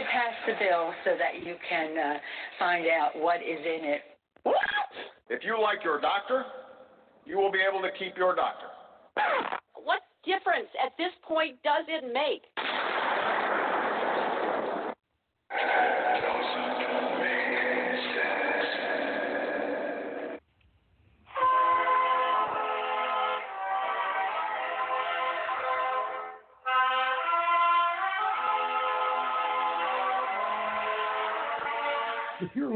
to pass the bill so that you can uh, find out what is in it. What? If you like your doctor, you will be able to keep your doctor. What difference at this point does it make?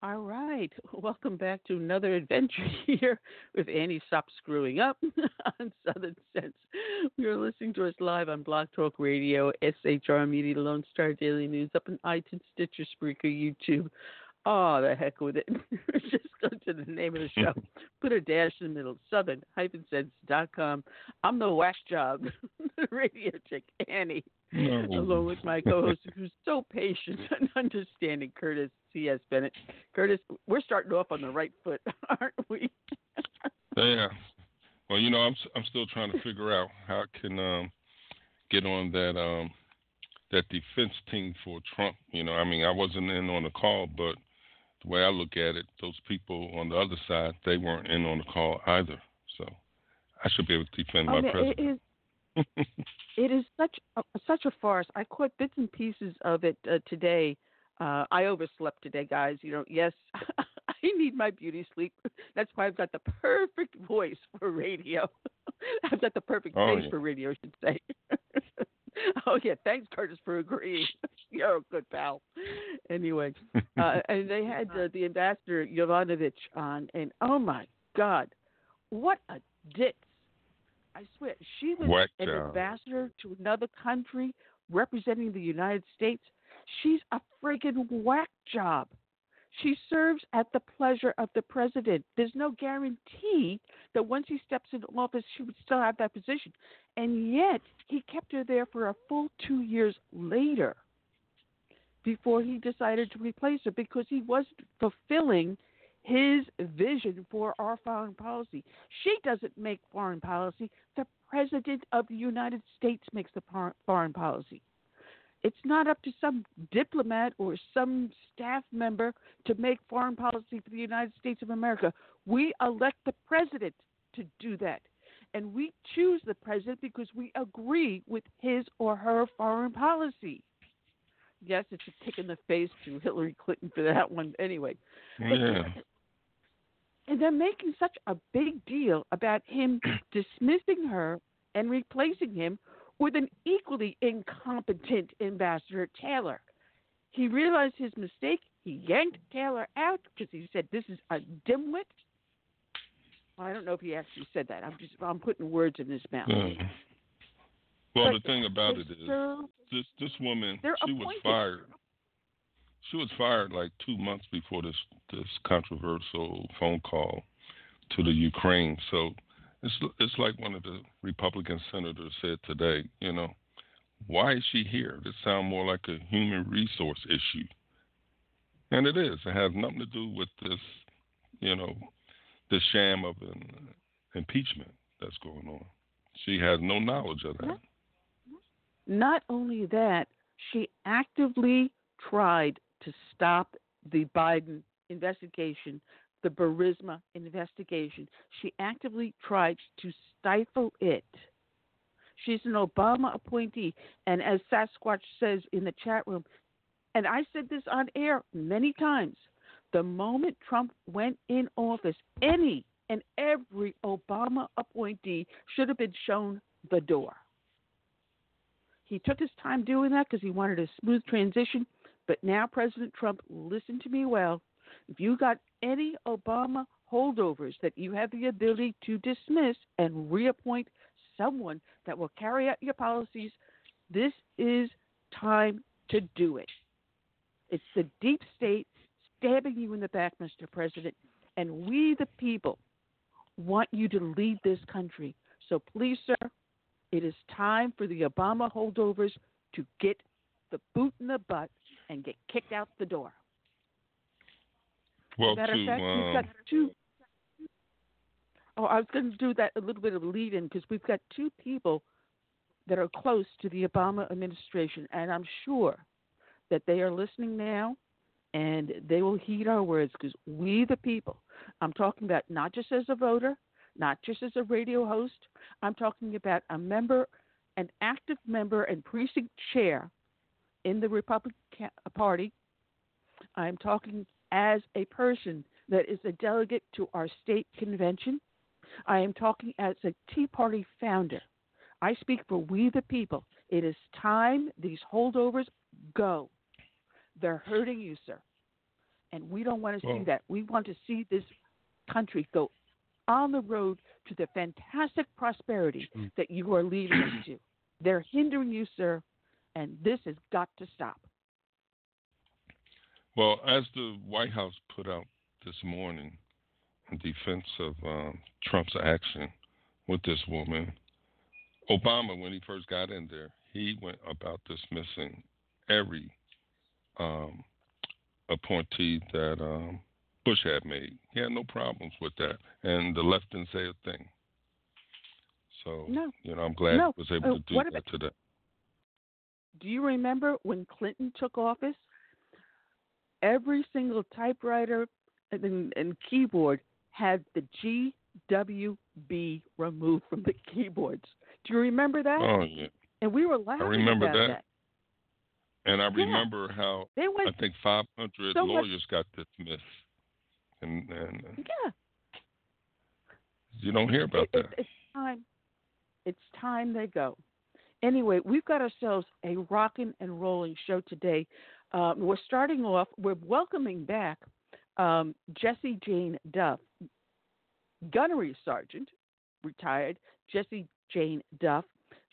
All right. Welcome back to another adventure here with Annie Stop Screwing Up on Southern Sense. You're listening to us live on Blog Talk Radio, SHR Media, Lone Star Daily News, up on iTunes, Stitcher, Spreaker, YouTube. Oh, the heck with it. Just go to the name of the show. Put a dash in the middle, southern-sense.com. I'm the whack job, the radio chick, Annie, no. along with my co-host who's so patient and understanding, Curtis C.S. Bennett. Curtis, we're starting off on the right foot, aren't we? yeah. Well, you know, I'm I'm still trying to figure out how I can um, get on that um, that defense team for Trump. You know, I mean, I wasn't in on the call, but the way I look at it, those people on the other side, they weren't in on the call either. So I should be able to defend my president. Is, it is such a, such a farce. I caught bits and pieces of it uh, today. Uh, I overslept today, guys. You know, yes, I need my beauty sleep. That's why I've got the perfect voice for radio. I've got the perfect Oh, face yeah. for radio, I should say. oh yeah, thanks, Curtis, for agreeing. You're a good pal. Anyway, uh, and they had uh, the ambassador Yovanovitch on, and oh my God, what a ditz! I swear, she was an ambassador to another country representing the United States. She's a friggin' whack job. She serves at the pleasure of the president. There's no guarantee that once he steps into office, she would still have that position. And yet, he kept her there for a full two years later before he decided to replace her because he wasn't fulfilling his vision for our foreign policy. She doesn't make foreign policy. The President of the United States makes the foreign policy. It's not up to some diplomat or some staff member to make foreign policy for the United States of America. We elect the president to do that. And we choose the president because we agree with his or her foreign policy. Yes, it's a kick in the face to Hillary Clinton for that one. Anyway, but Yeah. And they're making such a big deal about him dismissing her and replacing him with an equally incompetent ambassador, Taylor. He realized his mistake. He yanked Taylor out because he said, "This is a dimwit." Well, I don't know if he actually said that. I'm just I'm putting words in his mouth. Yeah. Well, But the thing about it is, this this woman, she was fired. She was fired like two months before this this controversial phone call to the Ukraine. So it's it's like one of the Republican senators said today. You know, why is she here? This sounds more like a human resource issue, and it is. It has nothing to do with this, you know, the sham of an impeachment that's going on. She has no knowledge of that. Not only that, she actively tried to stop the Biden investigation, the Burisma investigation. She actively tried to stifle it. She's an Obama appointee, and as Sasquatch says in the chat room, and I said this on air many times, the moment Trump went in office, any and every Obama appointee should have been shown the door. He took his time doing that because he wanted a smooth transition. But now, President Trump, listen to me well. If you got any Obama holdovers that you have the ability to dismiss and reappoint someone that will carry out your policies, this is time to do it. It's the deep state stabbing you in the back, Mr. President, and we, the people, want you to lead this country. So please, sir, it is time for the Obama holdovers to get the boot in the butt and get kicked out the door. Well, Matter to of fact, um, we've got two. Oh, I was going to do that a little bit of a lead in because we've got two people that are close to the Obama administration, and I'm sure that they are listening now and they will heed our words because we, the people, I'm talking about not just as a voter, not just as a radio host, I'm talking about a member, an active member and precinct chair in the Republican Party. I'm talking as a person that is a delegate to our state convention. I am talking as a Tea Party founder. I speak for we the people. It is time these holdovers go. They're hurting you, sir. And we don't want to see that. We want to see this country go on the road to the fantastic prosperity that you are leading us to. They're hindering you, sir, and this has got to stop. Well, as the White House put out this morning in defense of um, Trump's action with this woman, Obama, when he first got in there, he went about dismissing every um, appointee that um, Bush had made. He had no problems with that, and the left didn't say a thing. So, No. you know, I'm glad No. he was able Uh, to do what that about- today. Do you remember when Clinton took office? Every single typewriter and, and keyboard had the GWB removed from the keyboards. Do you remember that? Oh yeah. And we were laughing I remember about that. And I Yeah. remember how They went, I think 500 so much- lawyers got dismissed, and, and and yeah. you don't hear about It- it- that. it's time. It's time they go. Anyway, we've got ourselves a rocking and rolling show today. Um, we're starting off. We're welcoming back um, Jessie Jane Duff, gunnery sergeant, retired. Jessie Jane Duff.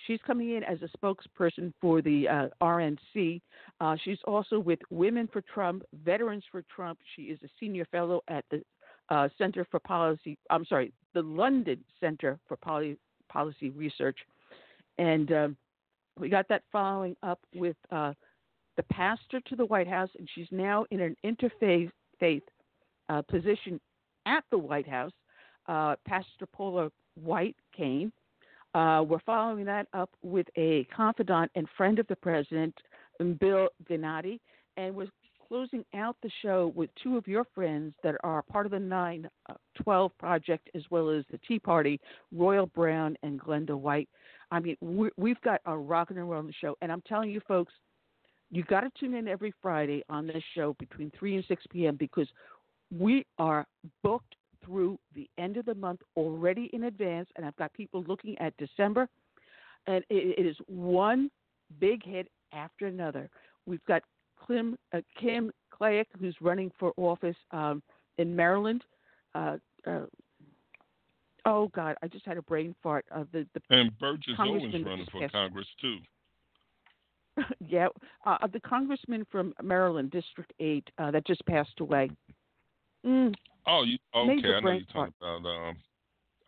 She's coming in as a spokesperson for the uh, RNC. Uh, she's also with Women for Trump, Veterans for Trump. She is a senior fellow at the uh, Center for Policy. I'm sorry, the London Center for Poli- Policy Research, and um, we got that following up with uh, the pastor to the White House, and she's now in an interfaith faith uh, position at the White House. Uh, pastor Paula White Cain. Uh, we're following that up with a confidant and friend of the president, Bill Gunasti, and we're closing out the show with two of your friends that are part of the 912 project as well as the Tea Party, Royal Brown and Glynnda White. I mean, we we've got a rock and roll show, and I'm telling you, folks, you got to tune in every Friday on this show between 3 and 6 p.m. because we are booked through the end of the month already in advance, and I've got people looking at December, and it, it is one big hit after another. We've got Kim, uh, Kim who's running for office um, in Maryland. Uh, uh, oh God, I just had a brain fart. Uh, the the And Burgess Owens running for Congress too. yeah, uh, the congressman from Maryland, District Eight, uh, that just passed away. Mm, Oh, you Major okay? I know you're talking about um,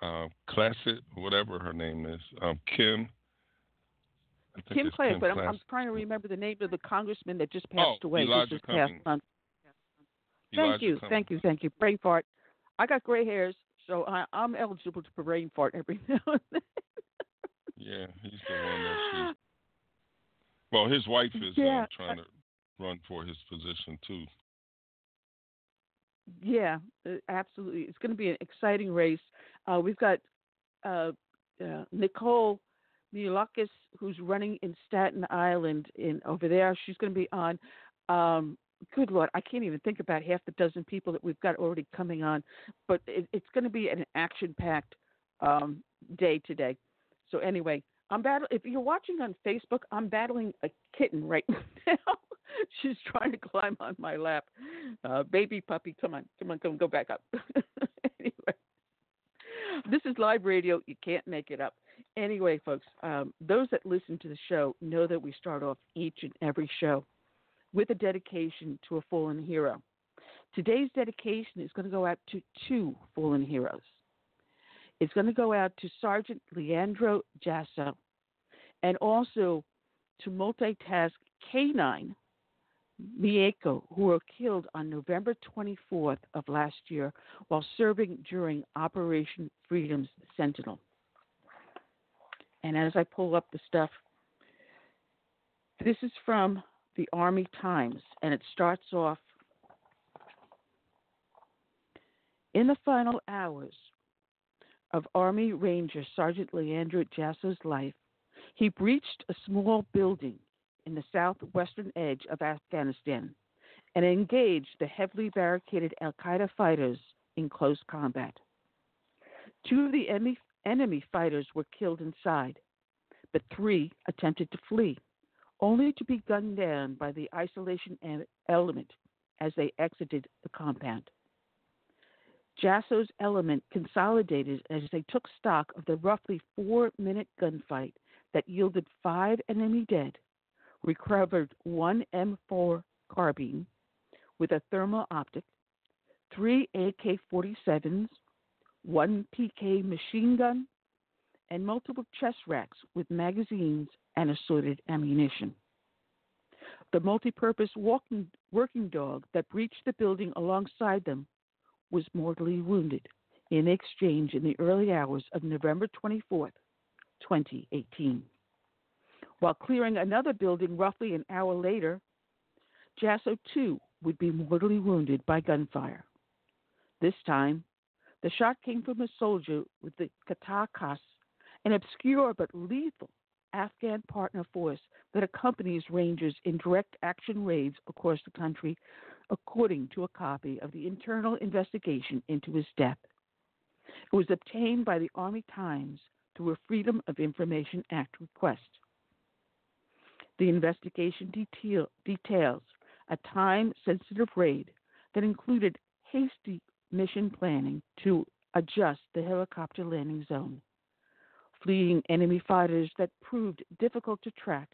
uh, Klacik, whatever her name is, um, Kim. Kim Clay, but I'm, I'm trying to remember the name of the congressman that just Oh, passed away. this Elijah was past month. Thank Elijah you, Cummings. thank you, thank you. Brain fart. I got gray hairs, so I, I'm eligible to brain fart every now and then. Yeah, he's the one that she's. Well, his wife is Yeah, uh, trying to run for his position too. Yeah, uh, absolutely. It's going to be an exciting race. Uh, we've got uh, uh, Nicole Mulakis, who's running in Staten Island in over there. She's going to be on. Um, good Lord, I can't even think about half the dozen people that we've got already coming on. But it, it's going to be an action-packed um, day today. So anyway, I'm battle. If you're watching on Facebook, I'm battling a kitten right now. She's trying to climb on my lap. Uh, baby puppy, come on, come on, come go back up. anyway, this is live radio. You can't make it up. Anyway, folks, um, those that listen to the show know that we start off each and every show with a dedication to a fallen hero. Today's dedication is going to go out to two fallen heroes. It's going to go out to Sergeant Leandro Jasso and also to multitask K9 Maiko, who were killed on November 24th of last year while serving during Operation Freedom's Sentinel. And as I pull up the stuff, this is from the Army Times, and it starts off In the final hours of Army Ranger Sergeant Leandro Jasso's life, he breached a small building in the southwestern edge of Afghanistan and engaged the heavily barricaded Al Qaeda fighters in close combat. Two of the enemy, enemy fighters were killed inside, but three attempted to flee, only to be gunned down by the isolation element as they exited the compound. Jasso's element consolidated as they took stock of the roughly four minute gunfight that yielded five enemy dead, recovered one M4 carbine with a thermal optic, three AK 47s, one PK machine gun, and multiple chest racks with magazines and assorted ammunition. The multi-purpose walking, working dog that breached the building alongside them was mortally wounded in exchange in the early hours of November 24th, 2018. While clearing another building roughly an hour later, Jasso too would be mortally wounded by gunfire. This time, the shot came from a soldier with the Ktah Khas an obscure but lethal Afghan partner force that accompanies Rangers in direct action raids across the country, according to a copy of the internal investigation into his death. It was obtained by the Army Times through a Freedom of Information Act request. The investigation detail, details a time sensitive raid that included hasty mission planning to adjust the helicopter landing zone, fleeing enemy fighters that proved difficult to track,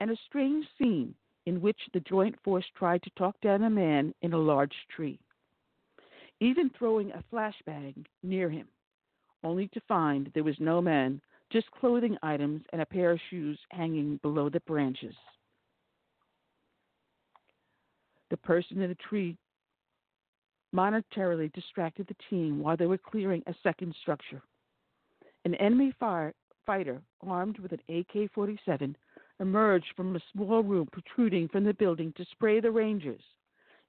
and a strange scene in which the joint force tried to talk down a man in a large tree, even throwing a flashbang near him, only to find there was no man, just clothing items and a pair of shoes hanging below the branches. The person in the tree monetarily distracted the team while they were clearing a second structure. An enemy fire, fighter armed with an AK 47 emerged from a small room protruding from the building to spray the Rangers.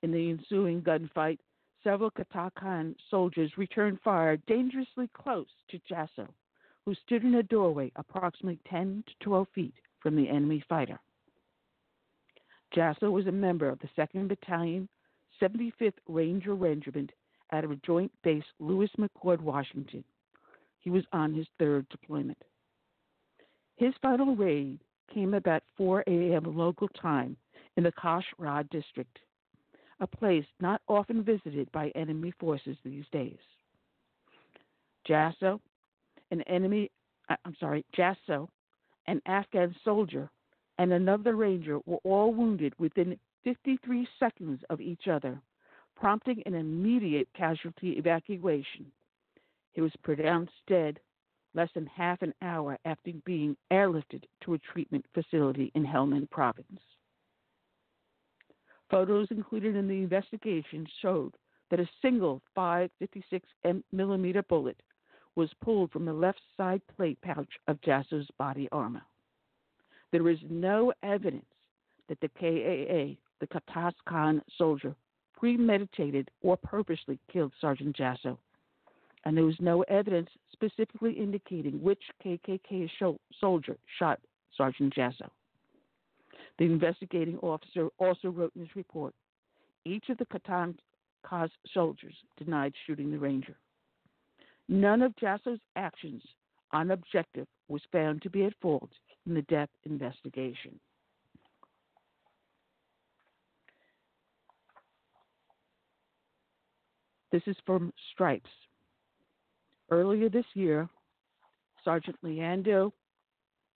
In the ensuing gunfight, several Ktah Khas soldiers returned fire dangerously close to Jasso, who stood in a doorway approximately 10 to 12 feet from the enemy fighter. Jasso was a member of the 2nd Battalion, 75th Ranger Regiment out of Joint Base Lewis McChord, Washington. He was on his third deployment. His final raid came about 4 a.m. local time in the Khash Rod district, a place not often visited by enemy forces these days. Jasso, an enemy, I'm sorry, Jasso, an Afghan soldier, and another ranger were all wounded within 53 seconds of each other, prompting an immediate casualty evacuation. He was pronounced dead less than half an hour after being airlifted to a treatment facility in Helmand province. Photos included in the investigation showed that a single 556 millimeter bullet was pulled from the left side plate pouch of Jasso's body armor. There is no evidence that the KAA, the Ktah Khas soldier, premeditated or purposely killed Sergeant Jasso and there was no evidence specifically indicating which KKK soldier shot Sergeant Jasso. The investigating officer also wrote in his report each of the Ktah Khas soldiers denied shooting the ranger. None of Jasso's actions on objective was found to be at fault in the death investigation. This is from Stripes. Earlier this year, Sergeant Leandro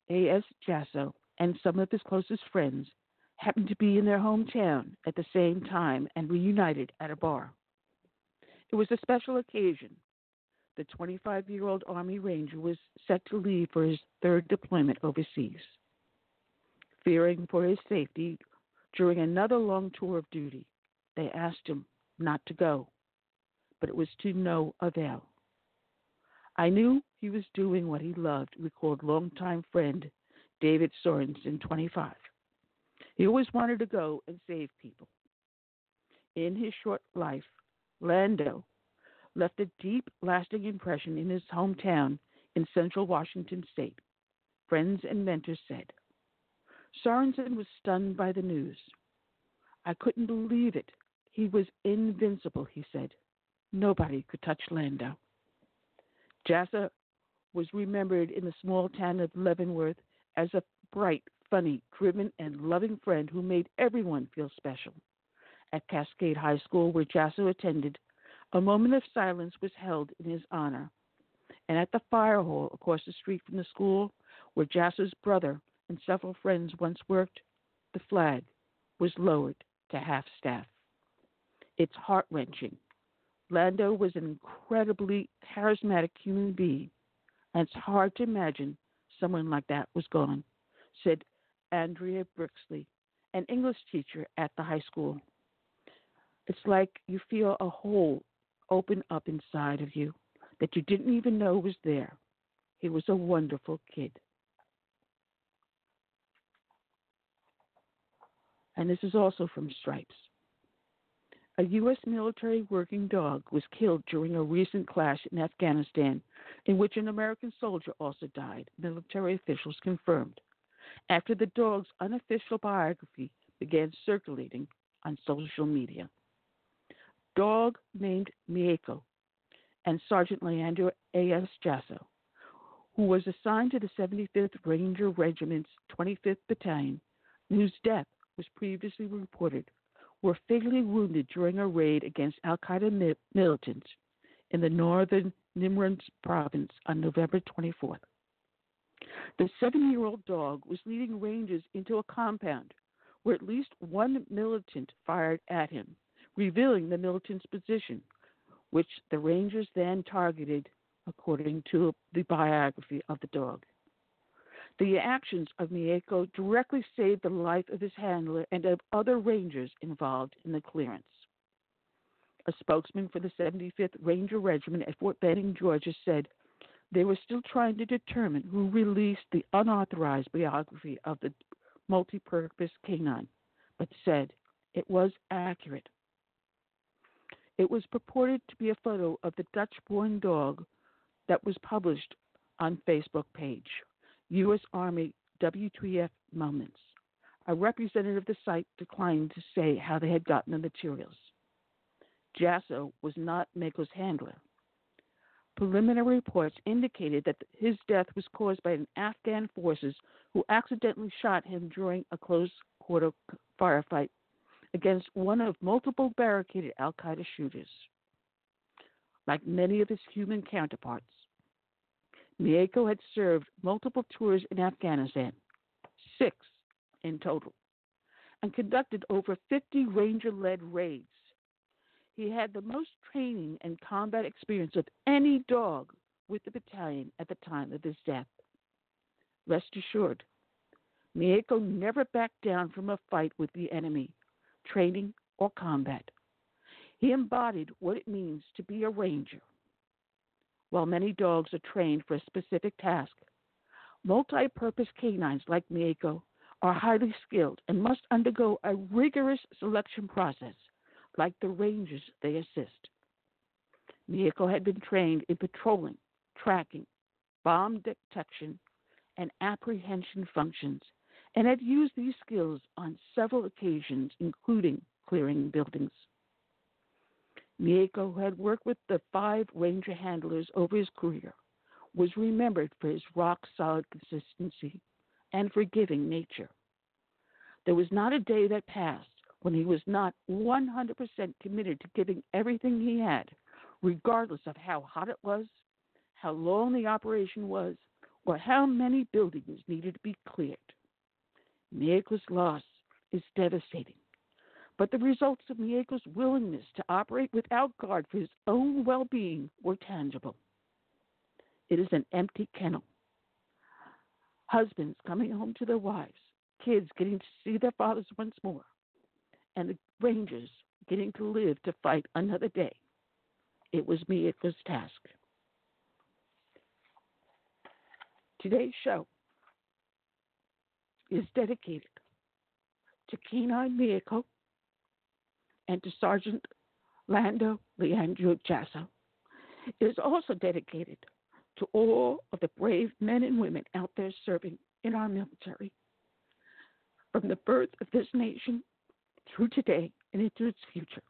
A.S. Jasso and some of his closest friends happened to be in their hometown at the same time and reunited at a bar. It was a special occasion. The 25 year old Army Ranger was set to leave for his third deployment overseas. Fearing for his safety during another long tour of duty, they asked him not to go, but it was to no avail. I knew he was doing what he loved, recalled longtime friend David Sorensen, 25. He always wanted to go and save people. In his short life, Lando left a deep, lasting impression in his hometown in central Washington state. Friends and mentors said. Sorensen was stunned by the news. I couldn't believe it. He was invincible, he said. Nobody could touch Lando. Jasso was remembered in the small town of Leavenworth as a bright, funny, driven, and loving friend who made everyone feel special. At Cascade High School, where Jasso attended, a moment of silence was held in his honor. And at the fire hall across the street from the school, where Jasso's brother and several friends once worked, the flag was lowered to half staff. It's heart wrenching Lando was an incredibly charismatic human being, and it's hard to imagine someone like that was gone, said Andrea Brixley, an English teacher at the high school. It's like you feel a hole open up inside of you that you didn't even know was there. He was a wonderful kid. And this is also from Stripes. A U.S. military working dog was killed during a recent clash in Afghanistan, in which an American soldier also died, military officials confirmed, after the dog's unofficial biography began circulating on social media. Dog named Maiko and Sergeant Leandro A.S. Jasso, who was assigned to the 75th Ranger Regiment's 25th Battalion, whose death was previously reported were fatally wounded during a raid against Al Qaeda militants in the northern Nimruz province on November 24th. The seven year old dog was leading Rangers into a compound where at least one militant fired at him, revealing the militant's position, which the Rangers then targeted according to the biography of the dog. The actions of Maiko directly saved the life of his handler and of other rangers involved in the clearance. A spokesman for the 75th Ranger Regiment at Fort Benning, Georgia, said they were still trying to determine who released the unauthorized biography of the multi purpose canine, but said it was accurate. It was purported to be a photo of the Dutch born dog that was published on Facebook page. U.S. Army WTF Moments. A representative of the site declined to say how they had gotten the materials. Jasso was not Maiko's handler. Preliminary reports indicated that his death was caused by an Afghan forces who accidentally shot him during a close quarter firefight against one of multiple barricaded Al Qaeda shooters. Like many of his human counterparts, Maiko had served multiple tours in Afghanistan, six in total, and conducted over 50 Ranger led raids. He had the most training and combat experience of any dog with the battalion at the time of his death. Rest assured, Maiko never backed down from a fight with the enemy, training or combat. He embodied what it means to be a ranger while many dogs are trained for a specific task. Multi purpose canines like Maiko are highly skilled and must undergo a rigorous selection process like the rangers they assist. Maiko had been trained in patrolling, tracking, bomb detection, and apprehension functions and had used these skills on several occasions, including clearing buildings. Maiko, who had worked with the five Ranger handlers over his career, was remembered for his rock solid consistency and forgiving nature. There was not a day that passed when he was not 100% committed to giving everything he had, regardless of how hot it was, how long the operation was, or how many buildings needed to be cleared. Maiko's loss is devastating but the results of Maiko's willingness to operate without guard for his own well being were tangible. It is an empty kennel. Husbands coming home to their wives, kids getting to see their fathers once more, and the Rangers getting to live to fight another day. It was Maiko's task. Today's show is dedicated to K9 Maiko and to Sergeant Lando Leandro Jasso. It is also dedicated to all of the brave men and women out there serving in our military. From the birth of this nation through today and into its future.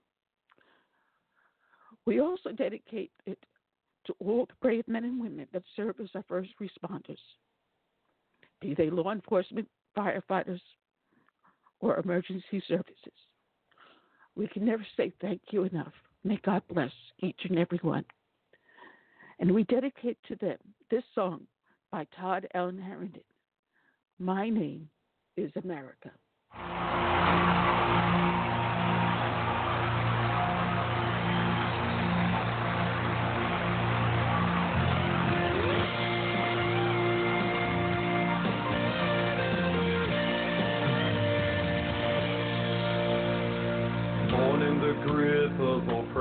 We also dedicate it to all the brave men and women that serve as our first responders, be they law enforcement, firefighters, or emergency services. We can never say thank you enough. May God bless each and every one. And we dedicate to them this song by Todd Allen Harrington. My name is America.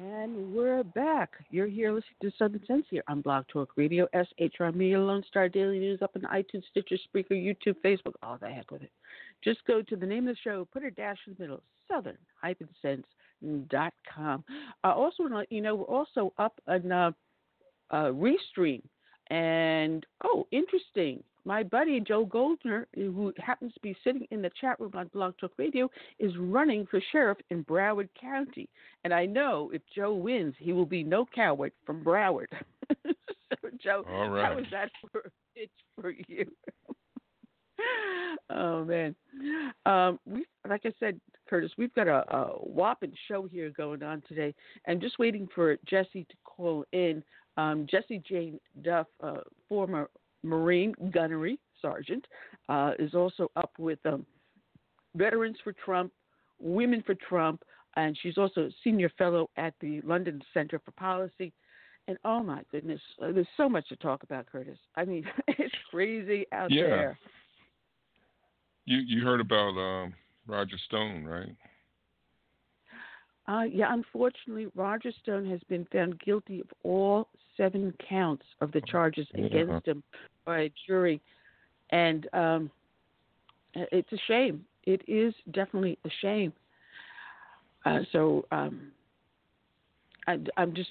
And we're back. You're here listening to Southern Sense here on Blog Talk Radio, SHR Media, Lone Star Daily News up on iTunes, Stitcher, Spreaker, YouTube, Facebook, all the heck with it. Just go to the name of the show, put a dash in the middle, southern-sense.com. I also want to let you know we're also up on uh, uh, Restream. And, oh, interesting. My buddy Joe Goldner, who happens to be sitting in the chat room on Blog Talk Radio, is running for sheriff in Broward County. And I know if Joe wins, he will be no coward from Broward. so, Joe, All right. how was that for a pitch for you? oh man, um, we like I said, Curtis, we've got a, a whopping show here going on today, and just waiting for Jessie to call in. Um, Jessie Jane Duff, uh, former Marine gunnery sergeant, uh, is also up with um, Veterans for Trump, Women for Trump, and she's also a senior fellow at the London Center for Policy. And oh my goodness, uh, there's so much to talk about, Curtis. I mean, it's crazy out Yeah. there. You you heard about um, Roger Stone, right? Uh, yeah, unfortunately, Roger Stone has been found guilty of all seven counts of the charges against him by a jury, and um, it's a shame. It is definitely a shame. Uh, so um, I, I'm just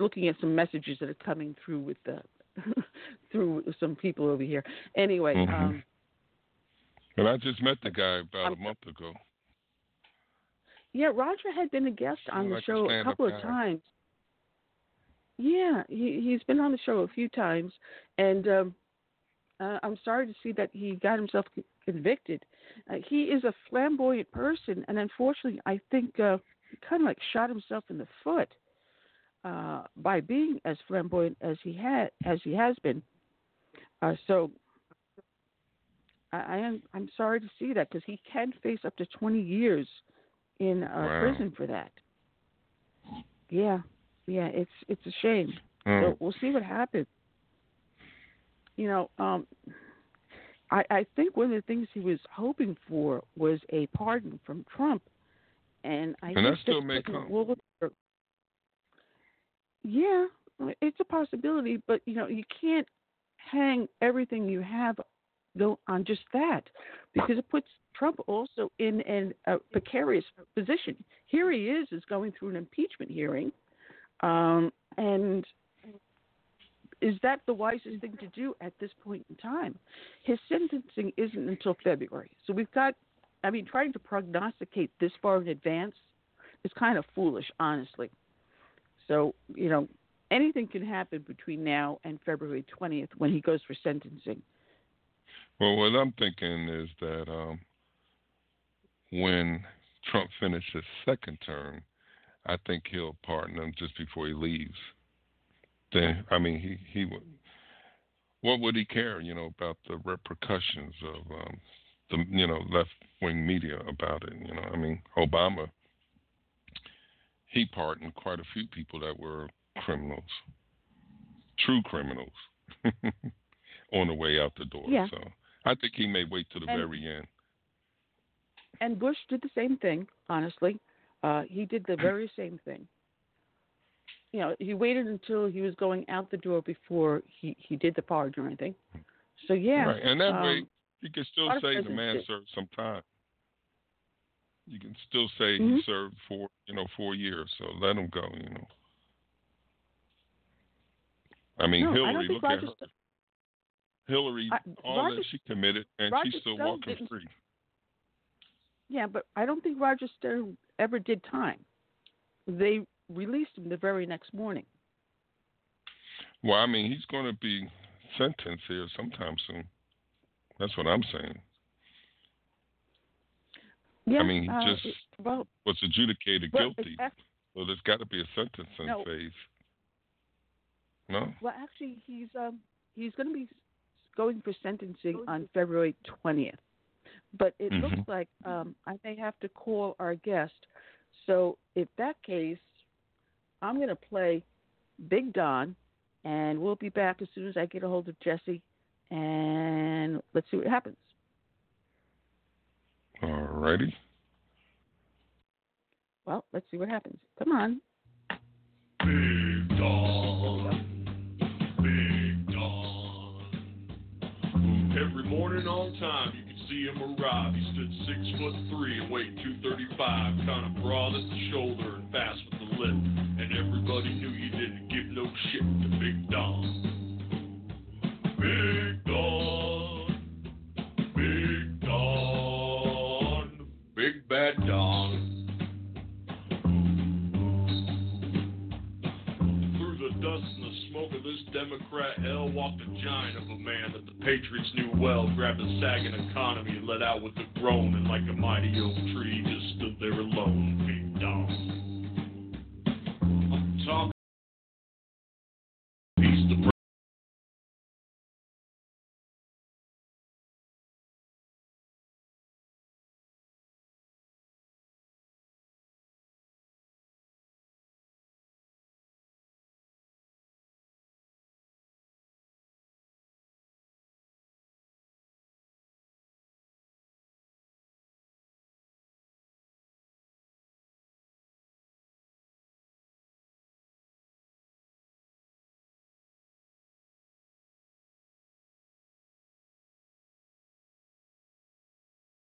looking at some messages that are coming through with the through some people over here. Anyway, Mhm. um, And I just met the guy about a I'm- month ago. yeah, Roger had been a guest on the like a show a couple of guy. times. Yeah, he he's been on the show a few times, and um, uh, I'm sorry to see that he got himself c- convicted. Uh, he is a flamboyant person, and unfortunately, I think uh, he kind of like shot himself in the foot uh, by being as flamboyant as he had as he has been. Uh, so I, I am I'm sorry to see that because he can face up to 20 years in uh, Wow. prison for that. Yeah, yeah, it's it's a shame. Mm. So we'll see what happens. You know, um, I, I think one of the things he was hoping for was a pardon from Trump, and I And think that still may come. Yeah, it's a possibility, but you know, you can't hang everything you have go on just that because it puts Trump also in an, a precarious position. Here he is, is going through an impeachment hearing, um, and is that the wisest thing to do at this point in time? His sentencing isn't until February, so we've got. I mean, trying to prognosticate this far in advance is kind of foolish, honestly. So you know, anything can happen between now and February twentieth when he goes for sentencing. Well, what I'm thinking is that um, when Trump finishes second term, I think he'll pardon him just before he leaves. Then, I mean, he he would. What would he care, you know, about the repercussions of um, the you know left wing media about it? You know, I mean, Obama. He pardoned quite a few people that were criminals, true criminals, on the way out the door. Yeah. So I think he may wait to the And- very end. And Bush did the same thing, honestly. Uh, he did the very same thing. You know, he waited until he was going out the door before he, he did the pardon or anything. So, yeah. Right, and that um, way you can still say the man do. served some time. You can still say he Mhm. served for, you know, four years. So let him go. You know. I mean, no, Hillary. think Look Roger at her. Stone- Hillary. I- all Roger- that she committed, and Roger she's still Stone walking free. Yeah, but I don't think Roger Stone ever did time. They released him the very next morning. Well, I mean, he's going to be sentenced here sometime soon. That's what I'm saying. Yeah, I mean, he uh, just it- well, was adjudicated well, guilty. ac- So there's got to be a sentencing No. phase. No. well, actually, he's um he's going to be going for sentencing on February twentieth. But it Mhm. looks like um I may have to call our guest. So if that case, I'm going to play Big Don, and we'll be back as soon as I get a hold of Jessie, and let's see what happens. All righty. Well, let's see what happens. Come on. Big Don, Big Don. Every morning on time, see him arrive. He stood six foot three and weighed 235, kind of broad at the shoulder and fast with the lip. And everybody knew you didn't give no shit to Big Don. Big Don, Democrat hell walked a giant of a man that the Patriots knew well, grabbed a sagging economy and let out with a groan, and like a mighty oak tree, just stood there alone, Big Don.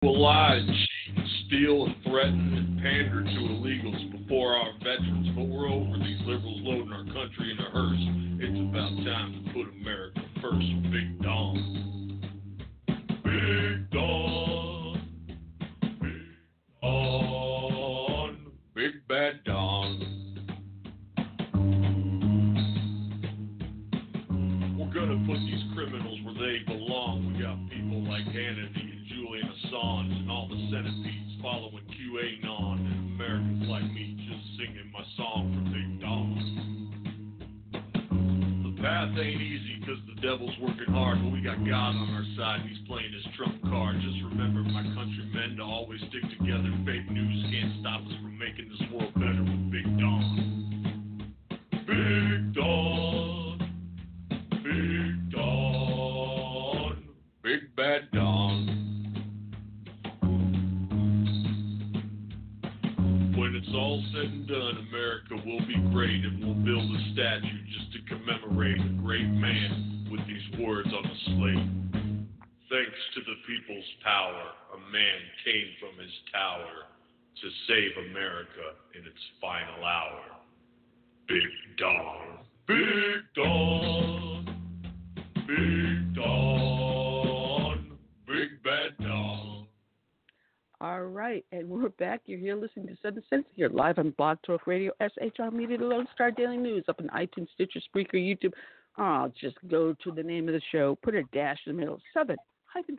Lies, cheat, and steal, and threaten, and pander to illegals before our veterans. But we're over these liberals loading our country in a hearse. It's about time to put America first Big Don. Big Don. Big Don. Big Bad Don. We're gonna put these Assange and all the centipedes following QAnon Americans like me just singing my song for Big Don. The path ain't easy because the devil's working hard, but we got God on our side he's playing his trump card. Just remember, my countrymen, to always stick together. Fake news can't stop us from making this world better all said and done, America will be great, and we'll build a statue just to commemorate a great man with these words on the slate. Thanks to the people's power, a man came from his tower to save America in its final hour. Big Dog. Big Dog. Big Don. All right, and we're back. You're here listening to Southern Sense here live on Blog Talk Radio, SHR Media, the Lone Star Daily News, up on iTunes, Stitcher, Spreaker, YouTube. I'll oh, just go to the name of the show, put a dash in the middle, Southern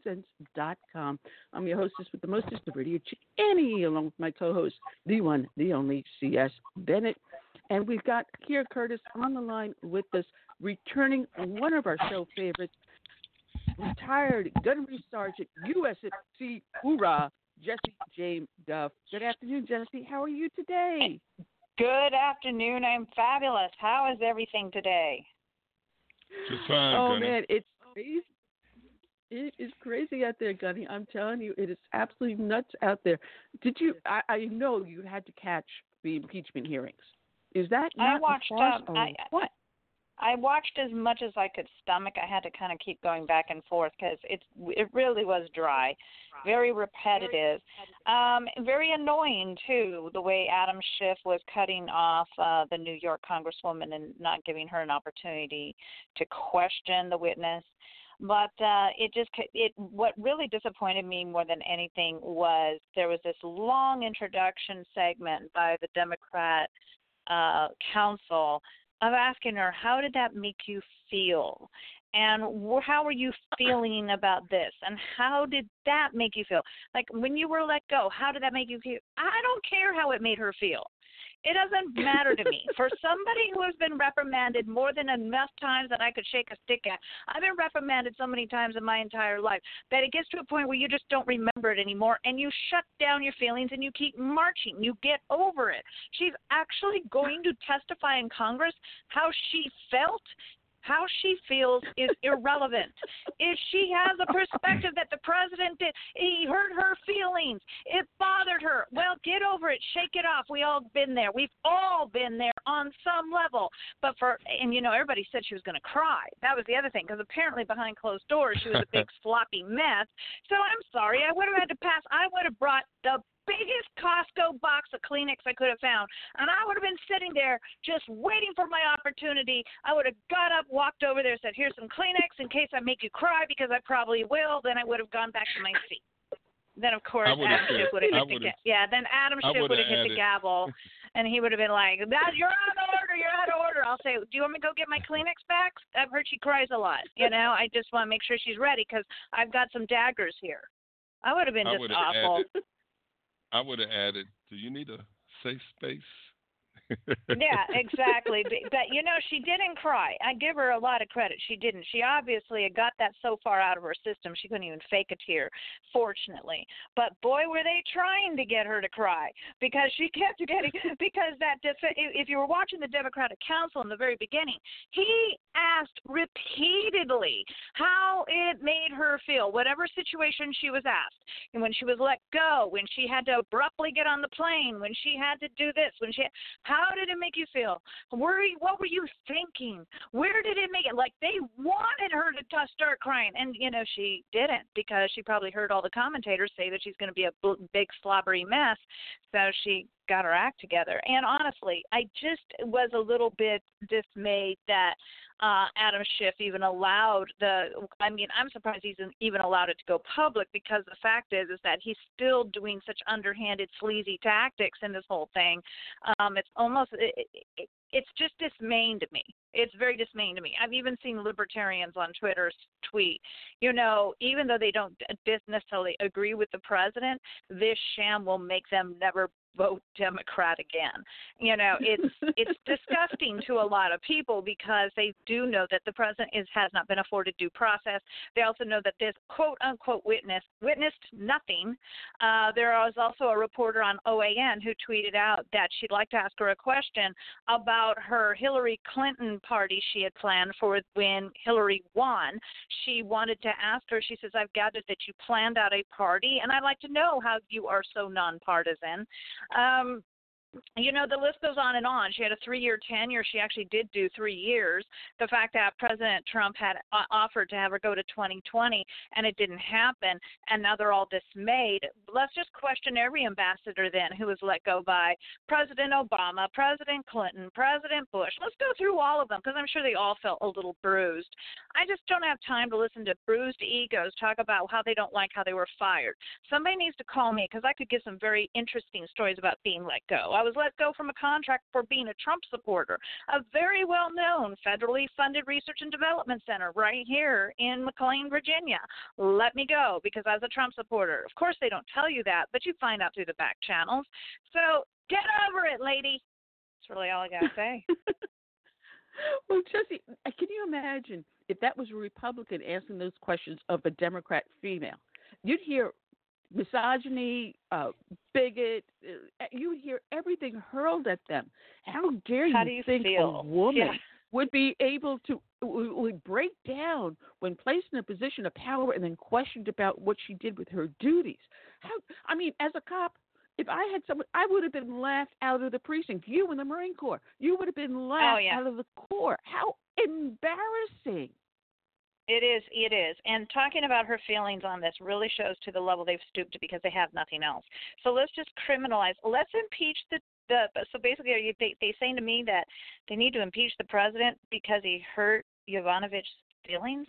sense.com. I'm your hostess with the mostest, of radio chick Annie, along with my co-host, the one, the only C.S. Bennett. And we've got Kier Curtis on the line with us, returning one of our show favorites, retired gunnery sergeant, USC Hoorah, Jessie Jane Duff. Good afternoon, Jessie. How are you today? Good afternoon. I'm fabulous. How is everything today? Just fine, oh Gunny. man, it's crazy. It is crazy out there, Gunny. I'm telling you, it is absolutely nuts out there. Did you? I, I know you had to catch the impeachment hearings. Is that not I a watched. farce Um, or I, what? I watched as much as I could stomach. I had to kind of keep going back and forth because it's it really was dry, very repetitive, um, very annoying too. The way Adam Schiff was cutting off uh, the New York congresswoman and not giving her an opportunity to question the witness. But uh, it just it what really disappointed me more than anything was there was this long introduction segment by the Democrat uh, counsel of asking her, How did that make you feel? And how are you feeling about this? And how did that make you feel? Like when you were let go, how did that make you feel? I don't care how it made her feel. It doesn't matter to me. For somebody who has been reprimanded more than enough times that I could shake a stick at, I've been reprimanded so many times in my entire life that it gets to a point where you just don't remember it anymore and you shut down your feelings and you keep marching. You get over it. She's actually going to testify in Congress how she felt how she feels is irrelevant. if she has a perspective that the president did, he hurt her feelings, it bothered her. Well, get over it, shake it off. We all been there. We've all been there on some level. But for and you know everybody said she was going to cry. That was the other thing because apparently behind closed doors she was a big floppy mess. So I'm sorry. I would have had to pass. I would have brought the biggest Costco box of Kleenex I could have found. And I would have been sitting there just waiting for my opportunity. I would have got up, walked over there, said, Here's some Kleenex in case I make you cry because I probably will. Then I would have gone back to my seat. Then of course Adam Schiff would have hit the ga- yeah. Then Adam Schiff would have hit the gavel, and he would have been like, "That you're out of order. You're out of order." I'll say, "Do you want me to go get my Kleenex back? I've heard she cries a lot. You know, I just want to make sure she's ready because I've got some daggers here." I would have been just awful. added. I would have added. Do you need a safe space? Yeah, exactly. But, but you know, she didn't cry. I give her a lot of credit. She didn't. She obviously had got that so far out of her system she couldn't even fake a tear. Fortunately, but boy, were they trying to get her to cry because she kept getting because that def- if you were watching the Democratic Counsel in the very beginning, he asked repeatedly how it made her feel, whatever situation she was asked, and when she was let go, when she had to abruptly get on the plane, when she had to do this, when she how did it make you feel? You, what were you thinking? Where did it make it? Like they wanted her to t- start crying, and you know she didn't because she probably heard all the commentators say that she's going to be a bl- big slobbery mess. So she got her act together. And honestly, I just was a little bit dismayed that uh, Adam Schiff even allowed the. I mean, I'm surprised he's even allowed it to go public because the fact is, is that he's still doing such underhanded, sleazy tactics in this whole thing. Um, it's almost. It, it, it's just dismaying to me. It's very dismaying to me. I've even seen libertarians on Twitter tweet, you know, even though they don't necessarily agree with the president, this sham will make them never vote Democrat again. You know, it's it's disgusting to a lot of people because they do know that the president is has not been afforded due process. They also know that this quote unquote witness witnessed nothing. Uh, there was also a reporter on OAN who tweeted out that she'd like to ask her a question about her Hillary Clinton party she had planned for when Hillary won. She wanted to ask her. She says, "I've gathered that you planned out a party, and I'd like to know how you are so nonpartisan." Um, you know the list goes on and on. She had a three year tenure. She actually did do three years. The fact that president trump had uh, offered to have her go to 2020 and it didn't happen and now they're all dismayed. Let's just question every ambassador then who was let go by president obama president clinton president bush. Let's go through all of them because i'm sure they all felt a little bruised. I just don't have time to listen to bruised egos talk about how they don't like how they were fired. Somebody needs to call me because i could give some very interesting stories about being let go I was let go from a contract for being a Trump supporter, a very well known federally funded research and development center right here in McLean, Virginia. Let me go because I was a Trump supporter. Of course, they don't tell you that, but you find out through the back channels. So get over it, lady. That's really all I got to say. well, Jessie, uh, can you imagine if that was a Republican asking those questions of a Democrat female? You'd hear misogyny, uh, bigot. Uh, you would hear everything hurled at them. How dare you, How you think feel? a woman yeah. would be able to would break down when placed in a position of power and then questioned about what she did with her duties? How? I mean, as a cop. If I had someone, I would have been laughed out of the precinct. You in the Marine Corps, you would have been laughed oh, yeah. out of the Corps. How embarrassing! It is, it is. And talking about her feelings on this really shows to the level they've stooped to because they have nothing else. So let's just criminalize. Let's impeach the the. So basically, they they saying to me that they need to impeach the president because he hurt Yovanovitch's feelings?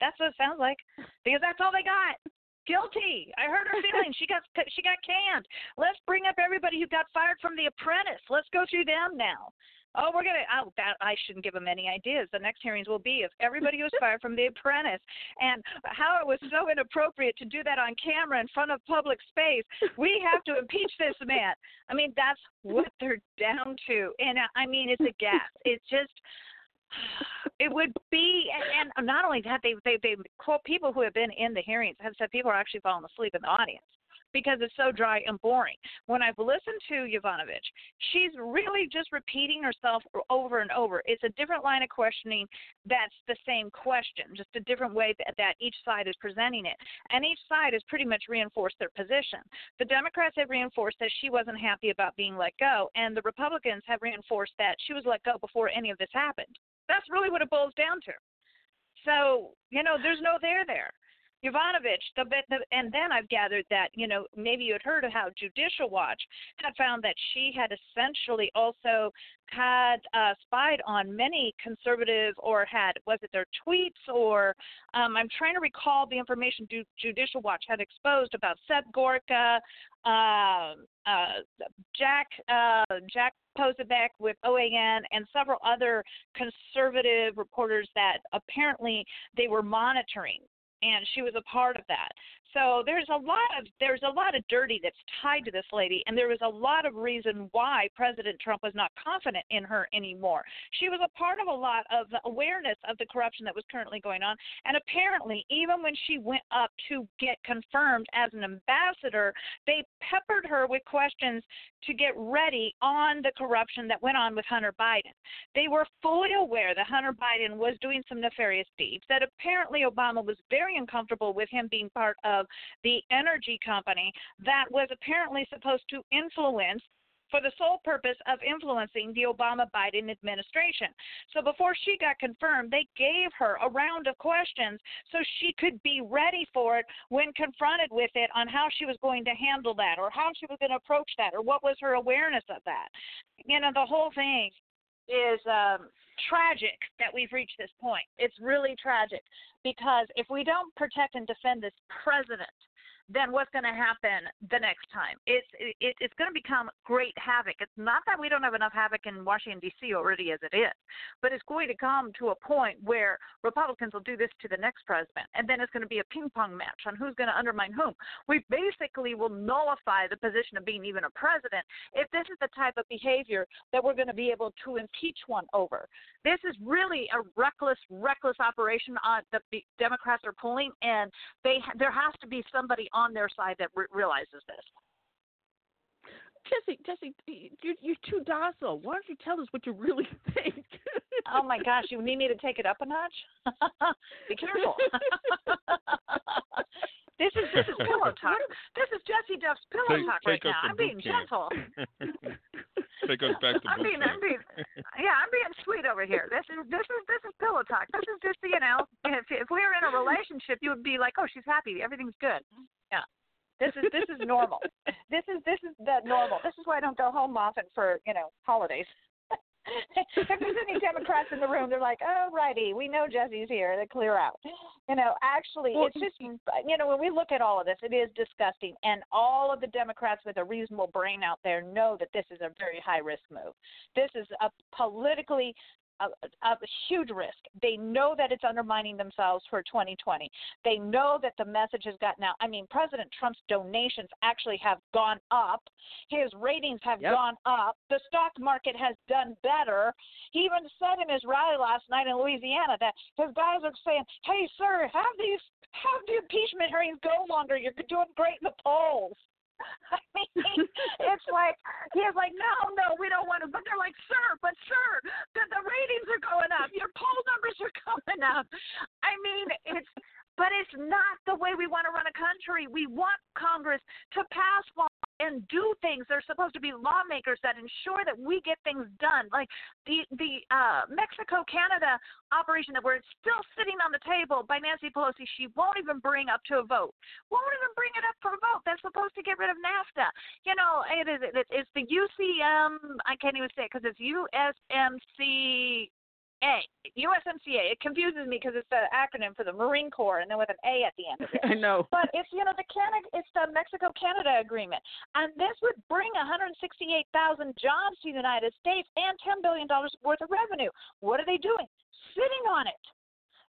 That's what it sounds like. Because that's all they got. Guilty. I hurt her feelings. she got she got canned. Let's bring up everybody who got fired from The Apprentice. Let's go through them now. Oh, we're gonna. Oh, that I shouldn't give them any ideas. The next hearings will be if everybody was fired from The Apprentice, and how it was so inappropriate to do that on camera in front of public space. We have to impeach this man. I mean, that's what they're down to, and uh, I mean, it's a gas. It's just. It would be, and, not only that, they they they people who have been in the hearings have said people are actually falling asleep in the audience because it's so dry and boring. When I've listened to Yovanovitch, she's really just repeating herself over and over. It's a different line of questioning that's the same question, just a different way that, that each side is presenting it. And each side has pretty much reinforced their position. The Democrats have reinforced that she wasn't happy about being let go, and the Republicans have reinforced that she was let go before any of this happened. That's really what it boils down to. So, you know, there's no there there. Yovanovitch, the, the, and then I've gathered that, you know, maybe you had heard of how Judicial Watch had found that she had essentially also had uh, spied on many conservative or had, was it their tweets or um, I'm trying to recall the information Judicial Watch had exposed about Seb Gorka, uh, uh, Jack, uh, Jack Posobiec with OAN and several other conservative reporters that apparently they were monitoring and she was a part of that. So there's a lot of there's a lot of dirty that's tied to this lady, and there was a lot of reason why President Trump was not confident in her anymore. She was a part of a lot of awareness of the corruption that was currently going on, and apparently, even when she went up to get confirmed as an ambassador, they peppered her with questions to get ready on the corruption that went on with Hunter Biden. They were fully aware that Hunter Biden was doing some nefarious deeds. That apparently Obama was very uncomfortable with him being part of of the energy company that was apparently supposed to influence for the sole purpose of influencing the Obama Biden administration. So before she got confirmed, they gave her a round of questions so she could be ready for it when confronted with it on how she was going to handle that or how she was going to approach that or what was her awareness of that. You know, the whole thing is um, tragic that we've reached this point. It's really tragic because if we don't protect and defend this president, then what's going to happen the next time? It's it, it's going to become great havoc. It's not that we don't have enough havoc in Washington D.C. already as it is, but it's going to come to a point where Republicans will do this to the next president, and then it's going to be a ping pong match on who's going to undermine whom. We basically will nullify the position of being even a president if this is the type of behavior that we're going to be able to impeach one over. This is really a reckless, reckless operation uh, on the Democrats are pulling, and they there has to be somebody on their side that re- realizes this. Jessie, Jessie, you're, you're too docile. Why don't you tell us what you really think? oh my gosh, you need me to take it up a notch? Be careful. this is this is pillow talk. This is Jessie Duff's pillow take, talk take right now. I'm being camp. gentle. take us back to I'm being, camp. I'm being, yeah, I'm being sweet over here. This is this is this is pillow talk. This is just you know, if if we were in a relationship, you would be like, oh, she's happy, everything's good. Yeah, this is this is normal. This is this is the normal. This is why I don't go home often for you know holidays. If there's any Democrats in the room, they're like, "Oh, righty, we know Jessie's here. They clear out." You know, actually, it's just you know when we look at all of this, it is disgusting, and all of the Democrats with a reasonable brain out there know that this is a very high risk move. This is a politically a, a huge risk. They know that it's undermining themselves for 2020. They know that the message has gotten out. I mean, President Trump's donations actually have gone up. His ratings have Yep. gone up. The stock market has done better. He even said in his rally last night in Louisiana that his guys are saying, "Hey, sir, have these have the impeachment hearings go longer. You're doing great in the polls." I mean, it's like he's like, no, no, we don't want to. But they're like, sir, but sir, the, the ratings are going up. Your poll numbers are going up. I mean, it's, but it's not the way we want to run a country. We want Congress to pass laws and do things. They're supposed to be lawmakers that ensure that we get things done. Like the the uh, Mexico Canada operation that we're still sitting on the table by Nancy Pelosi. She won't even bring up to a vote. Won't even bring it up for a vote. They're supposed to get rid of NAFTA. You know, it is it, it's the UCM. I can't even say it because it's USMC. A, USMCA. It confuses me because it's the acronym for the Marine Corps and then with an A at the end of it. I know. But it's you know the Canada, it's the Mexico Canada agreement, and this would bring 168,000 jobs to the United States and 10 billion dollars worth of revenue. What are they doing? Sitting on it.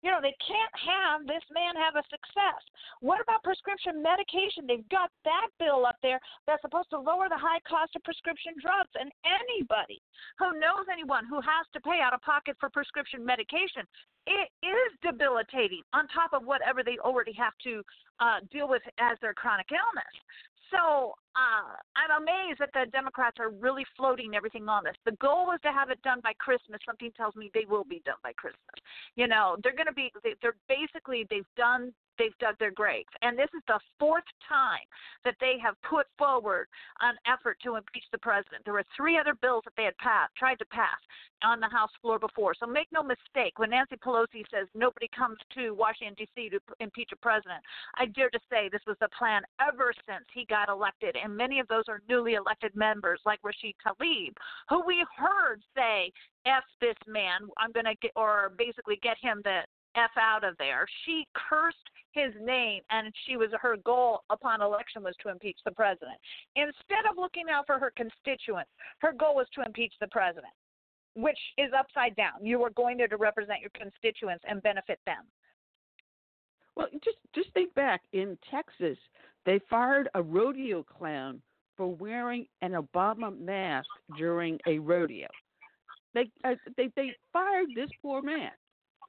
You know they can't have this man have a success. What about prescription medication? They've got that bill up there that's supposed to lower the high cost of prescription drugs, and anybody who knows anyone who has to pay out of pocket for prescription medication it is debilitating on top of whatever they already have to uh, deal with as their chronic illness. So uh, I'm amazed that the Democrats are really floating everything on this. The goal was to have it done by Christmas. Something tells me they will be done by Christmas. You know, they're going to be. they- They're basically they've done. They've dug their graves, and this is the fourth time that they have put forward an effort to impeach the president. There were three other bills that they had passed, tried to pass on the House floor before. So make no mistake, when Nancy Pelosi says nobody comes to Washington D.C. to impeach a president, I dare to say this was the plan ever since he got elected, and many of those are newly elected members like Rashid Tlaib, who we heard say, "F this man, I'm going to get," or basically get him the F out of there. She cursed his name, and she was her goal upon election was to impeach the president. Instead of looking out for her constituents, her goal was to impeach the president, which is upside down. You are going there to represent your constituents and benefit them. Well, just just think back in Texas, they fired a rodeo clown for wearing an Obama mask during a rodeo. They uh, they they fired this poor man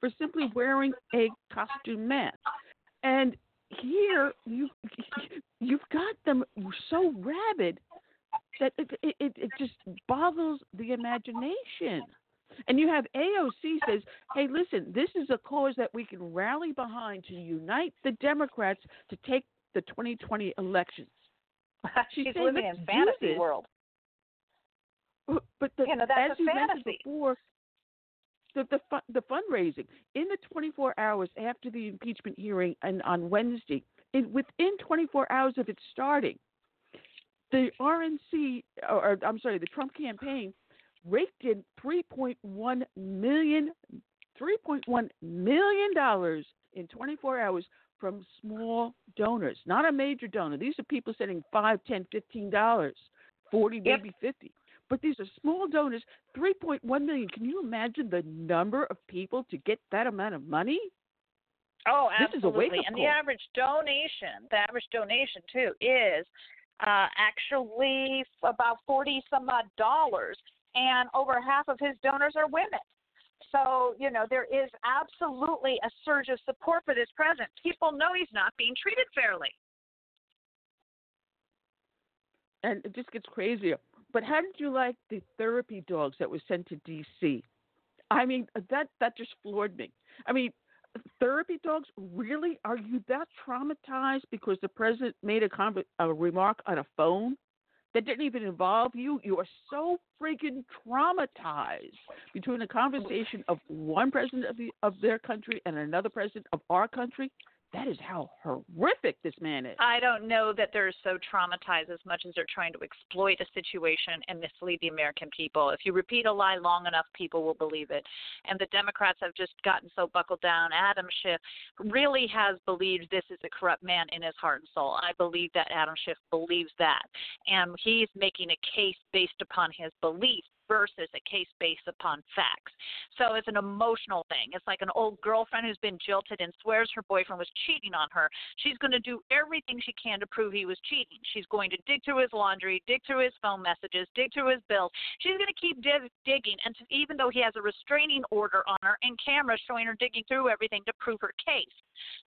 for simply wearing a costume mask. And here you you've got them so rabid that it it, it, just boggles the imagination. And you have AOC says, "Hey, listen, this is a cause that we can rally behind to unite the Democrats to take the 2020 elections." She She's living in fantasy this." world. But the, You know, that's as a you mentioned fantasy. before, the the, the fundraising in the 24 hours after the impeachment hearing and on Wednesday, in, within 24 hours of it starting, the RNC or, or I'm sorry, the Trump campaign raked in 3.1 million 3.1 million dollars in 24 hours from small donors, not a major donor. These are people sending five, ten, fifteen dollars, forty, Yep. maybe fifty. But these are small donors. 3.1 million. Can you imagine the number of people to get that amount of money? Oh, This is a absolutely. and the average donation, the average donation too, is uh, actually about forty some odd dollars, and over half of his donors are women. So you know there is absolutely a surge of support for this president. People know he's not being treated fairly. and it just gets crazier. But how did you like the therapy dogs that were sent to D.C.? I mean, that that just floored me. I mean, therapy dogs. Really, are you that traumatized because the president made a, conver- a remark on a phone that didn't even involve you? You are so freaking traumatized between a conversation of one president of the of their country and another president of our country. That is how horrific this man is. I don't know that they're so traumatized as much as they're trying to exploit a situation and mislead the American people. If you repeat a lie long enough, people will believe it. And the Democrats have just gotten so buckled down. Adam Schiff really has believed this is a corrupt man in his heart and soul. I believe that Adam Schiff believes that. And he's making a case based upon his beliefs versus a case based upon facts. So it's an emotional thing. It's like an old girlfriend who's been jilted and swears her boyfriend was cheating on her. She's going to do everything she can to prove he was cheating. She's going to dig through his laundry, dig through his phone messages, dig through his bills. She's going to keep dig- digging, and even though he has a restraining order on her and cameras showing her digging through everything to prove her case.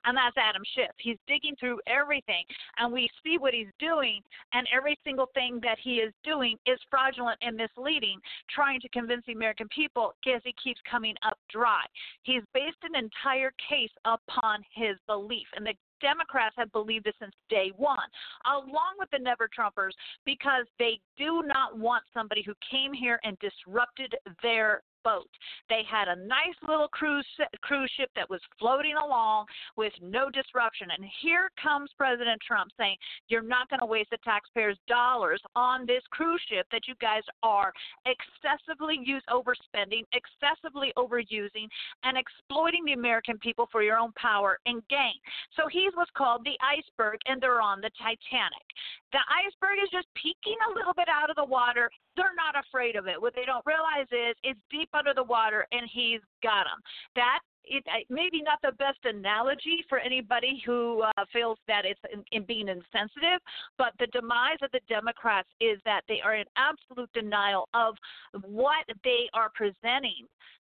And that's Adam Schiff. He's digging through everything, and we see what he's doing, and every single thing that he is doing is fraudulent and misleading, trying to convince the American people because he keeps coming up dry. He's based an entire case upon his belief, and the Democrats have believed this since day one, along with the Never Trumpers, because they do not want somebody who came here and disrupted their boat. They had a nice little cruise cruise ship that was floating along with no disruption. And here comes President Trump saying, "You're not going to waste the taxpayers' dollars on this cruise ship that you guys are excessively use overspending, excessively overusing, and exploiting the American people for your own power and gain." So he's what's called the iceberg, and they're on the Titanic. The iceberg is just peeking a little bit out of the water. They're not afraid of it. What they don't realize is it's deep under the water, and he's got them. That it maybe not the best analogy for anybody who uh, feels that it's in, in being insensitive, but the demise of the Democrats is that they are in absolute denial of what they are presenting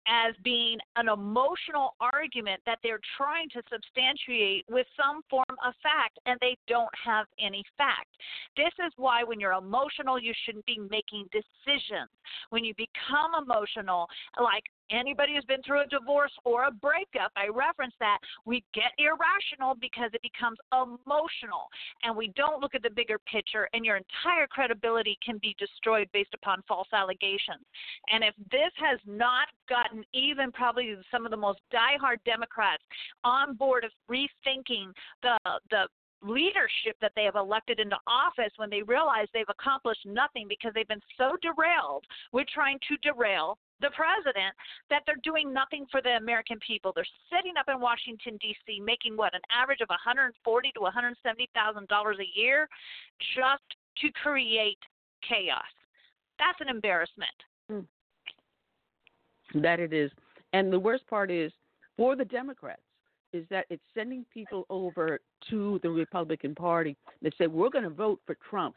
as being an emotional argument that they're trying to substantiate with some form of fact, and they don't have any fact. This is why when you're emotional, you shouldn't be making decisions. When you become emotional, like anybody who's been through a divorce or a breakup, I reference that, we get irrational because it becomes emotional and we don't look at the bigger picture, and your entire credibility can be destroyed based upon false allegations. And if this has not gotten even probably some of the most diehard Democrats on board of rethinking the the leadership that they have elected into office when they realize they've accomplished nothing because they've been so derailed with trying to derail the president that they're doing nothing for the American people. They're sitting up in Washington D.C. making what an average of 140 to 170 thousand dollars a year just to create chaos. That's an embarrassment. Hmm. That it is. And the worst part is for the Democrats is that it's sending people over to the Republican Party that say we're going to vote for Trump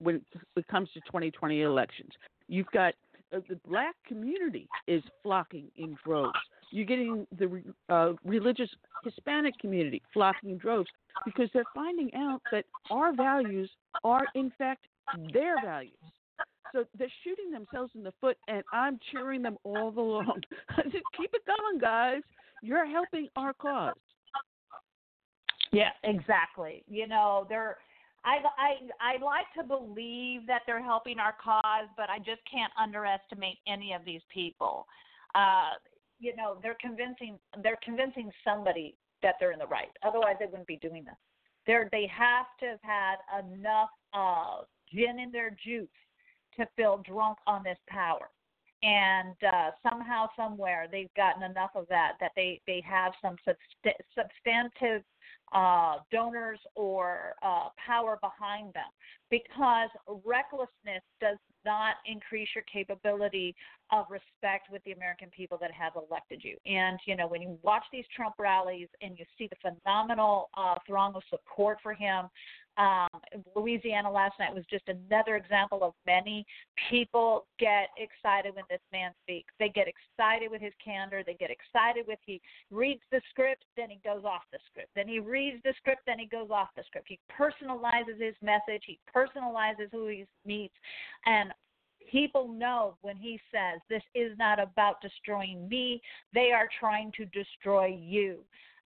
when it comes to 2020 elections. You've got uh, the black community is flocking in droves. You're getting the uh, religious Hispanic community flocking in droves because they're finding out that our values are in fact their values. So they're shooting themselves in the foot, and I'm cheering them all along. Keep it going, guys. You're helping our cause. Yeah, exactly. You know, they're I I I like to believe that they're helping our cause, but I just can't underestimate any of these people. Uh, you know, they're convincing they're convincing somebody that they're in the right. Otherwise, they wouldn't be doing this. They're they have to have had enough uh, gin in their juice to feel drunk on this power and uh, somehow, somewhere, they've gotten enough of that that they they have some subst- substantive uh, donors or uh, power behind them. Because recklessness does not increase your capability of respect with the American people that have elected you. And you know, when you watch these Trump rallies and you see the phenomenal uh, throng of support for him, um, Louisiana last night was just another example of many people get excited when this man speaks. They get excited with his candor. They get excited with he reads the script, then he goes off the script. Then he reads the script, then he goes off the script. He personalizes his message. He personalizes who he meets, and people know when he says this is not about destroying me they are trying to destroy you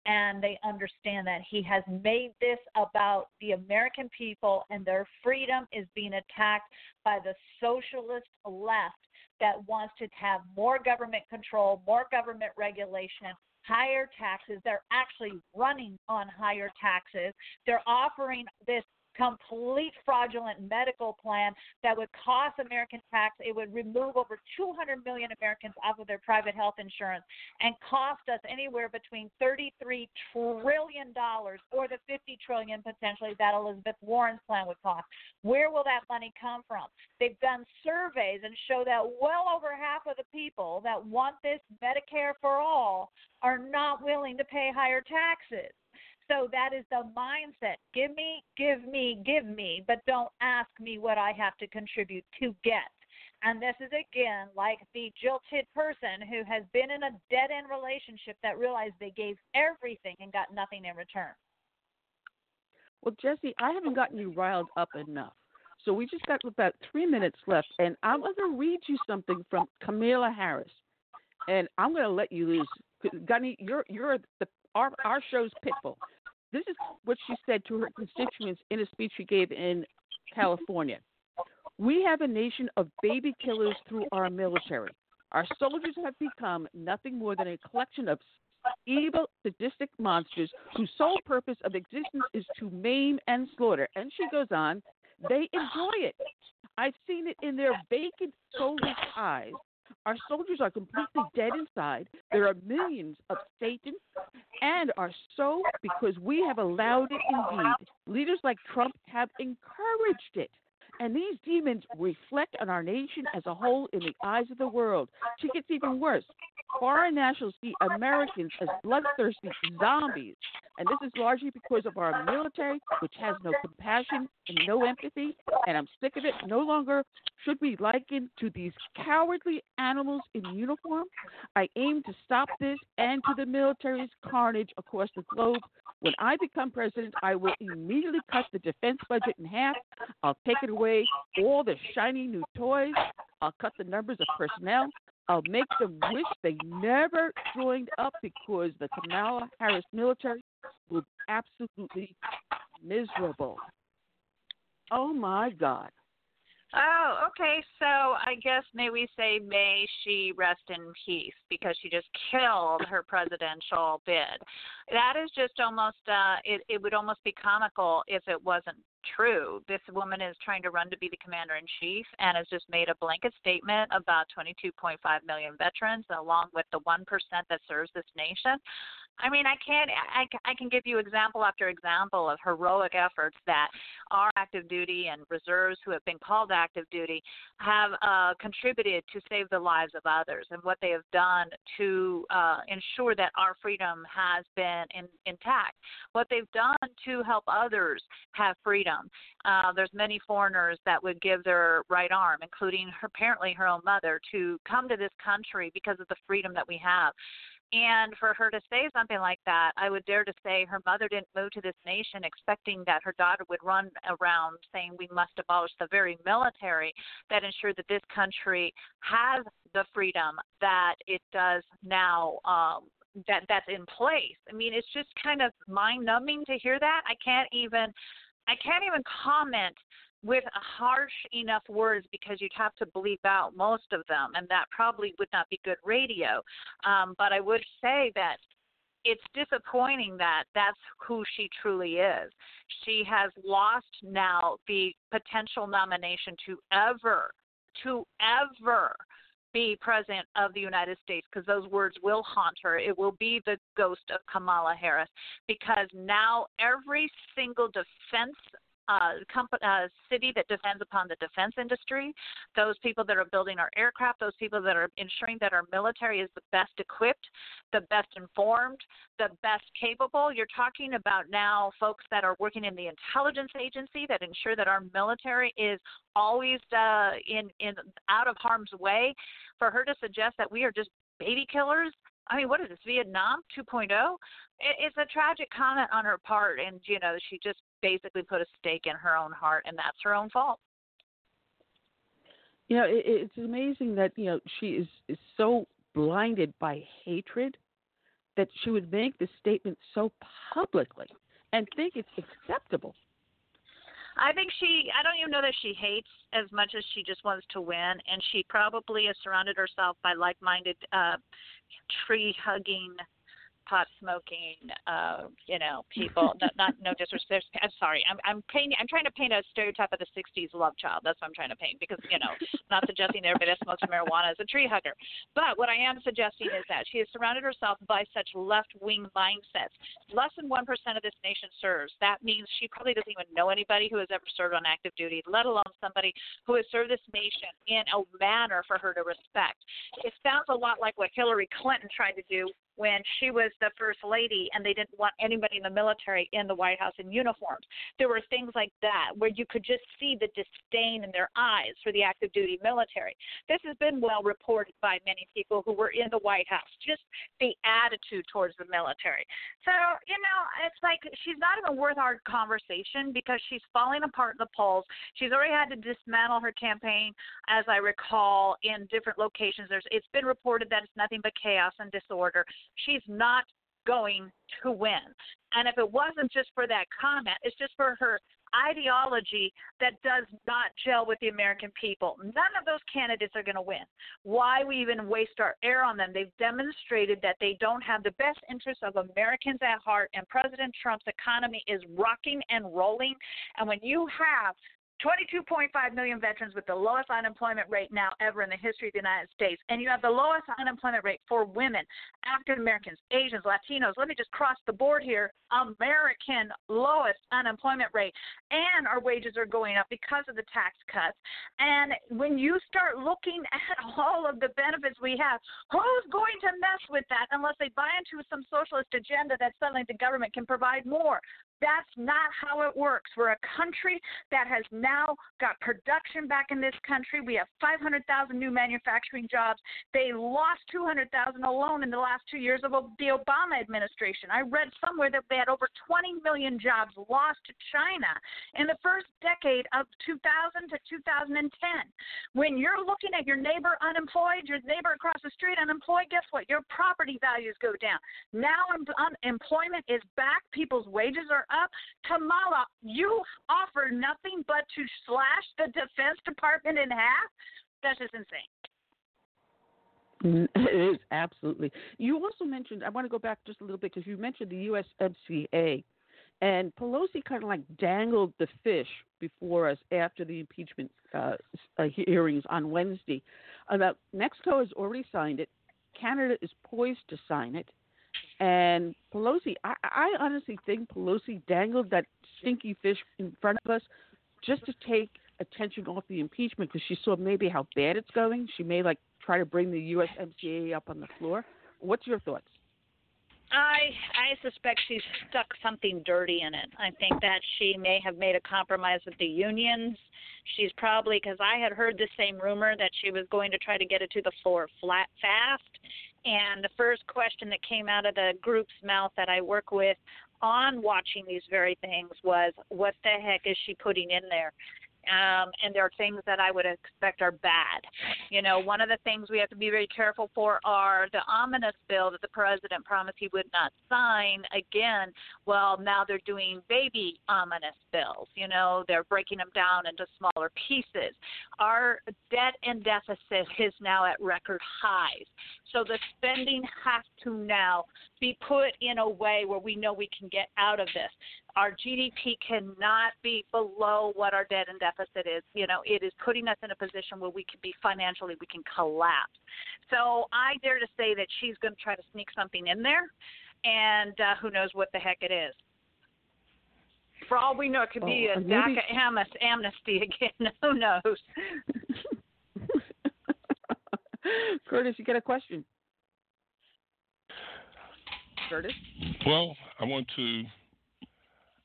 and they understand that he has made this about the American people and their freedom is being attacked by the socialist left that wants to have more government control, more government regulation, higher taxes. They're actually running on higher taxes. They're offering this complete fraudulent medical plan that would cost American tax. It would remove over 200 million Americans off of their private health insurance and cost us anywhere between 33 trillion dollars or the 50 trillion potentially that Elizabeth Warren's plan would cost. Where will that money come from? They've done surveys and show that well over half of the people that want this Medicare for all are not willing to pay higher taxes. So that is the mindset. Give me, give me, give me, but don't ask me what I have to contribute to get. And this is again like the jilted person who has been in a dead end relationship that realized they gave everything and got nothing in return. Well, Jessie, I haven't gotten you riled up enough. So we just got about three minutes left, and I'm going to read you something from Kamala Harris, and I'm going to let you lose. Gunny, you're you're the our our show's pitbull. This is what she said to her constituents in a speech she gave in California. We have a nation of baby killers through our military. Our soldiers have become nothing more than a collection of evil, sadistic monsters whose sole purpose of existence is to maim and slaughter. And she goes on, they enjoy it. I've seen it in their vacant, soulless eyes our soldiers are completely dead inside. There are millions of Satan and are so because we have allowed it indeed. Leaders like Trump have encouraged it. And these demons reflect on our nation as a whole in the eyes of the world. She gets even worse. Foreign nationals see Americans as bloodthirsty zombies. And this is largely because of our military, which has no compassion and no empathy. And I'm sick of it. No longer should we liken to these cowardly animals in uniform. I aim to stop this and to the military's carnage across the globe. When I become president, I will immediately cut the defense budget in half. I'll take it away all the shiny new toys. I'll cut the numbers of personnel. I'll make them wish they never joined up because the Kamala Harris military will be absolutely miserable. Oh my God. Oh, okay. So I guess may we say may she rest in peace because she just killed her presidential bid. That is just almost uh it it would almost be comical if it wasn't true. This woman is trying to run to be the commander in chief and has just made a blanket statement about 22.5 million veterans along with the 1% that serves this nation. I mean, I can't. I, I can give you example after example of heroic efforts that our active duty and reserves who have been called active duty have uh, contributed to save the lives of others, and what they have done to uh, ensure that our freedom has been in, intact. What they've done to help others have freedom. Uh, there's many foreigners that would give their right arm, including her, apparently her own mother, to come to this country because of the freedom that we have. And for her to say something like that, I would dare to say her mother didn't move to this nation expecting that her daughter would run around saying we must abolish the very military that ensured that this country has the freedom that it does now um, that that's in place. I mean, it's just kind of mind numbing to hear that. I can't even I can't even comment with harsh enough words because you'd have to bleep out most of them, and that probably would not be good radio. Um, but I would say that it's disappointing that that's who she truly is. She has lost now the potential nomination to ever to ever be president of the United States because those words will haunt her. It will be the ghost of Kamala Harris because now every single defense uh, comp- uh, city that depends upon the defense industry, those people that are building our aircraft, those people that are ensuring that our military is the best equipped, the best informed, the best capable. You're talking about now folks that are working in the intelligence agency that ensure that our military is always uh, in in out of harm's way. For her to suggest that we are just baby killers I mean, what is this, Vietnam 2.0? It's a tragic comment on her part, and, you know, she just basically put a stake in her own heart, and that's her own fault. You know, it, it's amazing that, you know, she is, is so blinded by hatred that she would make this statement so publicly and think it's acceptable. I think she I don't even know that she hates as much as she just wants to win and she probably has surrounded herself by like minded uh tree hugging pot smoking, uh, you know, people. not, not no disrespect. I'm sorry. I'm I'm painting. I'm trying to paint a stereotype of the '60s love child. That's what I'm trying to paint because you know, not suggesting everybody that smokes marijuana is a tree hugger. But what I am suggesting is that she has surrounded herself by such left-wing mindsets. Less than one percent of this nation serves. That means she probably doesn't even know anybody who has ever served on active duty, let alone somebody who has served this nation in a manner for her to respect. It sounds a lot like what Hillary Clinton tried to do when she was the first lady and they didn't want anybody in the military in the White House in uniforms. There were things like that where you could just see the disdain in their eyes for the active duty military. This has been well reported by many people who were in the White House, just the attitude towards the military. So, you know, it's like she's not even worth our conversation because she's falling apart in the polls. She's already had to dismantle her campaign, as I recall, in different locations. There's it's been reported that it's nothing but chaos and disorder she's not going to win. And if it wasn't just for that comment, it's just for her ideology that does not gel with the American people. None of those candidates are going to win. Why we even waste our air on them? They've demonstrated that they don't have the best interests of Americans at heart, and President Trump's economy is rocking and rolling. And when you have 22.5 million veterans with the lowest unemployment rate now ever in the history of the United States. And you have the lowest unemployment rate for women, African Americans, Asians, Latinos. Let me just cross the board here. American lowest unemployment rate. And our wages are going up because of the tax cuts. And when you start looking at all of the benefits we have, who's going to mess with that unless they buy into some socialist agenda that suddenly the government can provide more? That's not how it works. We're a country that has now got production back in this country. We have 500,000 new manufacturing jobs. They lost 200,000 alone in the last two years of the Obama administration. I read somewhere that they had over 20 million jobs lost to China in the first decade of 2000 to 2010. When you're looking at your neighbor unemployed, your neighbor across the street unemployed, guess what? Your property values go down. Now unemployment is back. People's wages are up. Kamala, you offer nothing but to slash the Defense Department in half. That's just insane. It is absolutely. You also mentioned. I want to go back just a little bit because you mentioned the USMCA, and Pelosi kind of like dangled the fish before us after the impeachment uh, uh, hearings on Wednesday. About Mexico has already signed it. Canada is poised to sign it. And Pelosi, I, I honestly think Pelosi dangled that stinky fish in front of us just to take attention off the impeachment because she saw maybe how bad it's going. She may like try to bring the USMCA up on the floor. What's your thoughts? I I suspect she's stuck something dirty in it. I think that she may have made a compromise with the unions. She's probably because I had heard the same rumor that she was going to try to get it to the floor flat fast. And the first question that came out of the group's mouth that I work with on watching these very things was, "What the heck is she putting in there?" Um, and there are things that I would expect are bad. You know, one of the things we have to be very careful for are the omnibus bill that the president promised he would not sign. Again, well, now they're doing baby omnibus bills. You know, they're breaking them down into smaller pieces. Our debt and deficit is now at record highs. So the spending has to now be put in a way where we know we can get out of this. Our GDP cannot be below what our debt and deficit is. You know, it is putting us in a position where we can be financially, we can collapse. So I dare to say that she's going to try to sneak something in there, and uh, who knows what the heck it is. For all we know, it could be Oh, a maybe- DACA am- amnesty again. who knows? Curtis, you got a question? Curtis? Well, I want to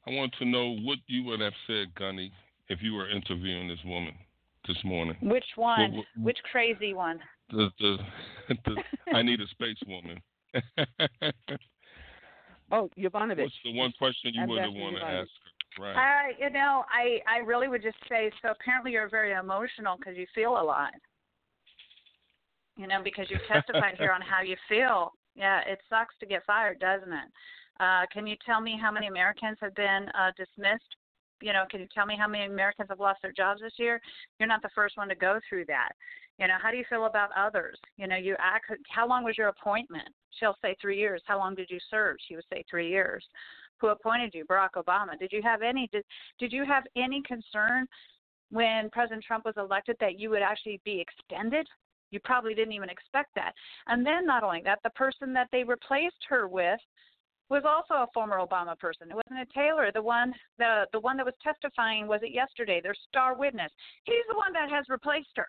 I want to know what you would have said, Gunny, if you were interviewing this woman this morning. Which one? Well, well- Which crazy one? The the, the I need a space woman. Oh, Yovanovitch. What's the one question you would have Ambassador want to ask her? Right. Uh, you know, I I really would just say so. Apparently, you're very emotional because you feel a lot. You know, because you testified here on how you feel. Yeah, it sucks to get fired, doesn't it? Uh, can you tell me how many Americans have been uh, dismissed? You know, can you tell me how many Americans have lost their jobs this year? You're not the first one to go through that. You know, how do you feel about others? You know, you act. How long was your appointment? She'll say three years. How long did you serve? She would say three years. Who appointed you? Barack Obama. Did you have any? Did, did you have any concern when President Trump was elected that you would actually be extended? You probably didn't even expect that. And then not only that, the person that they replaced her with was also a former Obama person. It wasn't it Taylor, the one the the one that was testifying was it yesterday, their star witness. He's the one that has replaced her.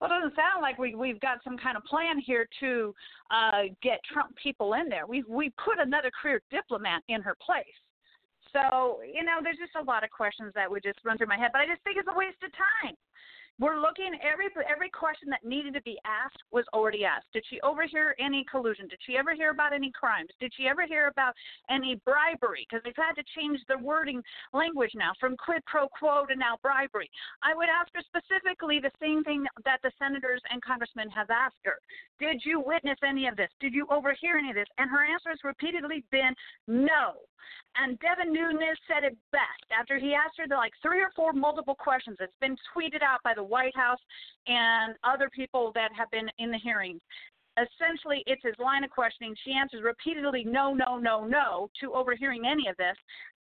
Well, it doesn't sound like we we've got some kind of plan here to uh, get Trump people in there. We we put another career diplomat in her place. So you know, there's just a lot of questions that would just run through my head. But I just think it's a waste of time. We're looking every every question that needed to be asked was already asked. Did she overhear any collusion? Did she ever hear about any crimes? Did she ever hear about any bribery? Because they've had to change the wording language now from quid pro quo to now bribery. I would ask her specifically the same thing that the senators and congressmen have asked her. Did you witness any of this? Did you overhear any of this? And her answer has repeatedly been no. And Devin Nunes said it best after he asked her the like three or four multiple questions. It's been tweeted out by the White House and other people that have been in the hearings. Essentially, it's his line of questioning. She answers repeatedly no, no, no, no to overhearing any of this.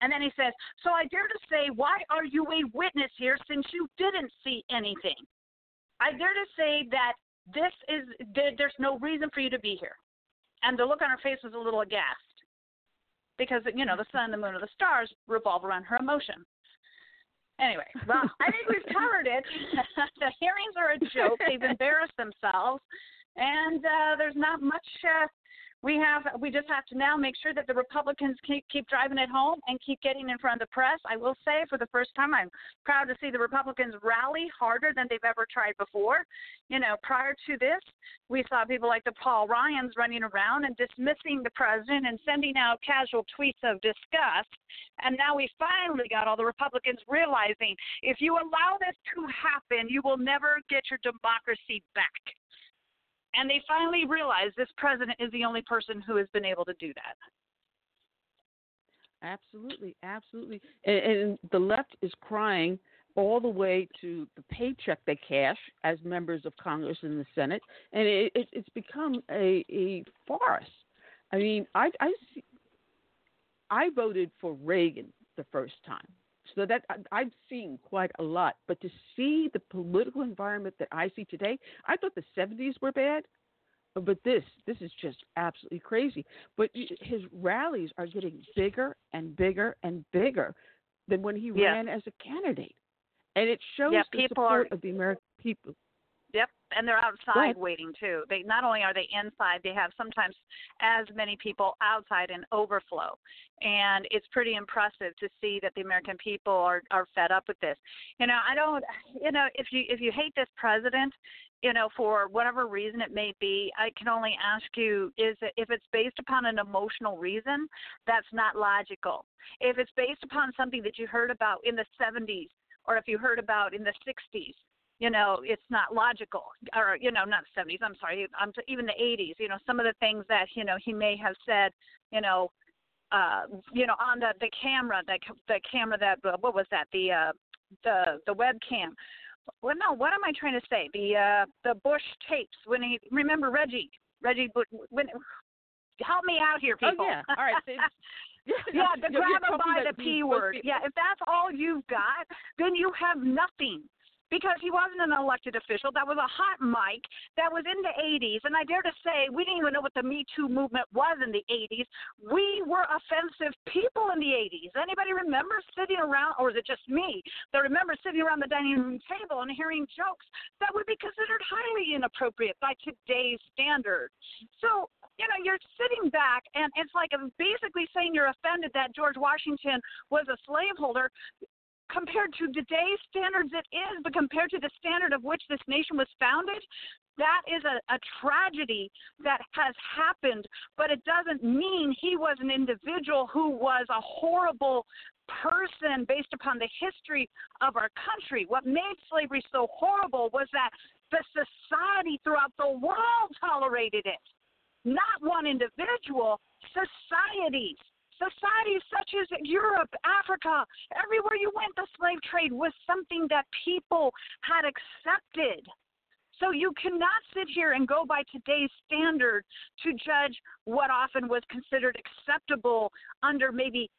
And then he says, So I dare to say, why are you a witness here since you didn't see anything? I dare to say that this is, there's no reason for you to be here. And the look on her face was a little aghast because you know the sun, the moon, and the stars revolve around her emotion. Anyway, well, I think we've covered it. the hearings are a joke. They've embarrassed themselves, and uh, there's not much. Uh, we have. We just have to now make sure that the Republicans keep keep driving it home and keep getting in front of the press. I will say, for the first time, I'm proud to see the Republicans rally harder than they've ever tried before. You know, prior to this, we saw people like the Paul Ryans running around and dismissing the president and sending out casual tweets of disgust. And now we finally got all the Republicans realizing if you allow this to happen, you will never get your democracy back. And they finally realized this president is the only person who has been able to do that. Absolutely, absolutely. And, and the left is crying all the way to the paycheck they cash as members of Congress and the Senate, and it, it, it's become a, a farce. I mean, I, I, I voted for Reagan the first time, so that I've seen quite a lot. But to see the political environment that I see today, I thought the '70s were bad, but this this is just absolutely crazy. But his rallies are getting bigger and bigger and bigger than when he Yeah. ran as a candidate, and it shows Yeah, the support are- of the American people. Yep, and they're outside waiting too. They not only are they inside, they have sometimes as many people outside in overflow, and it's pretty impressive to see that the American people are are fed up with this. You know, I don't. You know, if you if you hate this president, you know, for whatever reason it may be, I can only ask you: is it, if it's based upon an emotional reason, that's not logical. If it's based upon something that you heard about in the 70s, or if you heard about in the 60s, you know it's not logical or you know not the 70s i'm sorry i'm even the 80s you know some of the things that you know he may have said you know uh you know on the the camera the the camera that uh, what was that the uh the the webcam well no what am i trying to say the uh the bush tapes when he remember reggie reggie when help me out here, people. Oh yeah. All right. So yeah, the grab by the P word. Yeah, if that's all you've got, then you have nothing. Because he wasn't an elected official. That was a hot mic that was in the 80s. And I dare to say, we didn't even know what the Me Too movement was in the 80s. We were offensive people in the 80s. Anybody remember sitting around, or is it just me, that remember sitting around the dining room table and hearing jokes that would be considered highly inappropriate by today's standards? So, you know, you're sitting back and it's like basically saying you're offended that George Washington was a slaveholder compared to today's standards it is, but compared to the standard of which this nation was founded, that is a, a tragedy that has happened, but it doesn't mean he was an individual who was a horrible person based upon the history of our country. What made slavery so horrible was that the society throughout the world tolerated it. Not one individual, societies societies such as Europe, Africa, everywhere you went, the slave trade was something that people had accepted. So you cannot sit here and go by today's standard to judge what often was considered acceptable under maybe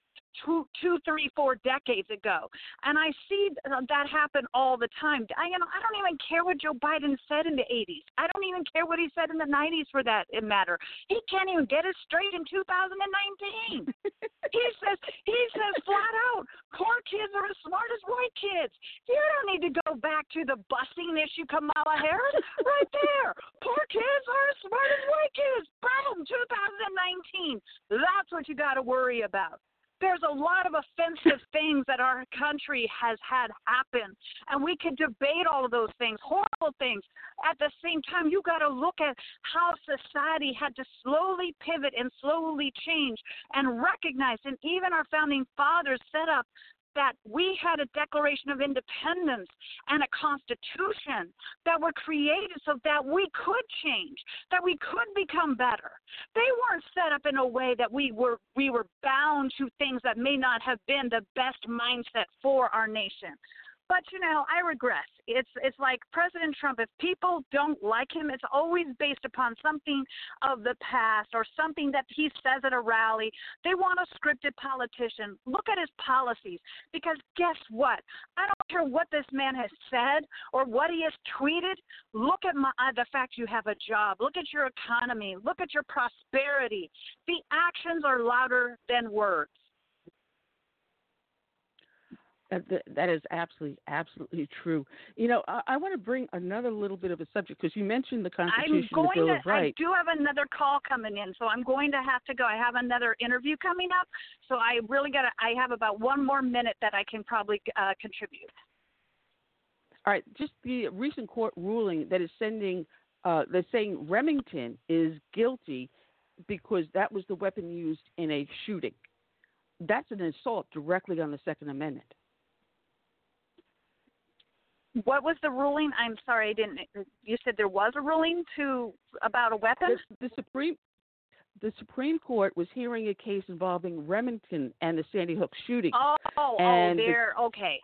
two, two, three, four decades ago. And I see uh, that happen all the time. I, you know, I don't even care what Joe Biden said in the 80s. I don't even care what he said in the 90s for that matter. He can't even get it straight in 2019. he says he says flat out, poor kids are as smart as white kids. You don't need to go back to the busing issue, Kamala Harris. right there, poor kids are as smart as white kids. Problem 2019. That's what you got to worry about there's a lot of offensive things that our country has had happen and we could debate all of those things horrible things. At the same time you got to look at how society had to slowly pivot and slowly change and recognize and even our founding fathers set up that we had a Declaration of Independence and a Constitution that were created so that we could change, that we could become better. They weren't set up in a way that we were we were bound to things that may not have been the best mindset for our nation. But you know, I regress. It's it's like President Trump. If people don't like him, it's always based upon something of the past or something that he says at a rally. They want a scripted politician. Look at his policies, because guess what? I don't care what this man has said or what he has tweeted. Look at my, uh, the fact you have a job. Look at your economy. Look at your prosperity. The actions are louder than words. That, that- is absolutely, absolutely true. You know, I, I want to bring another little bit of a subject because you mentioned the Constitution, I'm going the Bill to. Rights. I do have another call coming in, so I'm going to have to go. I have another interview coming up, so I really got to. I have about one more minute that I can probably uh, contribute. All right, just the recent court ruling that is sending, uh, they're saying Remington is guilty because that was the weapon used in a shooting. That's an assault directly on the Second Amendment. What was the ruling? I'm sorry, I didn't. Uh, you said there was a ruling to about a weapon. The, the Supreme the Supreme Court was hearing a case involving Remington and the Sandy Hook shooting. Oh, oh, and there. Okay.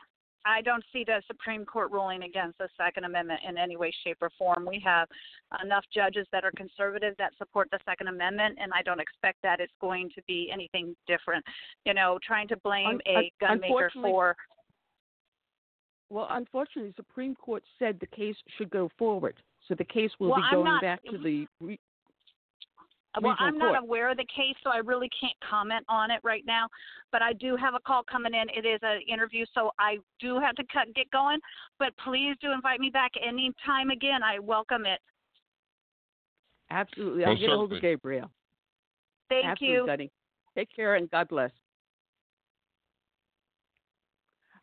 I don't see the Supreme Court ruling against the Second Amendment in any way, shape, or form. We have enough judges that are conservative that support the Second Amendment, and I don't expect that it's going to be anything different. You know, trying to blame Un- a un- gun maker for Well, unfortunately, the Supreme Court said the case should go forward. So the case will Well, be going not- back to the. Re- Well, I'm not court. aware of the case, so I really can't comment on it right now. But I do have a call coming in. It is an interview, so I do have to cut and get going. But please do invite me back anytime again. I welcome it. Absolutely. I'll Most get a hold of. Gabriel. Thank Absolutely, you. Gunny. Take care and God bless.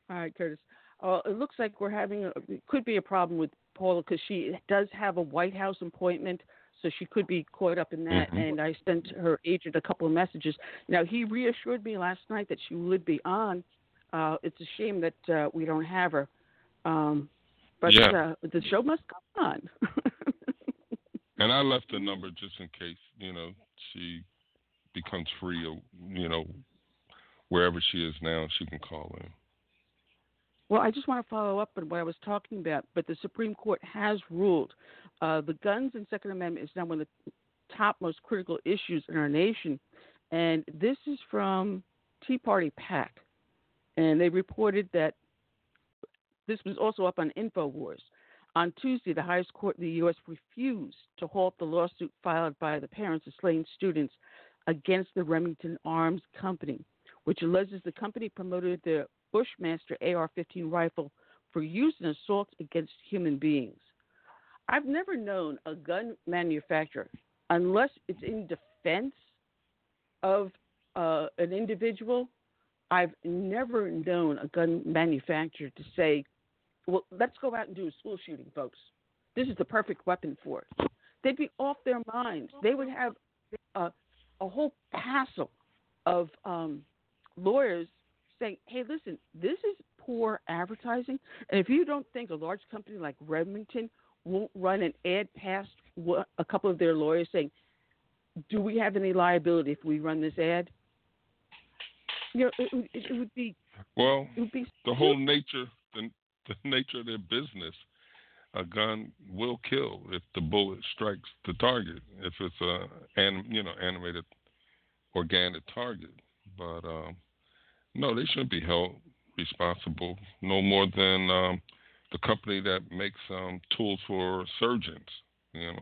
All right, Curtis. Uh, it looks like we're having a, it could be a problem with Paula because she does have a White House appointment, so she could be caught up in that. Mhm. And I sent her agent a couple of messages. Now he reassured me last night that she would be on. Uh, it's a shame that uh, we don't have her, um, but Yeah. uh, the show must go on. And I left the number just in case, you know, she becomes free or, you know, wherever she is now, she can call in. Well, I just want to follow up on what I was talking about. But the Supreme Court has ruled uh, the guns and Second Amendment is now one of the top most critical issues in our nation. And this is from Tea Party PAC. And they reported that this was also up on InfoWars. On Tuesday, the highest court in the U.S. refused to halt the lawsuit filed by the parents of slain students against the Remington Arms Company, which alleges the company promoted the Bushmaster AR 15 rifle for use in assaults against human beings. I've never known a gun manufacturer, unless it's in defense of uh, an individual, I've never known a gun manufacturer to say, well, let's go out and do a school shooting, folks. This is the perfect weapon for it. They'd be off their minds. They would have a, a whole passel of um, lawyers saying, hey, listen, this is poor advertising. And if you don't think a large company like Remington won't run an ad past a couple of their lawyers saying, do we have any liability if we run this ad? You know, it, it, it would be. Well, it would be the whole nature, the, the nature of their business. A gun will kill if the bullet strikes the target. If it's a, anim, you know, animated, organic target. But um, no, they shouldn't be held responsible no more than um, the company that makes um, tools for surgeons. You know,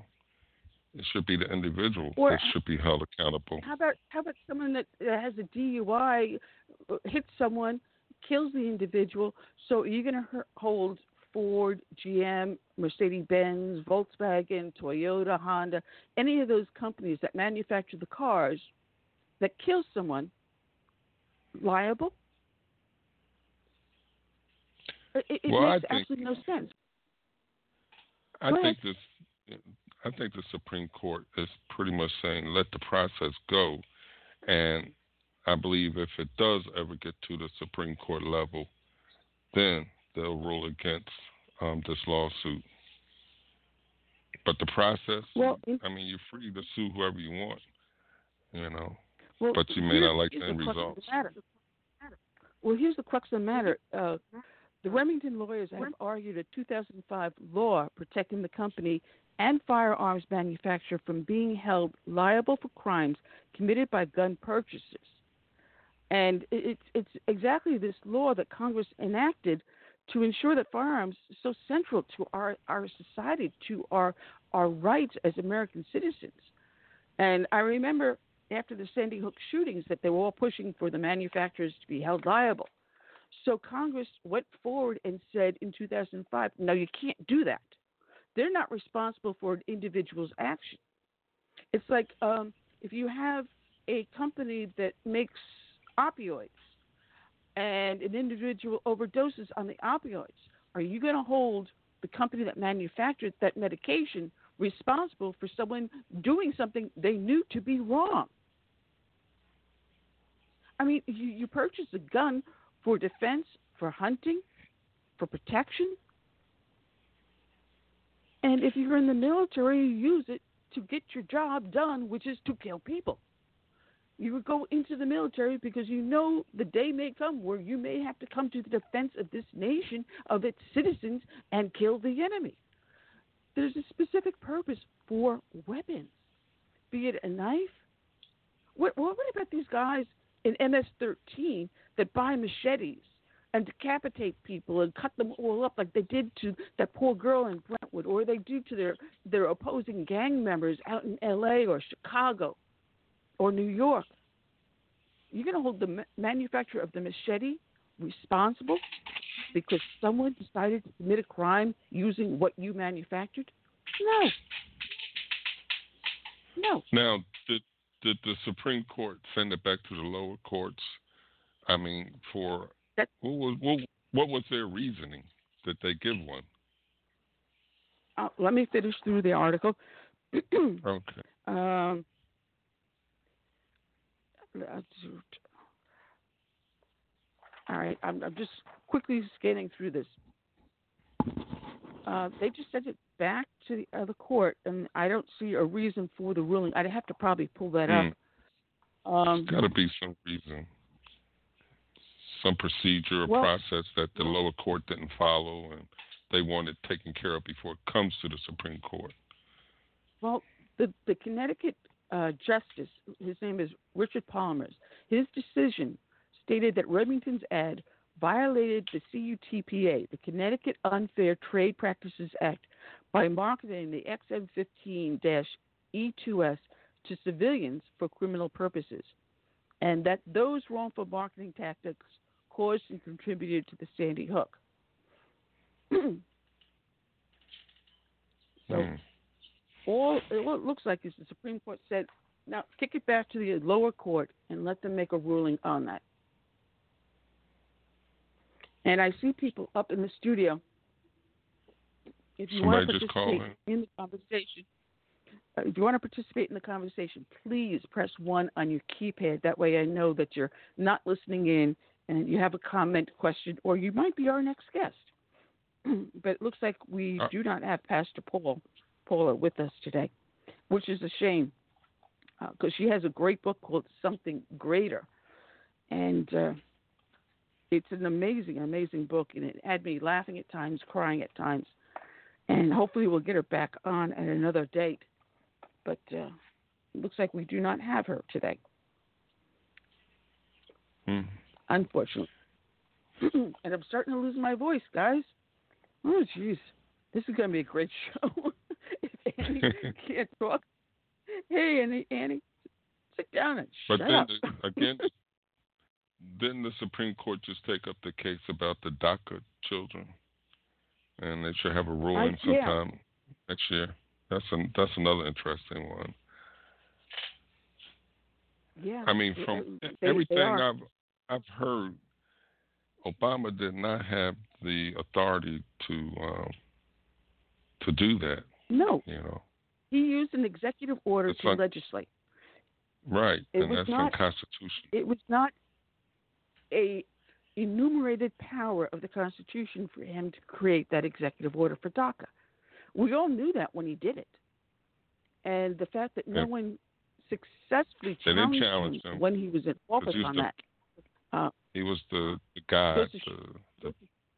it should be the individual or, that should be held accountable. How about how about someone that has a DUI, uh, hits someone, kills the individual? So are you're going to hold Ford, GM, Mercedes Benz, Volkswagen, Toyota, Honda, any of those companies that manufacture the cars that kill someone liable? It, it well, makes think, absolutely no sense. I Go think ahead. this. I think the Supreme Court is pretty much saying let the process go, and I believe if it does ever get to the Supreme Court level, then they'll rule against um, this lawsuit. But the process, well, I mean, you're free to sue whoever you want, you know, well, but you may not like the end results. Well, here's the crux of the matter. Uh, the Remington lawyers have argued a 2005 law protecting the company and firearms manufacturer from being held liable for crimes committed by gun purchasers. And it's, it's exactly this law that Congress enacted to ensure that firearms are so central to our, our society, to our, our rights as American citizens. And I remember after the Sandy Hook shootings that they were all pushing for the manufacturers to be held liable. So Congress went forward and said in 2005, no, you can't do that. They're not responsible for an individual's action. It's like um, if you have a company that makes opioids and an individual overdoses on the opioids, are you going to hold the company that manufactured that medication responsible for someone doing something they knew to be wrong? I mean, you, you purchase a gun for defense, for hunting, for protection. And if you're in the military, you use it to get your job done, which is to kill people. You would go into the military because you know the day may come where you may have to come to the defense of this nation, of its citizens, and kill the enemy. There's a specific purpose for weapons, be it a knife. What, what about these guys in MS 13 that buy machetes and decapitate people and cut them all up like they did to that poor girl in Brentwood or they do to their, their opposing gang members out in LA or Chicago or New York. You're going to hold the manufacturer of the machete responsible because someone decided to commit a crime using what you manufactured? No. No. Now, did did the Supreme Court send it back to the lower courts? I mean, for that, what was what, what was their reasoning that they give one? Uh, let me finish through the article. okay. Um, all right, I'm, I'm just quickly scanning through this. Uh, they just sent it back to the other court, and I don't see a reason for the ruling. I'd have to probably pull that mm. up. Um, There's got to be some reason, some procedure or well, process that the lower court didn't follow, and they want it taken care of before it comes to the Supreme Court. Well, The the Connecticut uh, justice, his name is Richard Palmer's. His decision stated that Remington's ad violated the CUTPA, the Connecticut Unfair Trade Practices Act, by marketing the XM15-E2S to civilians for criminal purposes, and that those wrongful marketing tactics caused and contributed to the Sandy Hook. so, Hmm. all what it looks like is the Supreme Court said, now kick it back to the lower court and let them make a ruling on that. And I see people up in the studio. If you want to participate in the conversation, uh, if you want to participate in the conversation, please press one on your keypad. That way, I know that you're not listening in and you have a comment, question, or you might be our next guest. but it looks like we Uh, do not have Pastor Paul Paula with us today, which is a shame because she has a great book called Something Greater, and uh, it's an amazing, amazing book, and it had me laughing at times, crying at times, and hopefully we'll get her back on at another date. But uh, it looks like we do not have her today, Hmm. unfortunately. and I'm starting to lose my voice, guys. Oh, jeez, this is going to be a great show. if Annie can't talk, hey, Annie, Annie, sit down and But shut then up. again, didn't the Supreme Court just take up the case about the DACA children, and they should have a ruling Uh, yeah. sometime next year? That's an, that's another interesting one. yeah, I mean, from they- they everything are. I've I've heard, Obama did not have the authority to um, to do that. no, You know, he used an executive order It's to legislate. right? It and was that's not- unconstitutional. It was not a enumerated power of the Constitution for him to create that executive order for DACA. We all knew that when he did it, and the fact that no Yeah. one successfully didn't challenged him him. when he was in office was on the- that. Uh, He was the the guy, sh- the, the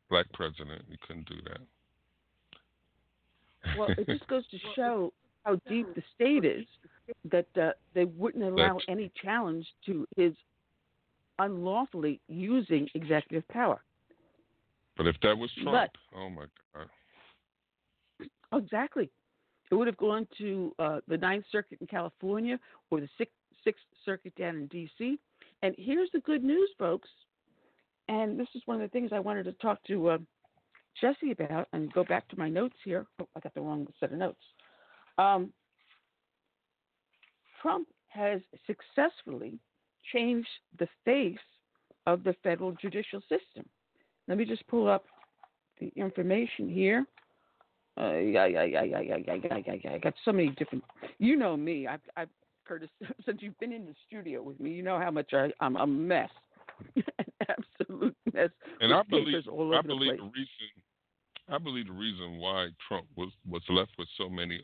black president. He couldn't do that. well, it just goes to show how deep the state is that uh, they wouldn't allow That's- any challenge to his unlawfully using executive power. But if that was Trump, But- oh my God, Exactly. It would have gone to uh, the Ninth Circuit in California or the Sixth, Sixth Circuit down in D.C. And here's the good news, folks. And this is one of the things I wanted to talk to uh, Jessie about and go back to my notes here. Oh, I got the wrong set of notes. Um, Trump has successfully Change the face of the federal judicial system. Let me just pull up the information here. I, I got so many different. You know me. I've, I've Curtis, since you've been in the studio with me, you know how much I, am a mess, an absolute mess. And I believe, I believe the, the, reason, I believe the reason why Trump was was left with so many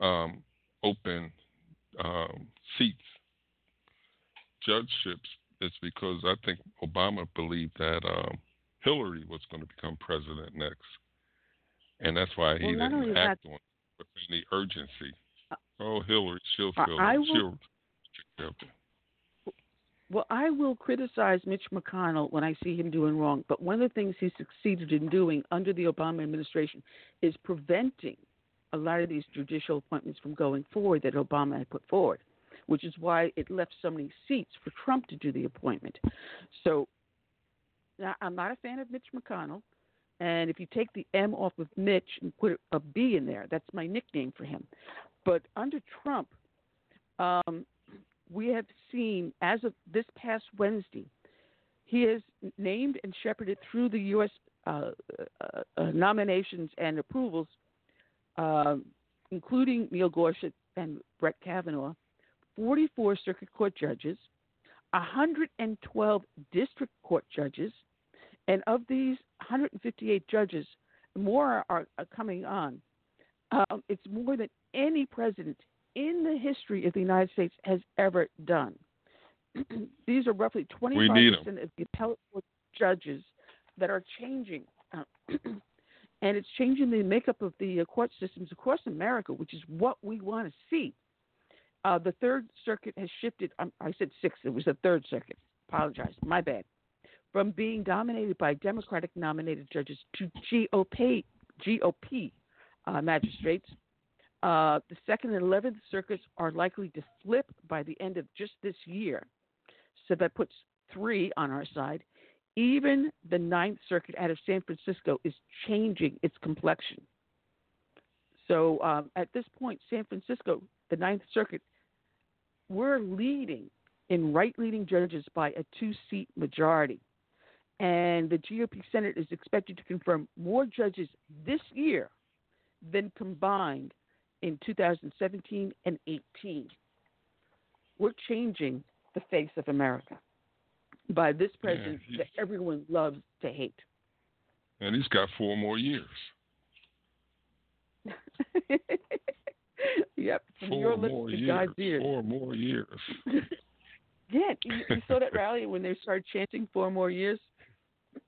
um, open um, seats judgeships, is because I think Obama believed that um, Hillary was going to become president next, and that's why he Well, didn't that- act on it with any urgency. Oh, Hillary, she'll I- feel I it. will- She'll. Well, I will criticize Mitch McConnell when I see him doing wrong, but one of the things he succeeded in doing under the Obama administration is preventing a lot of these judicial appointments from going forward that Obama had put forward, which is why it left so many seats for Trump to do the appointment. So I'm not a fan of Mitch McConnell, and if you take the M off of Mitch and put a B in there, that's my nickname for him. But under Trump, um, we have seen as of this past Wednesday, he has named and shepherded through the U.S. Uh, uh, uh, nominations and approvals, um, including Neil Gorsuch and Brett Kavanaugh, 44 circuit court judges, 112 district court judges, and of these 158 judges, more are, are coming on. Um, it's more than any president in the history of the United States has ever done. These are roughly 25% of the appellate court judges that are changing. And it's changing the makeup of the court systems across America, which is what we want to see. Uh, the Third Circuit has shifted. Um, I said sixth; it was the Third Circuit. Apologize, my bad. From being dominated by Democratic nominated judges to GOP GOP uh, magistrates. Uh, the second and eleventh circuits are likely to flip by the end of just this year, so that puts three on our side. Even the Ninth Circuit out of San Francisco is changing its complexion. So um, at this point, San Francisco, the Ninth Circuit, we're leading in right leaning judges by a two seat majority. And the GOP Senate is expected to confirm more judges this year than combined in 2017 and 18. We're changing the face of America by this president Yeah, that everyone loves to hate. And he's got four more years. yep, from Four your lips more to years. God's ears. Four more years. Yeah, you, you saw that rally when they started chanting four more years,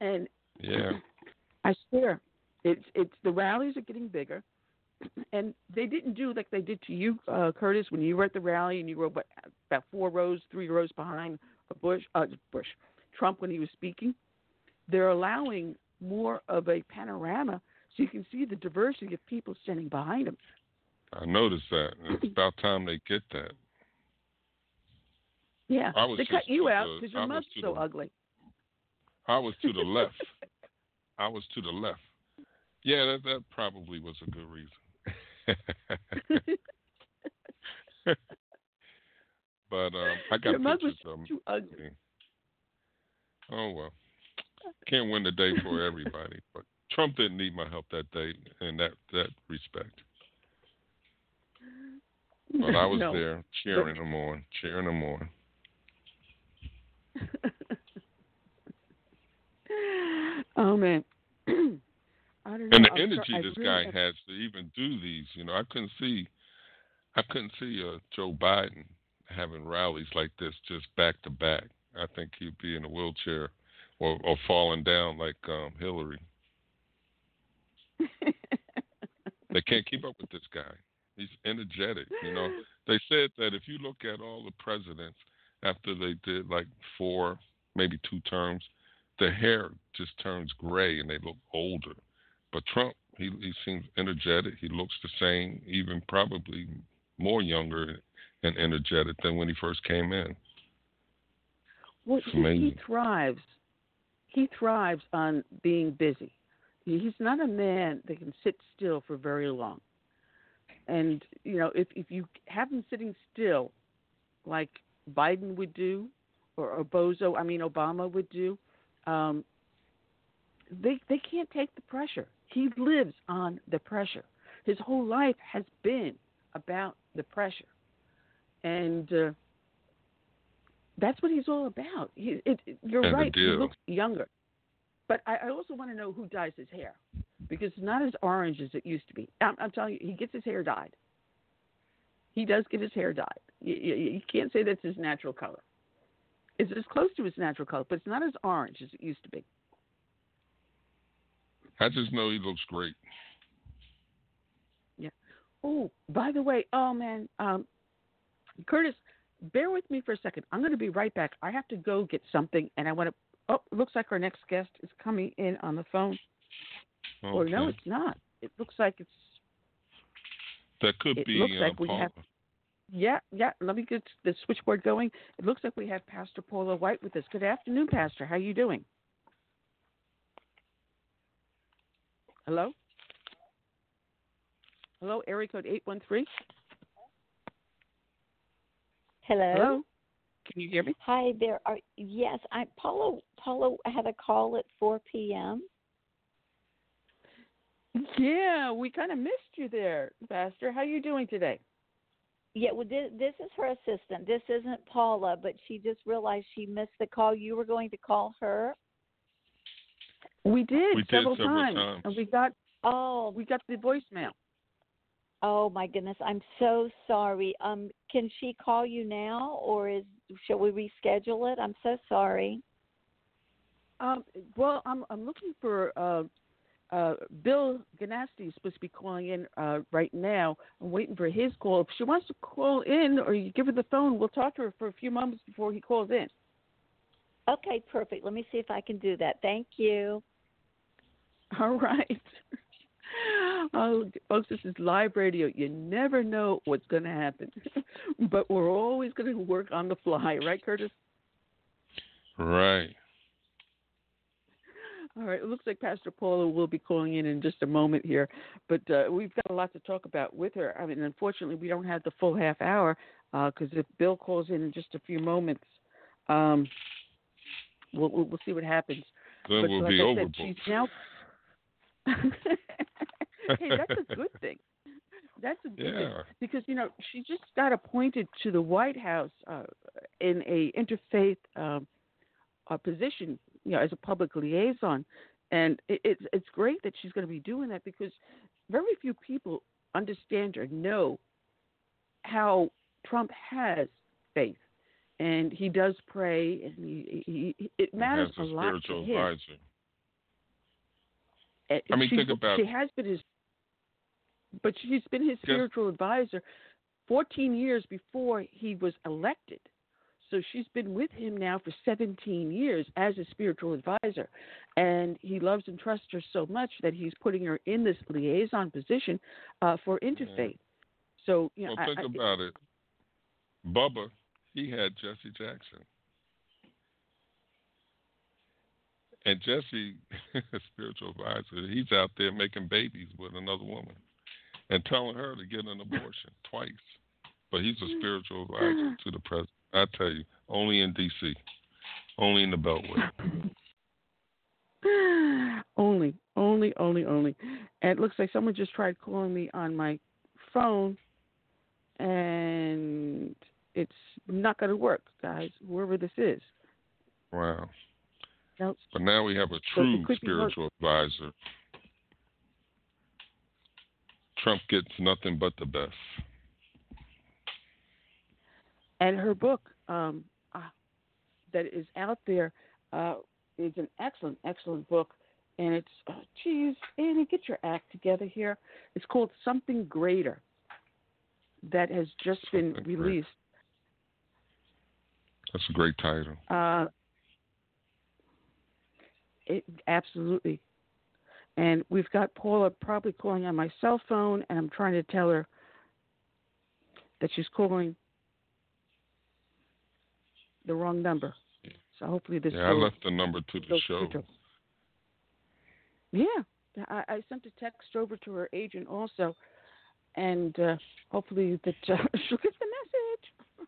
and Yeah. I swear, it's it's the rallies are getting bigger, and they didn't do like they did to you, uh, Curtis, when you were at the rally and you were what, about four rows, three rows behind Bush, uh, Bush, Trump when he was speaking. They're allowing more of a panorama so you can see the diversity of people standing behind him. I noticed that. It's about time they get that. Yeah, I was they cut you out because your mug's so the- ugly. I was to the left. I was to the left. Yeah, that that probably was a good reason. but um, I got Your mug was pictures 'em. too ugly. Oh well, can't win the day for everybody. But Trump didn't need my help that day in that that respect. But I was No. there cheering him on, cheering him on. oh man. I don't know. And the energy this really guy has to even do these, you know, I couldn't see, I couldn't see uh, Joe Biden having rallies like this just back to back. I think he'd be in a wheelchair or or falling down like um, Hillary. They can't keep up with this guy. He's energetic, you know. They said that if you look at all the presidents after they did like four, maybe two terms, the hair just turns gray and they look older. But Trump, he he seems energetic. He looks the same, even probably more younger and energetic than when he first came in. Well, he, he thrives. He thrives on being busy. He's not a man that can sit still for very long. And you know, if if you have him sitting still, like Biden would do, or, or Bozo, I mean Obama would do, um, they they can't take the pressure. He lives on the pressure. His whole life has been about the pressure, and. Uh, that's what he's all about. He, it, it- you're And right. He looks younger. But I, I also want to know who dyes his hair because it's not as orange as it used to be. I'm, I'm telling you, he gets his hair dyed. He does get his hair dyed. You, you, you can't say that's his natural color. It's as close to his natural color, but it's not as orange as it used to be. I just know he looks great. Yeah. Oh, by the way, oh man, um, Curtis, bear with me for a second. I'm going to be right back. I have to go get something, and I want to. Oh, looks like our next guest is coming in on the phone. Or no, it's not. It looks like it's that could it be looks uh, like we Paul. have- yeah, yeah. Let me get the switchboard going. It looks like we have Pastor Paula White with us. Good afternoon, Pastor. How are you doing? Hello. Hello, area code eight one three. Hello. Hello. Can you hear me? Hi there. Are yes, I Paulo Paulo had a call at 4 p.m. Yeah, we kind of missed you there, Pastor. How are you doing today? Yeah, well this, this is her assistant. This isn't Paula, but she just realized she missed the call. You were going to call her? We did We did several, several times, times. and we got Oh, we got the voicemail. oh my goodness. I'm so sorry. Um can she call you now or is shall we reschedule it? I'm so sorry. Um, well, I'm I'm looking for uh, uh, Bill Gunasti is supposed to be calling in uh, right now. I'm waiting for his call. If she wants to call in, or you give her the phone, we'll talk to her for a few moments before he calls in. Okay, perfect. Let me see if I can do that. Thank you. All right. Oh, folks, this is live radio. You never know what's going to happen, but we're always going to work on the fly, right, Curtis? Right. All right. It looks like Pastor Paula will be calling in in just a moment here, but uh, we've got a lot to talk about with her. I mean, unfortunately, we don't have the full half hour because uh, if Bill calls in in just a few moments, um, we'll, we'll, see what happens. Then but we'll like be over. she's now. hey, that's a good thing. That's a good thing because you know she just got appointed to the White House uh, in a interfaith um, uh, position, you know, as a public liaison, and it, it's it's great that she's going to be doing that because very few people understand or know how Trump has faith, and he does pray, and he, he, he it matters As a a lot to him. advisor. And I mean, she, think about- she has been his, but she's been his spiritual advisor 14 years before he was elected. So she's been with him now for 17 years as a spiritual advisor. And he loves and trusts her so much that he's putting her in this liaison position uh, for interfaith. So, you know, Well, think I- about it. Bubba, he had Jesse Jackson. And Jesse, a spiritual advisor, he's out there making babies with another woman and telling her to get an abortion twice. But he's a spiritual advisor to the president. I tell you, only in D.C., only in the Beltway. only, only, only, only. And it looks like someone just tried calling me on my phone, and it's not going to work, guys. Whoever this is. Wow. No, But now we have a true spiritual advisor. Trump gets nothing but the best. And her book um, uh, that is out there uh, is an excellent, excellent book. And it's, uh, geez, Annie, get your act together here. It's called Something Greater. That has just been Something released. That's a great title. Uh, it, absolutely. And we've got Paula probably calling on my cell phone, and I'm trying to tell her that she's calling the wrong number. So hopefully this Yeah, I left the number to the show. through Yeah, I, I sent a text over to her agent also, and uh, hopefully that uh, she'll get the message.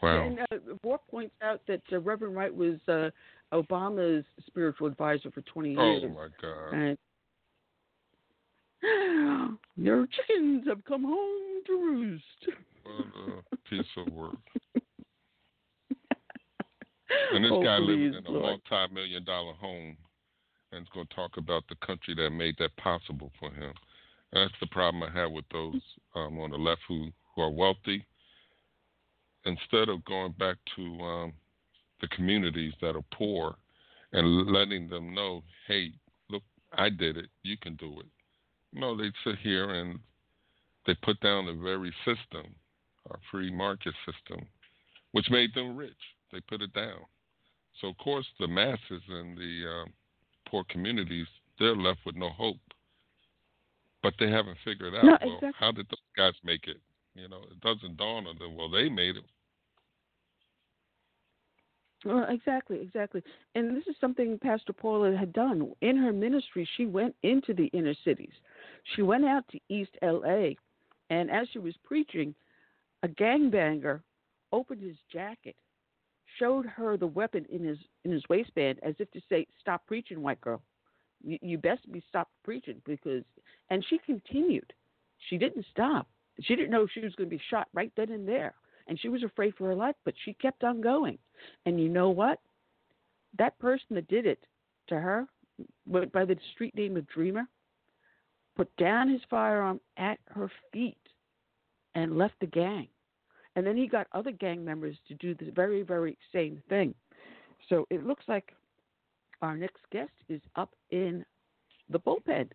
Wow. And uh, Bork points out that uh, Reverend Wright was uh, Obama's spiritual advisor for 20 years. Oh my God. And your chickens have come home to roost. What a piece of work. And this Oh, guy living please, in a Lord. multi-million dollar home, and is going to talk about the country that made that possible for him. And that's the problem I have with those um, on the left who who are wealthy. Instead of going back to um, the communities that are poor and letting them know, hey, look, I did it, you can do it. No, they sit here and they put down the very system, our free market system, which made them rich. They put it down. So of course the masses and the um, poor communities they're left with no hope. But they haven't figured out No, well exactly. how did those guys make it? You know, it doesn't dawn on them. Well, they made it. Well, exactly, exactly. And this is something Pastor Paula had done. In her ministry, she went into the inner cities. She went out to East LA, and as she was preaching, a gangbanger opened his jacket, showed her the weapon in his in his waistband as if to say, "Stop preaching, white girl. You, you best be stopped preaching because." And she continued. She didn't stop. She didn't know she was going to be shot right then and there, and she was afraid for her life, but she kept on going. And you know what? That person that did it to her, went by the street name of Dreamer, put down his firearm at her feet and left the gang. And then he got other gang members to do the very, very same thing. So it looks like our next guest is up in the bullpen.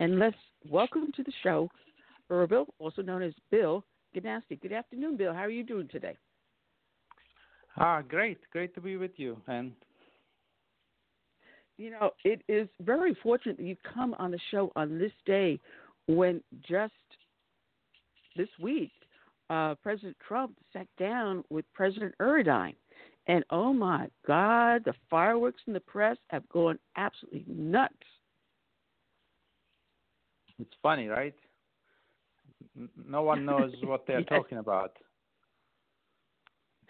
And let's welcome to the show Erbil, also known as Bill Gunasti. Good afternoon, Bill. How are you doing today? Ah, great. Great to be with you. And you know, it is very fortunate that you come on the show on this day when just this week uh, President Trump sat down with President Erdogan. And oh my God, the fireworks in the press have gone absolutely nuts. It's funny, right? No one knows what they're yes. talking about.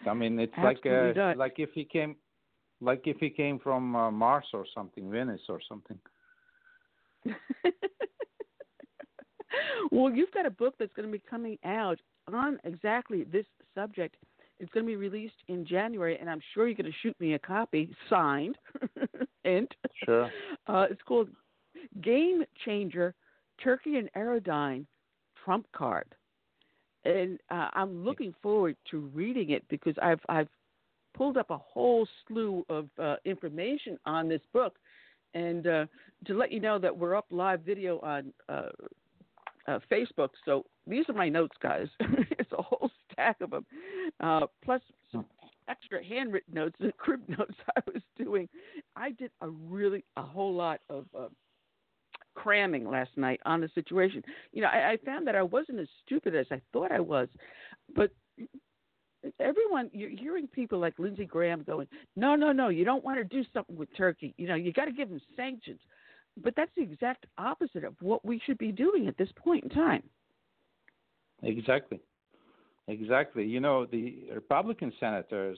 I mean, it's Absolutely like uh, like if he came, like if he came from uh, Mars or something, Venus or something. well, you've got a book that's going to be coming out on exactly this subject. It's going to be released in January, and I'm sure you're going to shoot me a copy signed. and Sure. uh, it's called Game Changer: Turkey and Erdogan Trump Card. And uh, I'm looking forward to reading it because I've I've pulled up a whole slew of uh, information on this book, and uh, to let you know that we're up live video on uh, uh, Facebook. So these are my notes, guys. it's a whole stack of them, uh, plus some extra handwritten notes and crib notes I was doing. I did a really a whole lot of. Uh, cramming last night on the situation. You know, I, I found that I wasn't as stupid as I thought I was, but everyone you're hearing people like Lindsey Graham going, no, no, no, you don't want to do something with Turkey. You know, you got to give them sanctions. But that's the exact opposite of what we should be doing at this point in time. Exactly. Exactly. You know, the Republican senators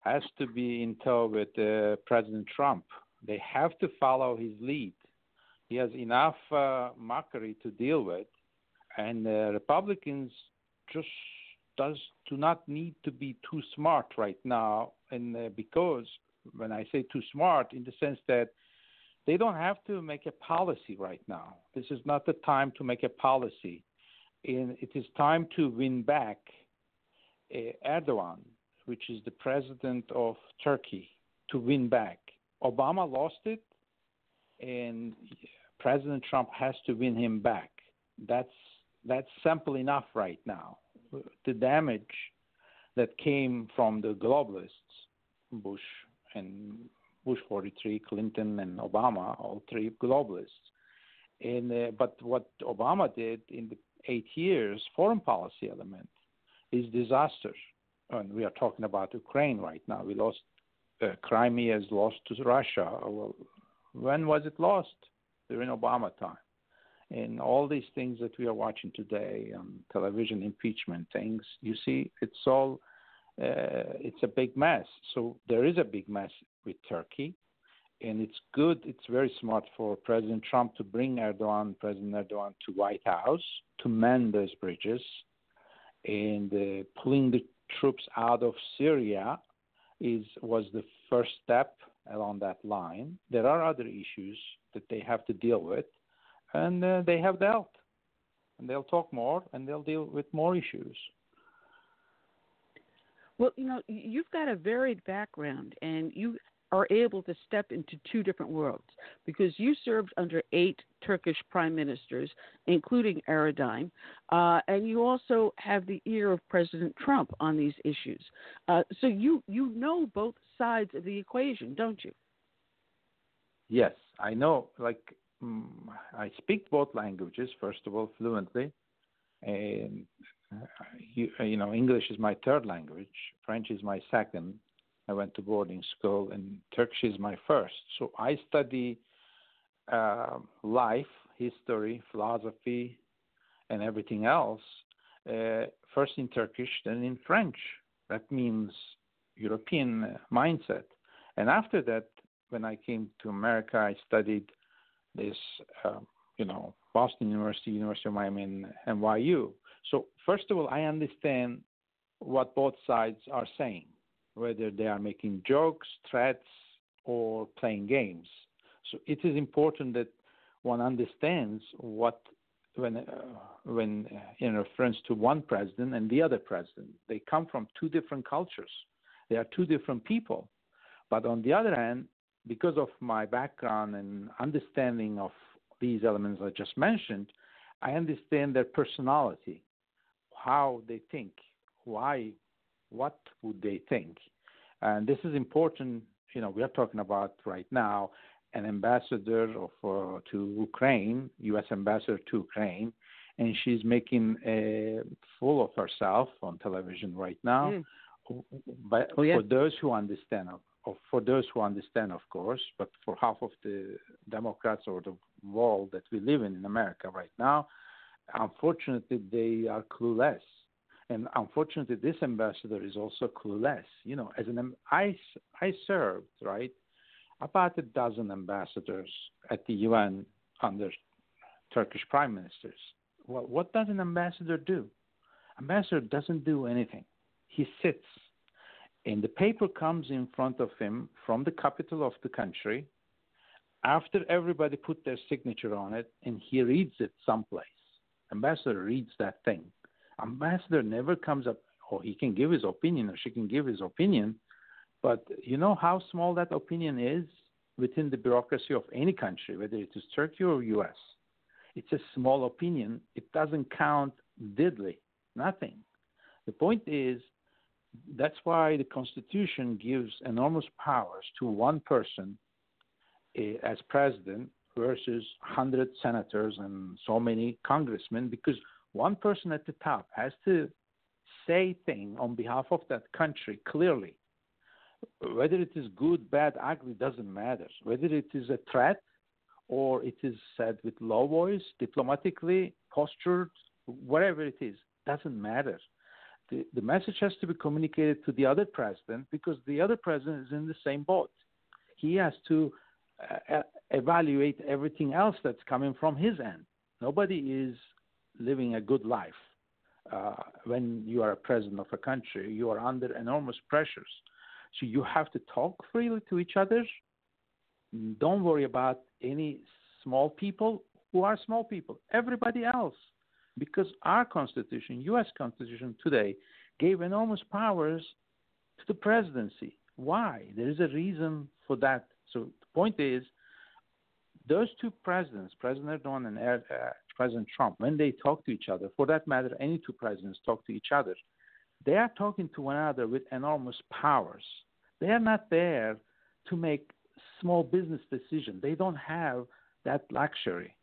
has to be in tow with uh, President Trump. They have to follow his lead. He has enough uh, mockery to deal with, and uh, Republicans just does do not need to be too smart right now. And uh, because when I say too smart, in the sense that they don't have to make a policy right now. This is not the time to make a policy. And it is time to win back uh, Erdogan, which is the president of Turkey, to win back. Obama lost it, and President Trump has to win him back. That's that's simple enough right now. The damage that came from the globalists, Bush and Bush 43, Clinton and Obama, all three globalists. And uh, but what Obama did in the eight years, foreign policy element, is disaster. And we are talking about Ukraine right now. We lost uh, Crimea is lost to Russia. Well, when was it lost? During Obama time. And all these things that we are watching today on television, impeachment things, you see, it's all, uh, it's a big mess. So there is a big mess with Turkey. And it's good, it's very smart for President Trump to bring Erdogan, President Erdogan, to White House to mend those bridges. And uh, pulling the troops out of Syria is was the first step along that line. There are other issues that they have to deal with, and uh, they have dealt. And they'll talk more, and they'll deal with more issues. Well, you know, you've got a varied background, and you are able to step into two different worlds because you served under eight Turkish prime ministers, including Erdogan, uh, and you also have the ear of President Trump on these issues. Uh, so you you know both sides of the equation, don't you? Yes, I know. Like mm, I speak both languages. First of all, fluently, and uh, you, you know English is my third language. French is my second. I went to boarding school, and Turkish is my first. So I study uh, life, history, philosophy, and everything else uh, first in Turkish, then in French. That means European mindset. And after that, when I came to America, I studied this, uh, you know, Boston University, University of Miami, and NYU. So first of all, I understand what both sides are saying, whether they are making jokes, threats, or playing games. So it is important that one understands what when uh, when uh, in reference to one president and the other president, they come from two different cultures. They are two different people, but on the other hand, because of my background and understanding of these elements I just mentioned, I understand their personality, how they think, why, what would they think. And this is important. You know, we are talking about right now an ambassador of, uh, to Ukraine, U.S. ambassador to Ukraine, and she's making a fool of herself on television right now. Mm. But Oh, yeah. for those who understand, for those who understand, of course, but for half of the Democrats or the world that we live in in America right now, unfortunately, they are clueless. And unfortunately, this ambassador is also clueless. You know, as an I, I served right about a dozen ambassadors at the UN under Turkish prime ministers. Well, what does an ambassador do? Ambassador doesn't do anything. He sits, and the paper comes in front of him from the capital of the country. After everybody put their signature on it, and he reads it someplace. Ambassador reads that thing. Ambassador never comes up, or he can give his opinion, or she can give his opinion, but you know how small that opinion is within the bureaucracy of any country, whether it is Turkey or US. It's a small opinion. It doesn't count diddly, nothing. The point is, that's why the Constitution gives enormous powers to one person eh, as president versus 100 senators and so many congressmen, because one person at the top has to say thing on behalf of that country clearly whether it is good, bad, ugly doesn't matter. Whether it is a threat or it is said with low voice, diplomatically, postured, whatever it is, doesn't matter. The, the message has to be communicated to the other president because the other president is in the same boat. He has to uh, evaluate everything else that's coming from his end. Nobody is living a good life. Uh, when you are a president of a country, you are under enormous pressures. So you have to talk freely to each other. Don't worry about any small people who are small people. Everybody else, because our Constitution, U.S. Constitution today, gave enormous powers to the presidency. Why? There is a reason for that. So the point is, those two presidents, President Erdogan and uh, President Trump, when they talk to each other, for that matter, any two presidents talk to each other, they are talking to one another with enormous powers. They are not there to make small business decisions. They don't have that luxury.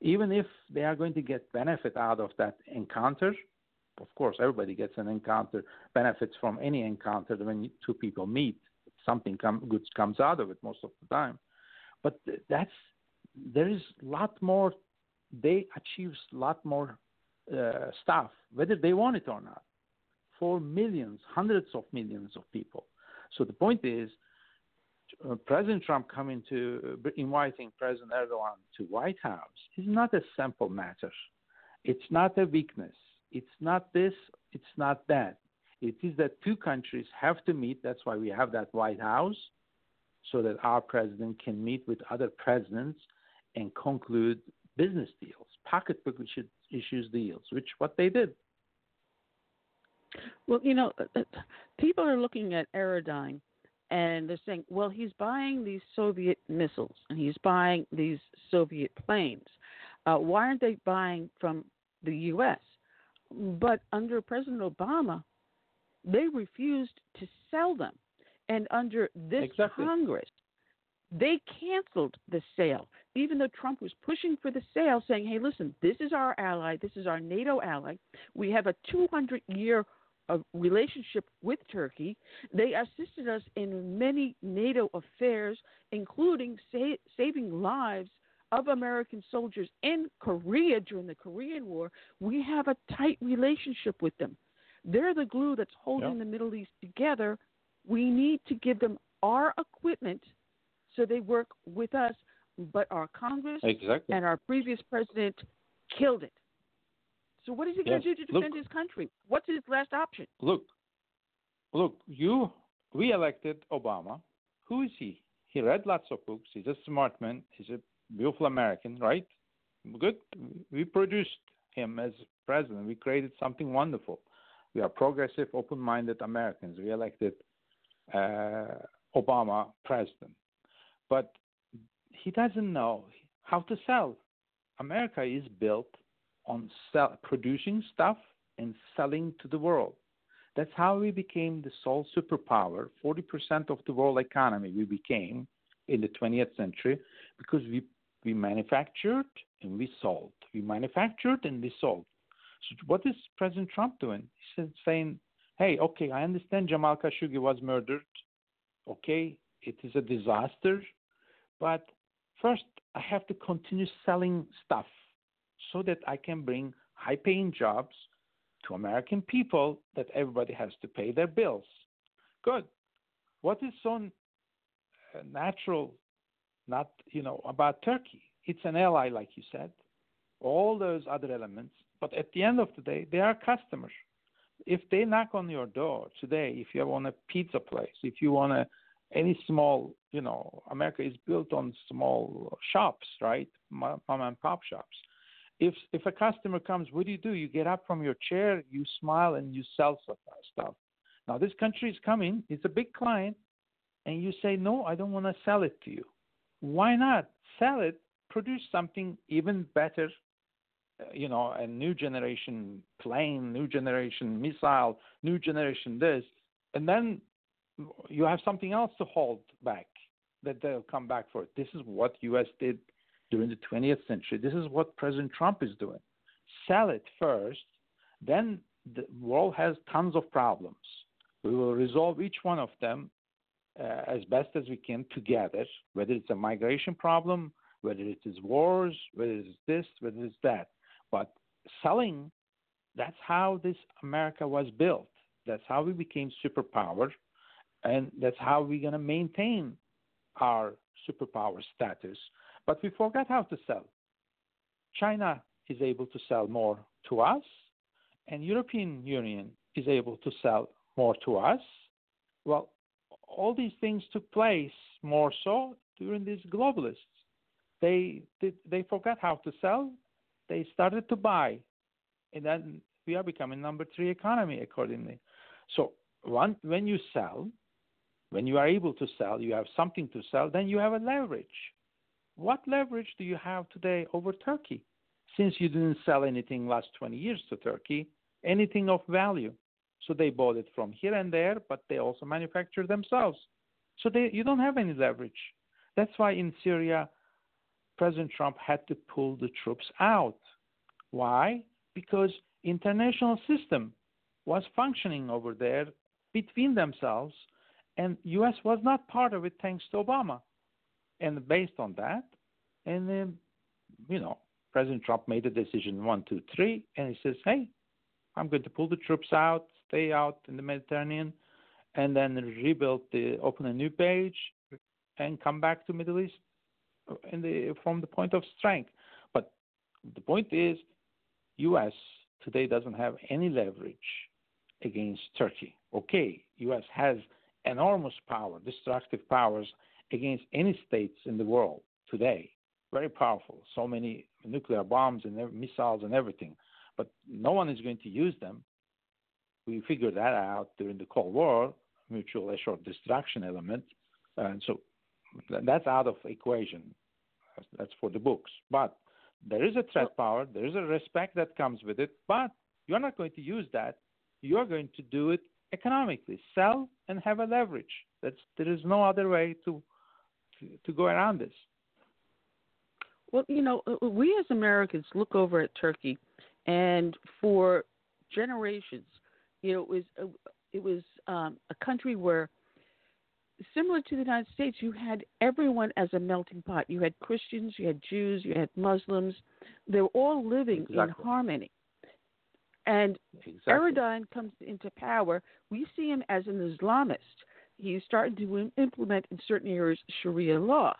Even if they are going to get benefit out of that encounter, of course, everybody gets an encounter, benefits from any encounter when two people meet. Something come, good comes out of it most of the time. But that's there is a lot more. They achieve a lot more uh, stuff, whether they want it or not for millions, hundreds of millions of people. So the point is, uh, President Trump coming to uh, inviting President Erdogan to White House is not a simple matter. It's not a weakness. It's not this. It's not that. It is that two countries have to meet. That's why we have that White House, so that our president can meet with other presidents and conclude business deals, pocketbook issues deals, which what they did. Well, you know, uh, people are looking at Erdogan and they're saying, well, he's buying these Soviet missiles and he's buying these Soviet planes. Uh, why aren't they buying from the U.S.? But under President Obama, they refused to sell them. And under this exactly. Congress, they canceled the sale, even though Trump was pushing for the sale, saying, hey, listen, this is our ally, this is our NATO ally. We have a 200 year a relationship with Turkey. They assisted us in many NATO affairs, including sa- saving lives of American soldiers in Korea during the Korean War. We have a tight relationship with them. They're the glue that's holding Yep. the Middle East together. We need to give them our equipment so they work with us. But our Congress Exactly. and our previous president killed it. So what is he going to do to Look- defend his country? What's his last option? Look, look, you, we elected Obama. Who is he? He read lots of books. He's a smart man. He's a beautiful American, right? Good. We produced him as president. We created something wonderful. We are progressive, open minded Americans. We elected uh, Obama president. but he doesn't know how to sell. America is built on sell, producing stuff and selling to the world. That's how we became the sole superpower. 40% of the world economy we became in the 20th century because we, we manufactured and we sold. We manufactured and we sold. So what is President Trump doing? He's saying, hey, okay, I understand Jamal Khashoggi was murdered. Okay, it is a disaster. But first, I have to continue selling stuff so that I can bring high paying jobs to American people that everybody has to pay their bills. Good. What is so uh, natural, not, you know, about Turkey? It's an ally, like you said, all those other elements. But at the end of the day, they are customers. If they knock on your door today, if you want a pizza place, if you want a any small, you know, America is built on small shops, right? Mom and pop shops if if a customer comes, what do you do? You get up from your chair, you smile, and you sell stuff. Now this country is coming; it's a big client, and you say, "No, I don't want to sell it to you." Why not sell it? Produce something even better. Uh, you know, a new generation plane, new generation missile, new generation this, and then you have something else to hold back that they'll come back for. This is what U.S. did during the 20th century. This is what President Trump is doing. Sell it first, then the world has tons of problems. We will resolve each one of them uh, as best as we can together, whether it's a migration problem, whether it is wars, whether it's this, whether it's that. But selling, that's how this America was built. That's how we became superpower, and that's how we're going to maintain our superpower status. But we forgot how to sell. China is able to sell more to us, and European Union is able to sell more to us. Well, all these things took place more so during these globalists. They they, they forgot how to sell. They started to buy, and then we are becoming number three economy accordingly. So one, when you sell, when you are able to sell, you have something to sell, then you have a leverage. What leverage do you have today over Turkey? Since you didn't sell anything last 20 years to Turkey, anything of value. So they bought it from here and there, but they also manufacture themselves. So they, you don't have any leverage. That's why in Syria, President Trump had to pull the troops out. Why? Because international system was functioning over there between themselves, and U.S. was not part of it thanks to Obama. And based on that, and then, you know, President Trump made a decision one, two, three, and he says, hey, I'm going to pull the troops out, stay out in the Mediterranean, and then rebuild the, open a new page, and come back to Middle East the, from the point of strength. But the point is, U.S. today doesn't have any leverage against Turkey. Okay, U.S. has enormous power, destructive powers against any states in the world today. Very powerful. So many nuclear bombs and missiles and everything. But no one is going to use them. We figured that out during the Cold War, mutual assured destruction element. And so that's out of equation. That's for the books. But there is a threat power. There is a respect that comes with it. But you're not going to use that. You're going to do it economically. Sell and have a leverage. That's there is no other way to to, go around this? Well, you know, uh, we as Americans look over at Turkey, and for generations, you know, it was a, it was um, a country where, similar to the United States, you had everyone as a melting pot. You had Christians, you had Jews, you had Muslims. They were all living exactly. in harmony. And exactly. Erdogan comes into power. We see him as an Islamist he's starting to implement in certain areas Sharia law.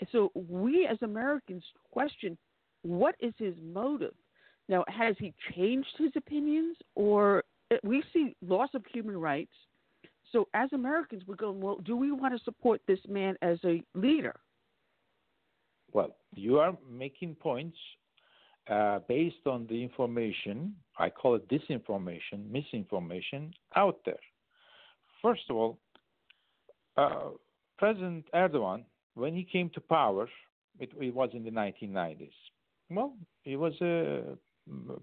And so we as Americans question what is his motive? Now, has he changed his opinions or uh, we see loss of human rights? So as Americans, we're going, well, do we want to support this man as a leader? Well, you are making points uh, based on the information, I call it disinformation, misinformation out there. First of all, uh, President Erdogan when he came to power, it, it was in the 1990s. Well, he was a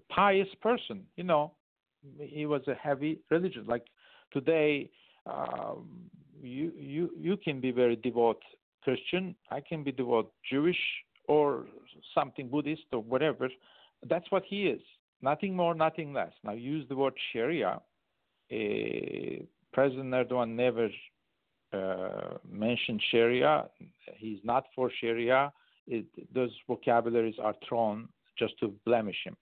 pious person, you know. He was a heavy religious. Like today, um, you you you can be very devout Christian. I can be devout Jewish or something Buddhist or whatever. That's what he is. Nothing more, nothing less. Now use the word Sharia. Uh, President Erdogan never uh, mentioned Sharia. He's not for Sharia. It, those vocabularies are thrown just to blemish him.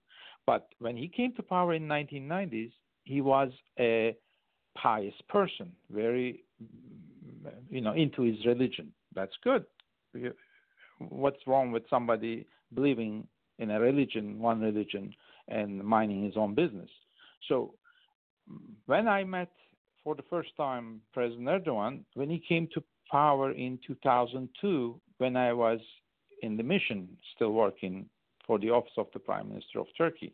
But when he came to power in 1990s, he was a pious person, very, you know, into his religion. That's good. What's wrong with somebody believing in a religion, one religion, and minding his own business? So when I met for the first time President Erdogan, when he came to power in 2002, when I was in the mission, still working for the office of the Prime Minister of Turkey.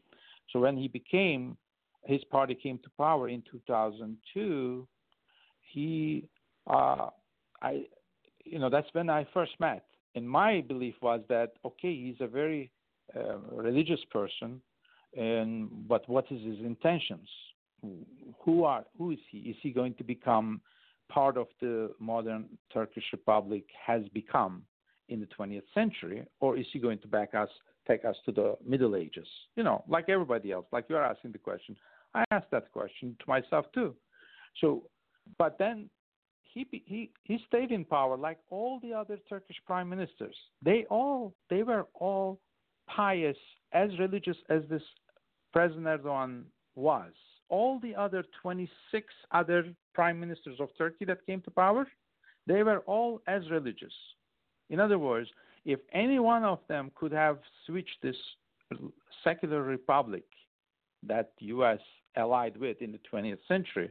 So when he became, his party came to power in 2002, he, uh, I, you know, that's when I first met. And my belief was that okay, he's a very uh, religious person, and but what is his intentions? Who are who is he? Is he going to become part of the modern Turkish Republic has become in the 20th century, or is he going to back us, take us to the Middle Ages? You know, like everybody else, like you're asking the question. I asked that question to myself too. So, but then he he he stayed in power like all the other Turkish prime ministers. They all they were all pious, as religious as this President Erdogan was. All the other 26 other prime ministers of Turkey that came to power, they were all as religious. In other words, if any one of them could have switched this secular republic that U.S. allied with in the 20th century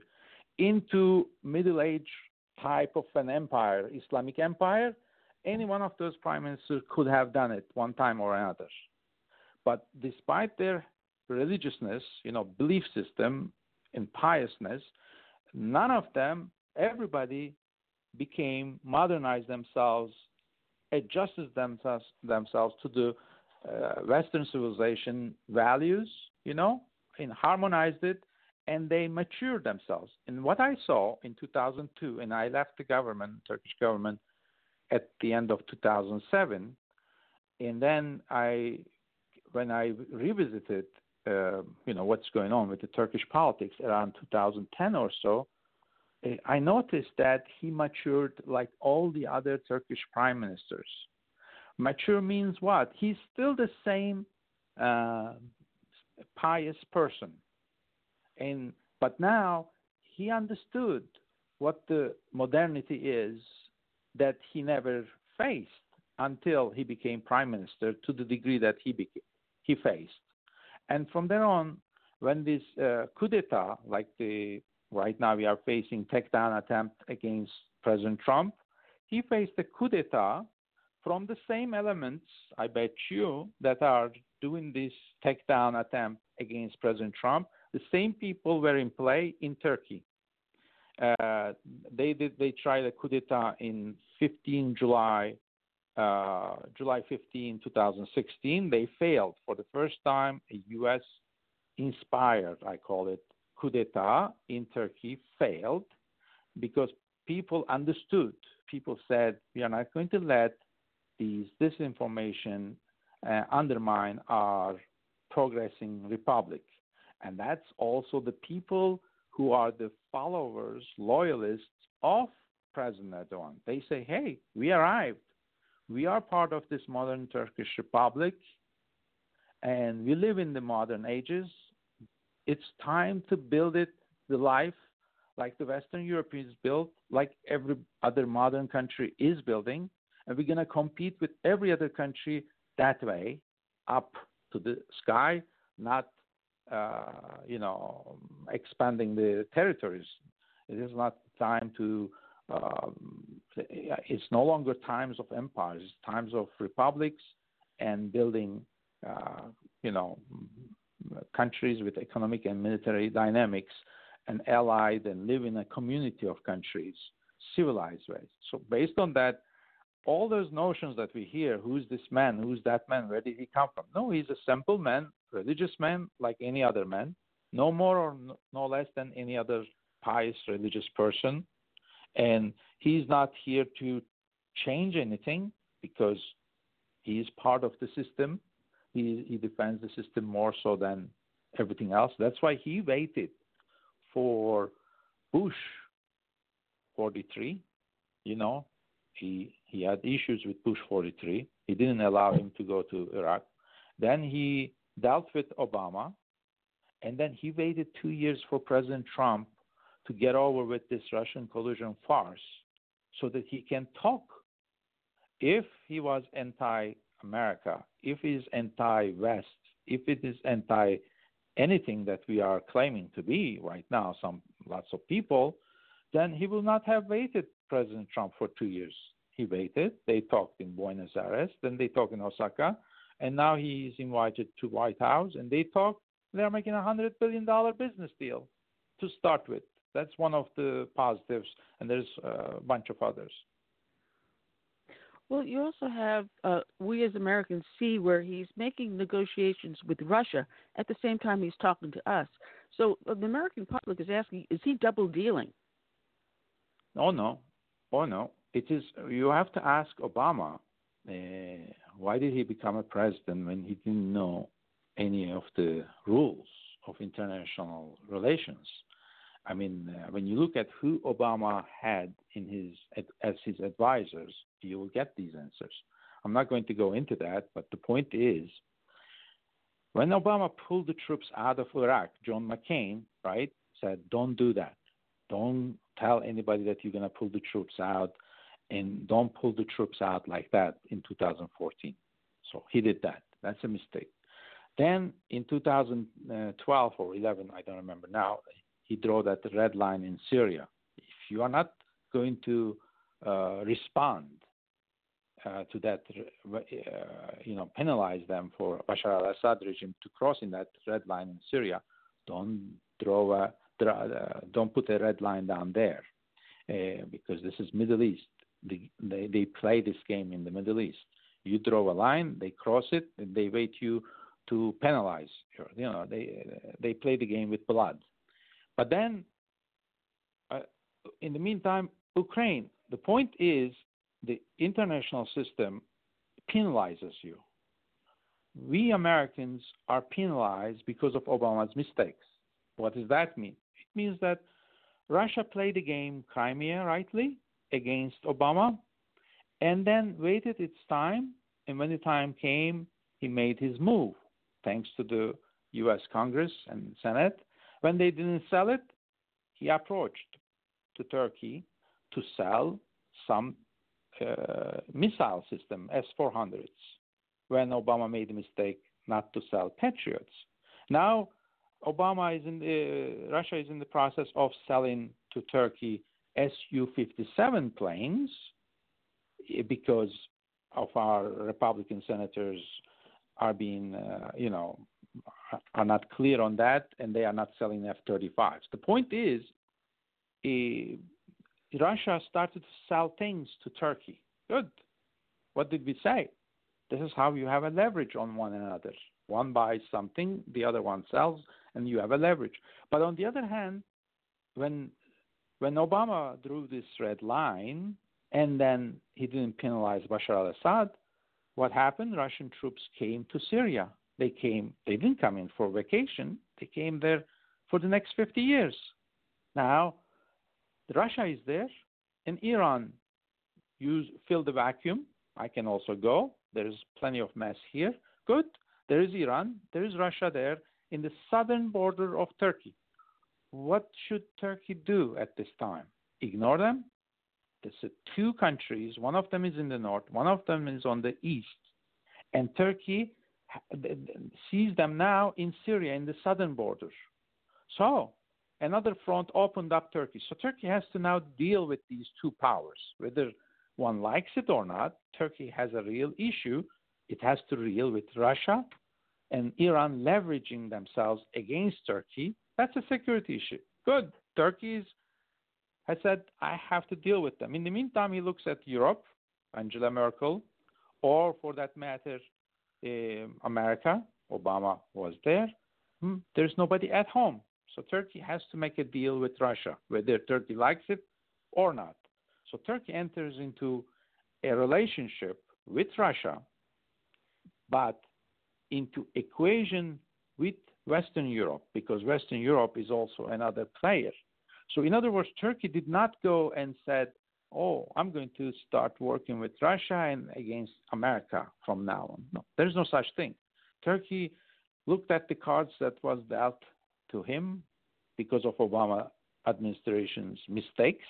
into Middle Age type of an empire, Islamic empire, any one of those prime ministers could have done it one time or another. But despite their religiousness, you know, belief system and piousness, none of them, everybody became modernized themselves adjusted themselves themselves to the uh, Western civilization values, you know, and harmonized it, and they matured themselves. And what I saw in 2002, and I left the government, Turkish government, at the end of 2007, and then I, when I revisited, uh, you know, what's going on with the Turkish politics around 2010 or so, I noticed that he matured like all the other Turkish prime ministers. Mature means what? He's still the same uh, pious person, and but now he understood what the modernity is that he never faced until he became prime minister to the degree that he became, he faced. And from there on, when this uh, coup d'etat, like the Right now, we are facing takedown attempt against President Trump. He faced a coup d'etat from the same elements, I bet you, that are doing this takedown attempt against President Trump. The same people were in play in Turkey. They did. They tried a coup d'etat in 15 July, uh, July 15, 2016. They failed for the first time. A U.S. inspired, I call it, coup d'etat in Turkey failed because people understood. People said, we are not going to let these disinformation uh, undermine our progressing republic. And that's also the people who are the followers, loyalists of President Erdogan. They say, hey, we arrived. We are part of this modern Turkish republic, and we live in the modern ages it's time to build it the life like the Western Europeans built, like every other modern country is building, and we're going to compete with every other country that way, up to the sky, not uh, you know expanding the territories. It is not time to. Um, it's no longer times of empires. It's times of republics and building, uh, you know, countries with economic and military dynamics and allied and live in a community of countries, civilized ways. So based on that, all those notions that we hear who's this man, who's that man, where did he come from? No, he's a simple man, religious man like any other man, no more or no less than any other pious religious person. And he's not here to change anything because he is part of the system. He, he defends the system more so than everything else. That's why he waited for Bush 43. You know, he he had issues with Bush 43. He didn't allow him to go to Iraq. Then he dealt with Obama, and then he waited two years for President Trump to get over with this Russian collusion farce, so that he can talk. If he was anti-America, if he's anti-West, if it is anti anything that we are claiming to be right now, some lots of people, then he will not have waited President Trump for two years. He waited. They talked in Buenos Aires, then they talked in Osaka, and now he is invited to White House, and they talk. They're making a hundred billion dollar business deal to start with. That's one of the positives, and there's a bunch of others. Well, you also have uh, we as Americans see where he's making negotiations with Russia at the same time he's talking to us. So uh, the American public is asking, is he double dealing? Oh no, oh no. It is. You have to ask Obama. Uh, why did he become a president when he didn't know any of the rules of international relations? I mean, uh, when you look at who Obama had in his as his advisors, you will get these answers. I'm not going to go into that, but the point is, when Obama pulled the troops out of Iraq, John McCain, right, said, "Don't do that. Don't tell anybody that you're going to pull the troops out, and don't pull the troops out like that in 2014." So he did that. That's a mistake. Then in 2012 or 11, I don't remember now, he drew that red line in Syria. If you are not going to uh, respond uh, to that, uh, you know, penalize them for Bashar al-Assad regime to crossing that red line in Syria, don't draw a, draw, uh, don't put a red line down there, uh, because this is Middle East. They, they, they play this game in the Middle East. You draw a line, they cross it, and they wait you to penalize. You know, they they play the game with blood. But then, uh, in the meantime, Ukraine. The point is, the international system penalizes you. We Americans are penalized because of Obama's mistakes. What does that mean? It means that Russia played the game Crimea rightly against Obama and then waited its time. And when the time came, he made his move thanks to the U.S. Congress and Senate. When they didn't sell it, he approached to Turkey to sell some uh, missile system S-400s when Obama made the mistake not to sell Patriots. Now, Obama is in the, Russia is in the process of selling to Turkey Su-57 planes eh, because of our Republican senators are being, uh, you know, are not clear on that, and they are not selling F-35s. The point is, uh, Russia started to sell things to Turkey. Good. What did we say? This is how you have a leverage on one another. One buys something, the other one sells, and you have a leverage. But on the other hand, when when Obama drew this red line and then he didn't penalize Bashar al-Assad, what happened? Russian troops came to Syria. They came. They didn't come in for vacation. They came there for the next 50 years. Now Russia is there, and Iran use fill the vacuum. I can also go. There is plenty of mess here. Good. There is Iran. There is Russia there in the southern border of Turkey. What should Turkey do at this time? Ignore them? There's two countries. One of them is in the north. One of them is on the east. And Turkey sees them now in Syria in the southern border. So another front opened up Turkey. So Turkey has to now deal with these two powers. Whether one likes it or not, Turkey has a real issue. It has to deal with Russia and Iran leveraging themselves against Turkey. That's a security issue. Good. Turkey has said, I have to deal with them. In the meantime, he looks at Europe. Angela Merkel, or for that matter, uh, America, Obama was there. Hmm, there's nobody at home. So Turkey has to make a deal with Russia, whether Turkey likes it or not. So Turkey enters into a relationship with Russia, but into equation with Western Europe, because Western Europe is also another player. So in other words, Turkey did not go and said, "Oh, I'm going to start working with Russia and against America from now on." No, there's no such thing. Turkey looked at the cards that was dealt to him because of Obama administration's mistakes,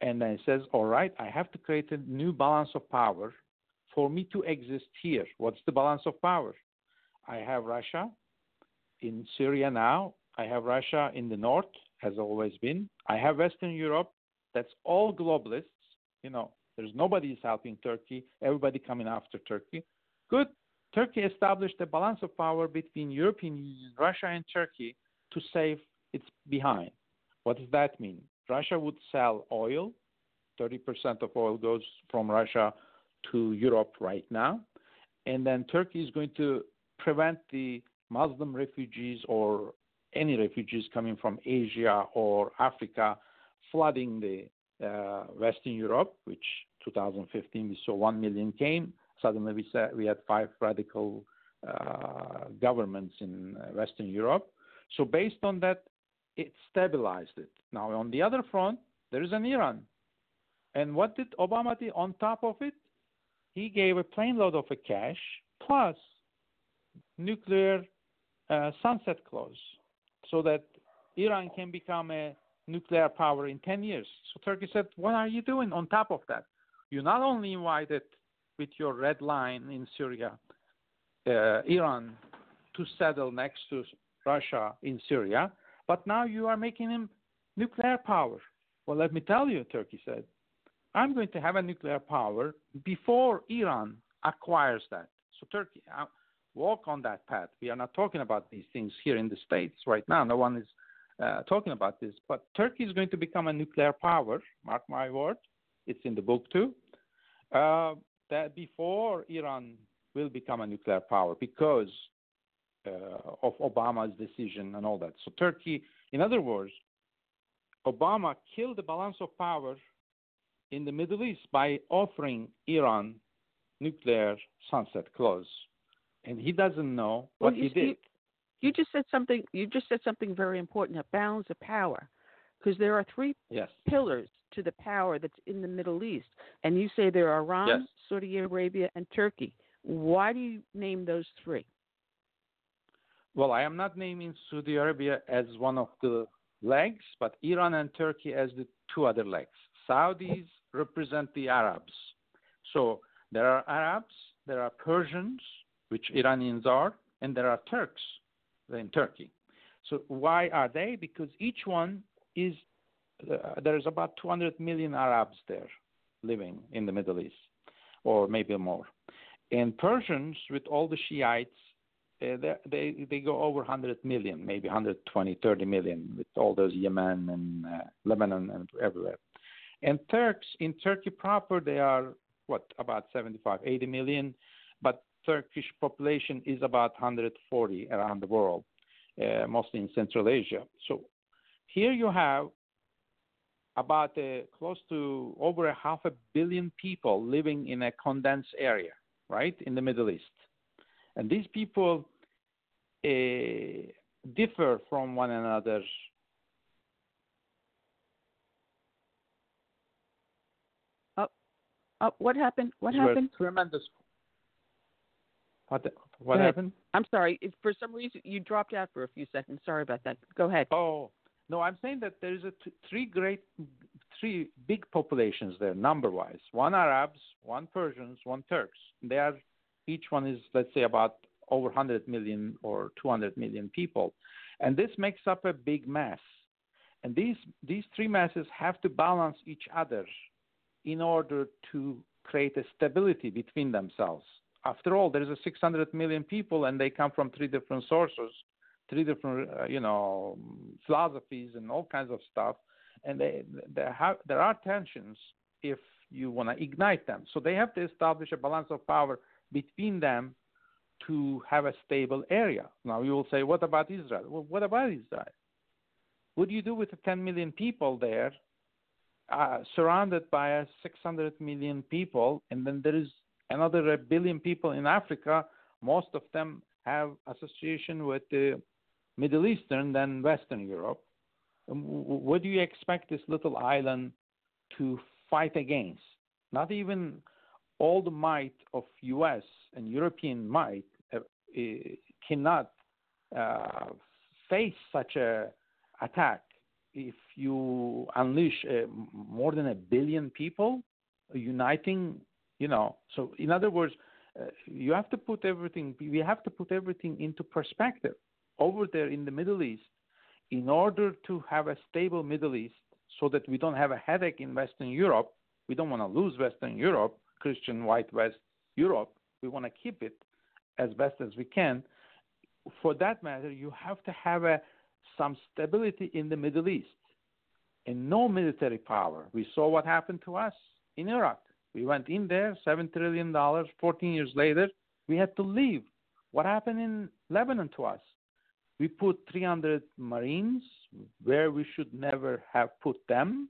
and then says, "All right, I have to create a new balance of power for me to exist here. What's the balance of power? I have Russia in Syria now. I have Russia in the north, has always been. I have Western Europe. That's all globalists. You know, there's nobody is helping Turkey. Everybody coming after Turkey. Good. Turkey established a balance of power between European Union, Russia, and Turkey to save its behind. What does that mean? Russia would sell oil. 30% of oil goes from Russia to Europe right now. And then Turkey is going to prevent the Muslim refugees or any refugees coming from Asia or Africa flooding the uh, Western Europe, which 2015 we saw 1 million came. Suddenly we, said we had five radical uh, governments in uh, Western Europe. So based on that, it stabilized it. Now on the other front, there is an Iran. And what did Obama do on top of it? He gave a plane load of cash plus nuclear sunset clause so that Iran can become a nuclear power in 10 years. So Turkey said, What are you doing on top of that? You not only invited with your red line in Syria uh, Iran to settle next to Russia in Syria, but now you are making him nuclear power. Well, let me tell you, Turkey said, I'm going to have a nuclear power before Iran acquires that. So Turkey, uh, walk on that path. We are not talking about these things here in the States right now. No one is uh, talking about this. But Turkey is going to become a nuclear power. Mark my word. It's in the book too. Uh, that before Iran will become a nuclear power because uh, of Obama's decision and all that. So Turkey, in other words, Obama killed the balance of power in the Middle East by offering Iran nuclear sunset clause and he doesn't know what well, he did. You, you just said something. You just said something very important: a balance of power, because there are three yes. pillars to the power that's in the Middle East, and you say there are Iran, yes. Saudi Arabia, and Turkey. Why do you name those three? Well, I am not naming Saudi Arabia as one of the legs, but Iran and Turkey as the two other legs. Saudis represent the Arabs. So there are Arabs, there are Persians, which Iranians are, and there are Turks in Turkey. So why are they? Because each one is uh, there's about 200 million Arabs there living in the Middle East, or maybe more. And Persians, with all the Shiites, uh, they, they they go over 100 million, maybe 120, 30 million, with all those Yemen and uh, Lebanon and everywhere. And Turks in Turkey proper, they are what about 75, 80 million, but Turkish population is about 140 around the world, uh, mostly in Central Asia. So here you have about uh, close to over a half a billion people living in a condensed area, right, in the Middle East. And these people uh, differ from one another. Oh, oh what happened? What happened? Tremendous what what happened? I'm sorry. For some reason, you dropped out for a few seconds. Sorry about that. Go ahead. Oh no, I'm saying that there is a t- three great, three big populations there, number-wise. One Arabs, one Persians, one Turks. They are each one is let's say about over 100 million or 200 million people, and this makes up a big mass. And these these three masses have to balance each other in order to create a stability between themselves after all, there is a 600 million people, and they come from three different sources, three different, uh, you know, philosophies and all kinds of stuff. And they, they have, there are tensions if you want to ignite them. So they have to establish a balance of power between them to have a stable area. Now you will say, what about Israel? Well, what about Israel? What do you do with the 10 million people there, uh, surrounded by 600 million people, and then there is another billion people in Africa? Most of them have association with the Middle Eastern than Western Europe. Um, what do you expect this little island to fight against? Not even all the might of U.S. and European might uh, uh, cannot uh, face such a attack. If you unleash uh, more than a billion people uniting, you know. So in other words, uh, you have to put everything. We have to put everything into perspective. Over there in the Middle East, in order to have a stable Middle East, so that we don't have a headache in Western Europe, we don't want to lose Western Europe, Christian white West Europe. We want to keep it as best as we can. For that matter, you have to have a, some stability in the Middle East and no military power. We saw what happened to us in Iraq. We went in there, $7 trillion. 14 years later, we had to leave. What happened in Lebanon to us? We put 300 Marines where we should never have put them,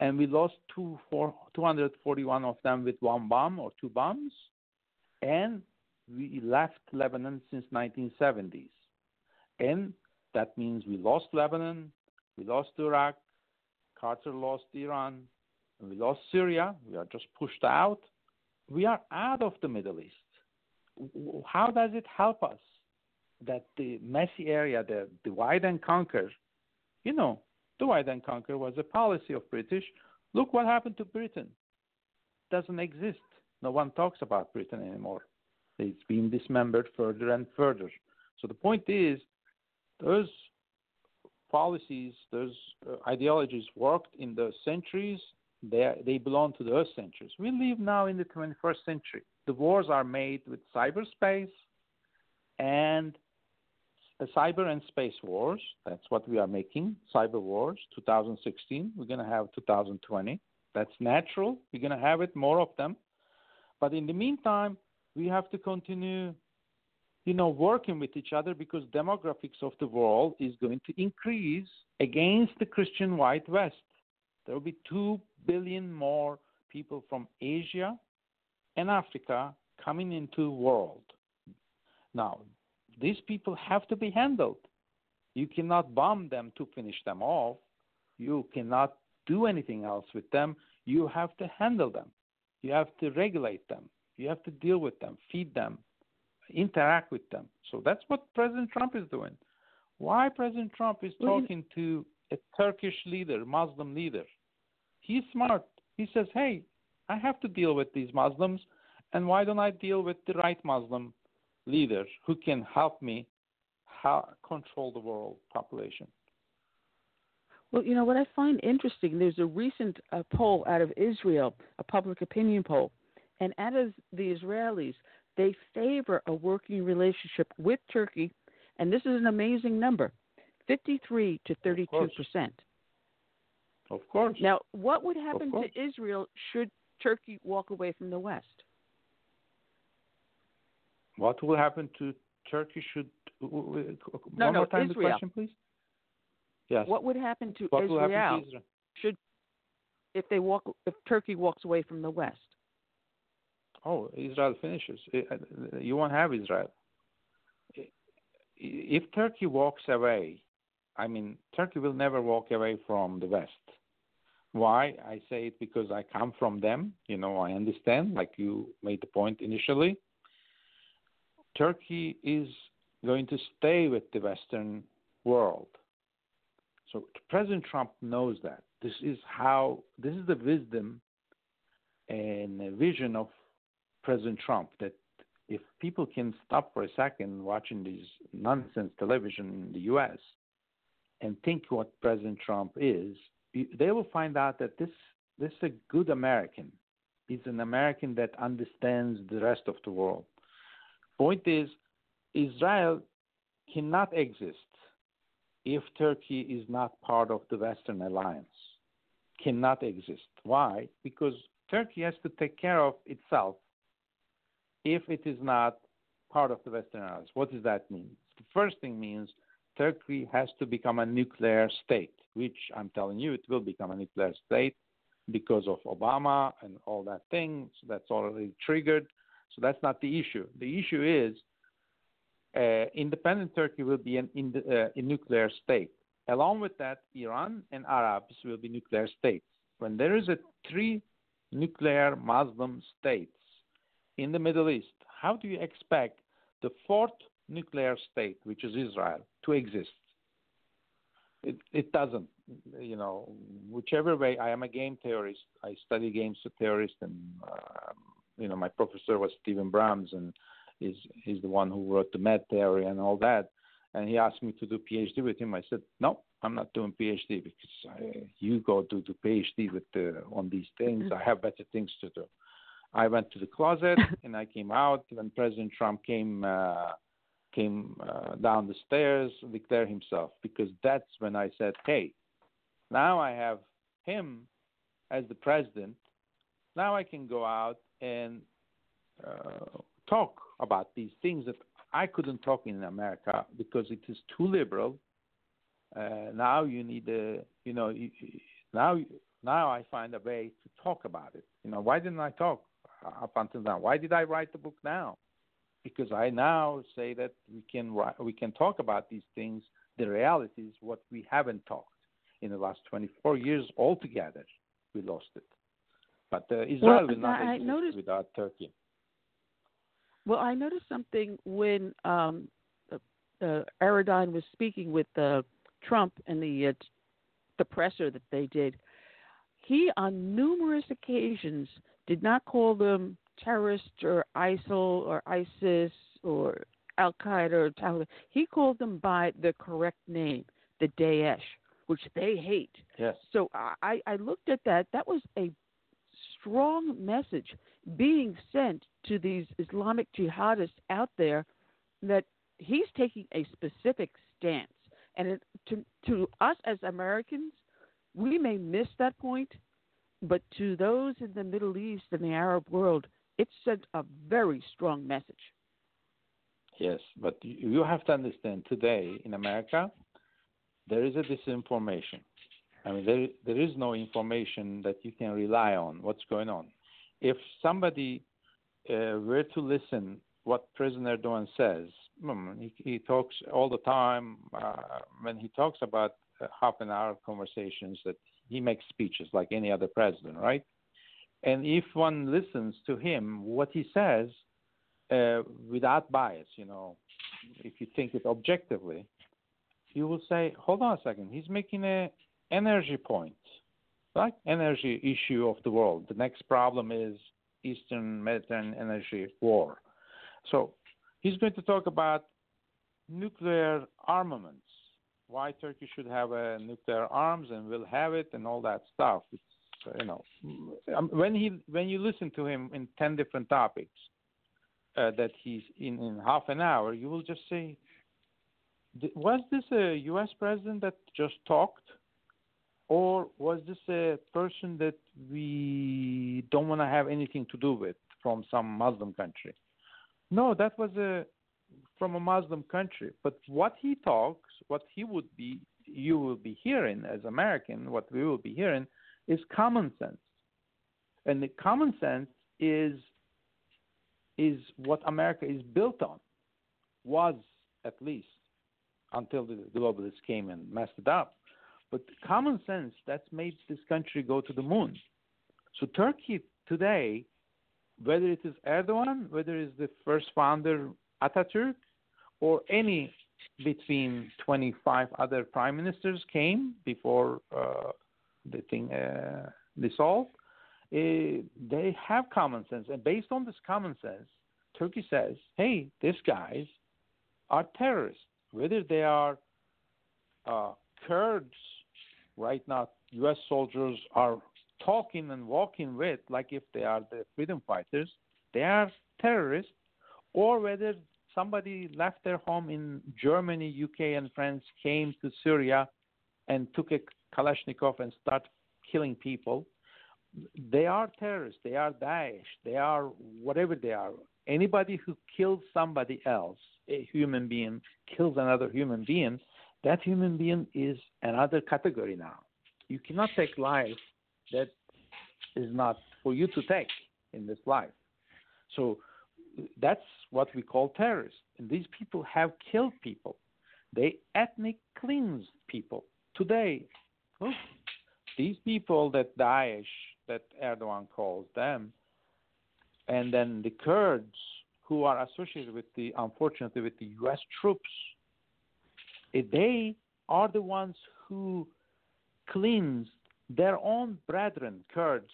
and we lost two, four, 241 of them with one bomb or two bombs, and we left Lebanon since 1970s. And that means we lost Lebanon, we lost Iraq, Carter lost Iran, we lost Syria. We are just pushed out. We are out of the Middle East. How does it help us that the messy area, the divide and conquer, you know, divide and conquer was a policy of British. Look what happened to Britain. It doesn't exist. No one talks about Britain anymore. It's been dismembered further and further. So the point is, those policies, those uh, ideologies worked in the centuries they, they belong to the Earth centuries. We live now in the 21st century. The wars are made with cyberspace and cyber and space wars. That's what we are making. Cyber wars, 2016. We're going to have 2020. That's natural. We're going to have it, more of them. But in the meantime, we have to continue, you know, working with each other because demographics of the world is going to increase against the Christian white West. There will be 2 billion more people from Asia and Africa coming into the world. Now, these people have to be handled. You cannot bomb them to finish them off. You cannot do anything else with them. You have to handle them. You have to regulate them. You have to deal with them, feed them, interact with them. So that's what President Trump is doing. Why President Trump is talking to a Turkish leader, Muslim leader. He's smart. He says, hey, I have to deal with these Muslims, and why don't I deal with the right Muslim leader who can help me how, control the world population? Well, you know what I find interesting. There's a recent uh, poll out of Israel, a public opinion poll, and out of the Israelis, they favor a working relationship with Turkey, and this is an amazing number: 53 to 32 percent. Of course. Now, what would happen to Israel should Turkey walk away from the West? What will happen to Turkey should no, one no, more time Israel. the question, please? Yes. What would happen to what Israel, happen to Israel should if they walk if Turkey walks away from the West? Oh, Israel finishes. You won't have Israel. If Turkey walks away, I mean, Turkey will never walk away from the West. Why? I say it because I come from them. You know, I understand, like you made the point initially. Turkey is going to stay with the Western world. So President Trump knows that. This is how, this is the wisdom and vision of President Trump that if people can stop for a second watching these nonsense television in the U.S and think what President Trump is, they will find out that this this is a good American. He's an American that understands the rest of the world. Point is, Israel cannot exist if Turkey is not part of the Western alliance. Cannot exist. Why? Because Turkey has to take care of itself if it is not part of the Western alliance. What does that mean? The first thing means Turkey has to become a nuclear state, which I'm telling you, it will become a nuclear state because of Obama and all that thing. So that's already triggered. So that's not the issue. The issue is uh, independent Turkey will be an, in the, uh, a nuclear state. Along with that, Iran and Arabs will be nuclear states. When there is a three nuclear Muslim states in the Middle East, how do you expect the fourth nuclear state, which is Israel, to exist? It, it doesn't. You know, whichever way. I am a game theorist. I study games theorist, and uh, you know, my professor was Steven Brams, and is he's the one who wrote the Med theory and all that. And he asked me to do PhD with him. I said, no, I'm not doing PhD because I, you go do the PhD with the, on these things. I have better things to do. I went to the closet and I came out when President Trump came uh, came uh, down the stairs, declare himself, because that's when I said, hey, now I have him as the president. Now I can go out and uh, talk about these things that I couldn't talk in America because it is too liberal. Uh, now you need a, you know, now now I find a way to talk about it. You know, why didn't I talk up until now? Why did I write the book now? Because I now say that we can we can talk about these things, the realities, what we haven't talked in the last 24 years altogether. We lost it. But uh, Israel well, will not I exist noticed, without Turkey. Well, I noticed something when um, uh, uh, Erdogan was speaking with uh, Trump and the uh, the presser that they did. He, on numerous occasions, did not call them terrorists or ISIL or ISIS or Al Qaeda or Taliban. He called them by the correct name, the Daesh, which they hate. Yes. So I, I looked at that. That was a strong message being sent to these Islamic jihadists out there that he's taking a specific stance. And it, to, to us as Americans, we may miss that point, but to those in the Middle East and the Arab world, it sent a very strong message. Yes, but you have to understand today in America, there is a disinformation. I mean, there there is no information that you can rely on. What's going on? If somebody uh, were to listen what President Erdogan says, hmm, he, he talks all the time. Uh, when he talks about uh, half an hour conversations, that he makes speeches like any other president, right? And if one listens to him, what he says, uh, without bias, you know, if you think it objectively, you will say, hold on a second, he's making an energy point, like energy issue of the world. The next problem is Eastern Mediterranean energy war. So he's going to talk about nuclear armaments, why Turkey should have a nuclear arms and will have it, and all that stuff. It's you know, um, when he when you listen to him in ten different topics uh, that he's in in half an hour, you will just say, was this a U.S. president that just talked? or was this a person that we don't want to have anything to do with from some Muslim country? No, that was a from a Muslim country. But what he talks, what he would be, you will be hearing as American, what we will be hearing is common sense, and the common sense is is what America is built on, was at least until the globalists came and messed it up. But common sense, that's made this country go to the moon. So Turkey today, whether it is Erdogan, whether it is the first founder Atatürk, or any between 25 other prime ministers came before uh, the thing uh, dissolved, uh, they have common sense. And based on this common sense, Turkey says, hey, these guys are terrorists. Whether they are uh, Kurds right now U.S. soldiers are talking and walking with, like if they are the freedom fighters, they are terrorists, or whether somebody left their home in Germany, UK, and France, came to Syria and took a Kalashnikov and start killing people. they are terrorists. They are Daesh. They are whatever they are. Anybody who kills somebody else, a human being, kills another human being, that human being is another category now. You cannot take life that is not for you to take in this life. So that's what we call terrorists. And these people have killed people. They ethnic cleanse people. Today, these people that Daesh, that Erdogan calls them, and then the Kurds who are associated with the, unfortunately, with the U.S. troops, eh, they are the ones who cleanse their own brethren, Kurds,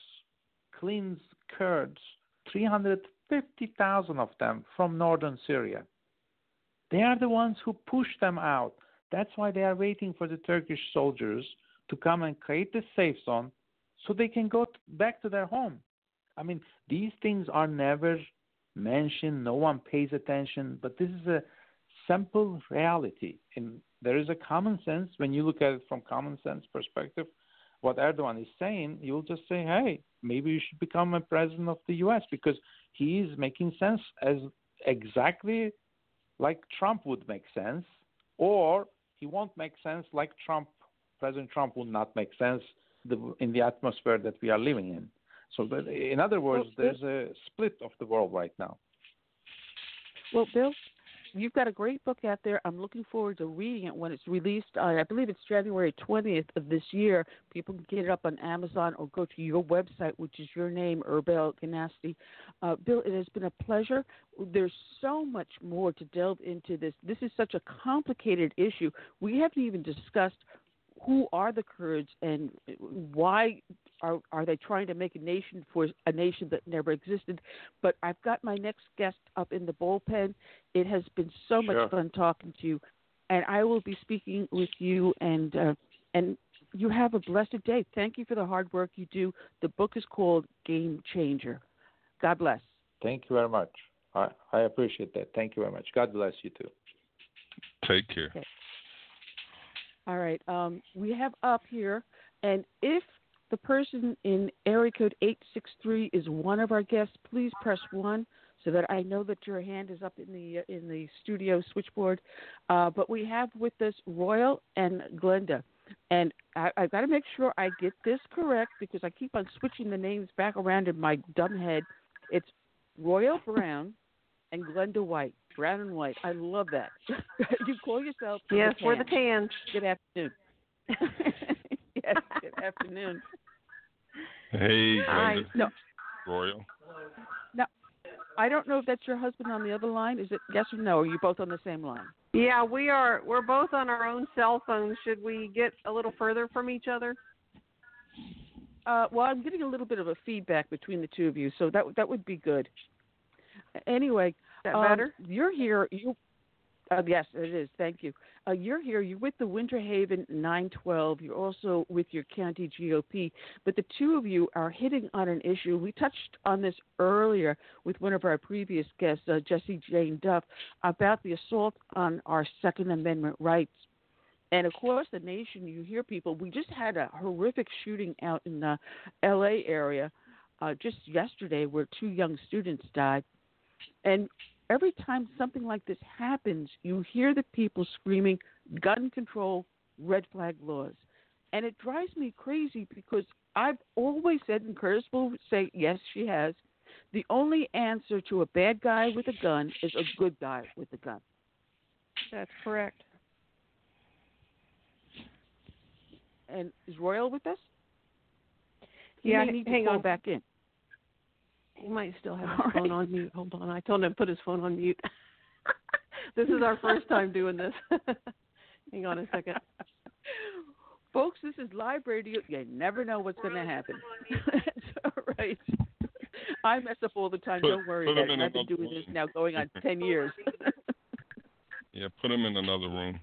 cleanse Kurds, 350,000 of them from northern Syria. They are the ones who push them out. That's why they are waiting for the Turkish soldiers to come and create the safe zone so they can go back to their home. I mean, these things are never mentioned, no one pays attention, but this is a simple reality. And there is a common sense when you look at it from common sense perspective. What Erdogan is saying, you'll just say, "Hey, maybe you should become a president of the U.S." because he is making sense as exactly like Trump would make sense, or he won't make sense like Trump, President Trump would not make sense in the atmosphere that we are living in. So, in other words, well, there's a split of the world right now. Well, Bill, you've got a great book out there. I'm looking forward to reading it when it's released. Uh, I believe it's January 20th of this year. People can get it up on Amazon or go to your website, which is your name, Erbil Gunasti. Uh, Bill, it has been a pleasure. There's so much more to delve into this. This is such a complicated issue. We haven't even discussed who are the Kurds and why are are they trying to make a nation for a nation that never existed? But I've got my next guest up in the bullpen. It has been so sure. much fun talking to you, and I will be speaking with you. And uh, and you have a blessed day. Thank you for the hard work you do. The book is called Game Changer. God bless. Thank you very much. I, I appreciate that. Thank you very much. God bless you too. Take care. Okay. All right. Um, we have up here, and if the person in area code 863 is one of our guests, please press 1 so that I know that your hand is up in the uh, in the studio switchboard. Uh, but we have with us Royal and Glynnda. And I, I've got to make sure I get this correct because I keep on switching the names back around in my dumb head. It's Royal Brown and Glynnda White. Brown and white. I love that. you call yourself. Yes, the we're the tans. Good afternoon. yes, good afternoon. Hey, Hi. No. Royal. No, I don't know if that's your husband on the other line. Is it yes or no? Or are you both on the same line? Yeah, we are. We're both on our own cell phones. Should we get a little further from each other? Uh, well, I'm getting a little bit of a feedback between the two of you, so that that would be good. Anyway, that um, better? You're here. You uh, yes, it is. Thank you. Uh, you're here. You're with the Winter Haven 912. You're also with your county GOP. But the two of you are hitting on an issue. We touched on this earlier with one of our previous guests, uh, Jessie Jane Duff, about the assault on our Second Amendment rights. And of course, the nation, you hear people. We just had a horrific shooting out in the LA area uh, just yesterday where two young students died. And every time something like this happens, you hear the people screaming gun control, red flag laws. And it drives me crazy because I've always said, and Curtis will say, yes, she has, the only answer to a bad guy with a gun is a good guy with a gun. That's correct. And is Royal with us? Yeah, hang on. back in. He might still have his All phone right. on mute. Hold on. I told him to put his phone on mute. this is our first time doing this. Hang on a second. Folks, this is live radio. You never know what's going to happen. All right. I mess up all the time. Put- Don't worry put about them it. in I've been another doing this now going on 10 years. Yeah, put him in another room.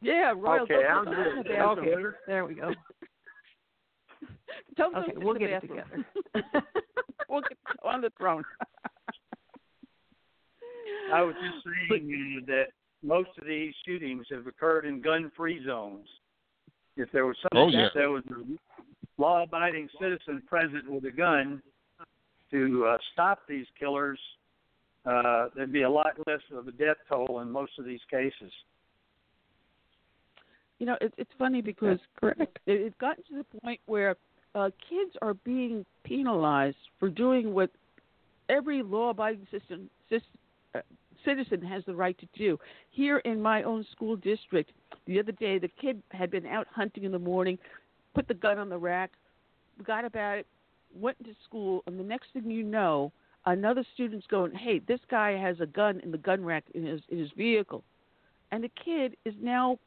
yeah, Royal. Okay, go, I'm go the good. Okay, there we go. Tell them Okay, to we'll in get the it together. We'll on the throne. I was just saying uh, that most of these shootings have occurred in gun-free zones. If there was something Oh, yeah. there was a law-abiding citizen present with a gun to uh, stop these killers, uh, there'd be a lot less of a death toll in most of these cases. You know, it, it's funny because correct. It, it's gotten to the point where uh, kids are being penalized for doing what every law-abiding system, uh, citizen has the right to do. Here in my own school district, the other day, the kid had been out hunting in the morning, put the gun on the rack, forgot about it, went to school, and the next thing you know, another student's going, "Hey, this guy has a gun in the gun rack in his in his vehicle," and the kid is now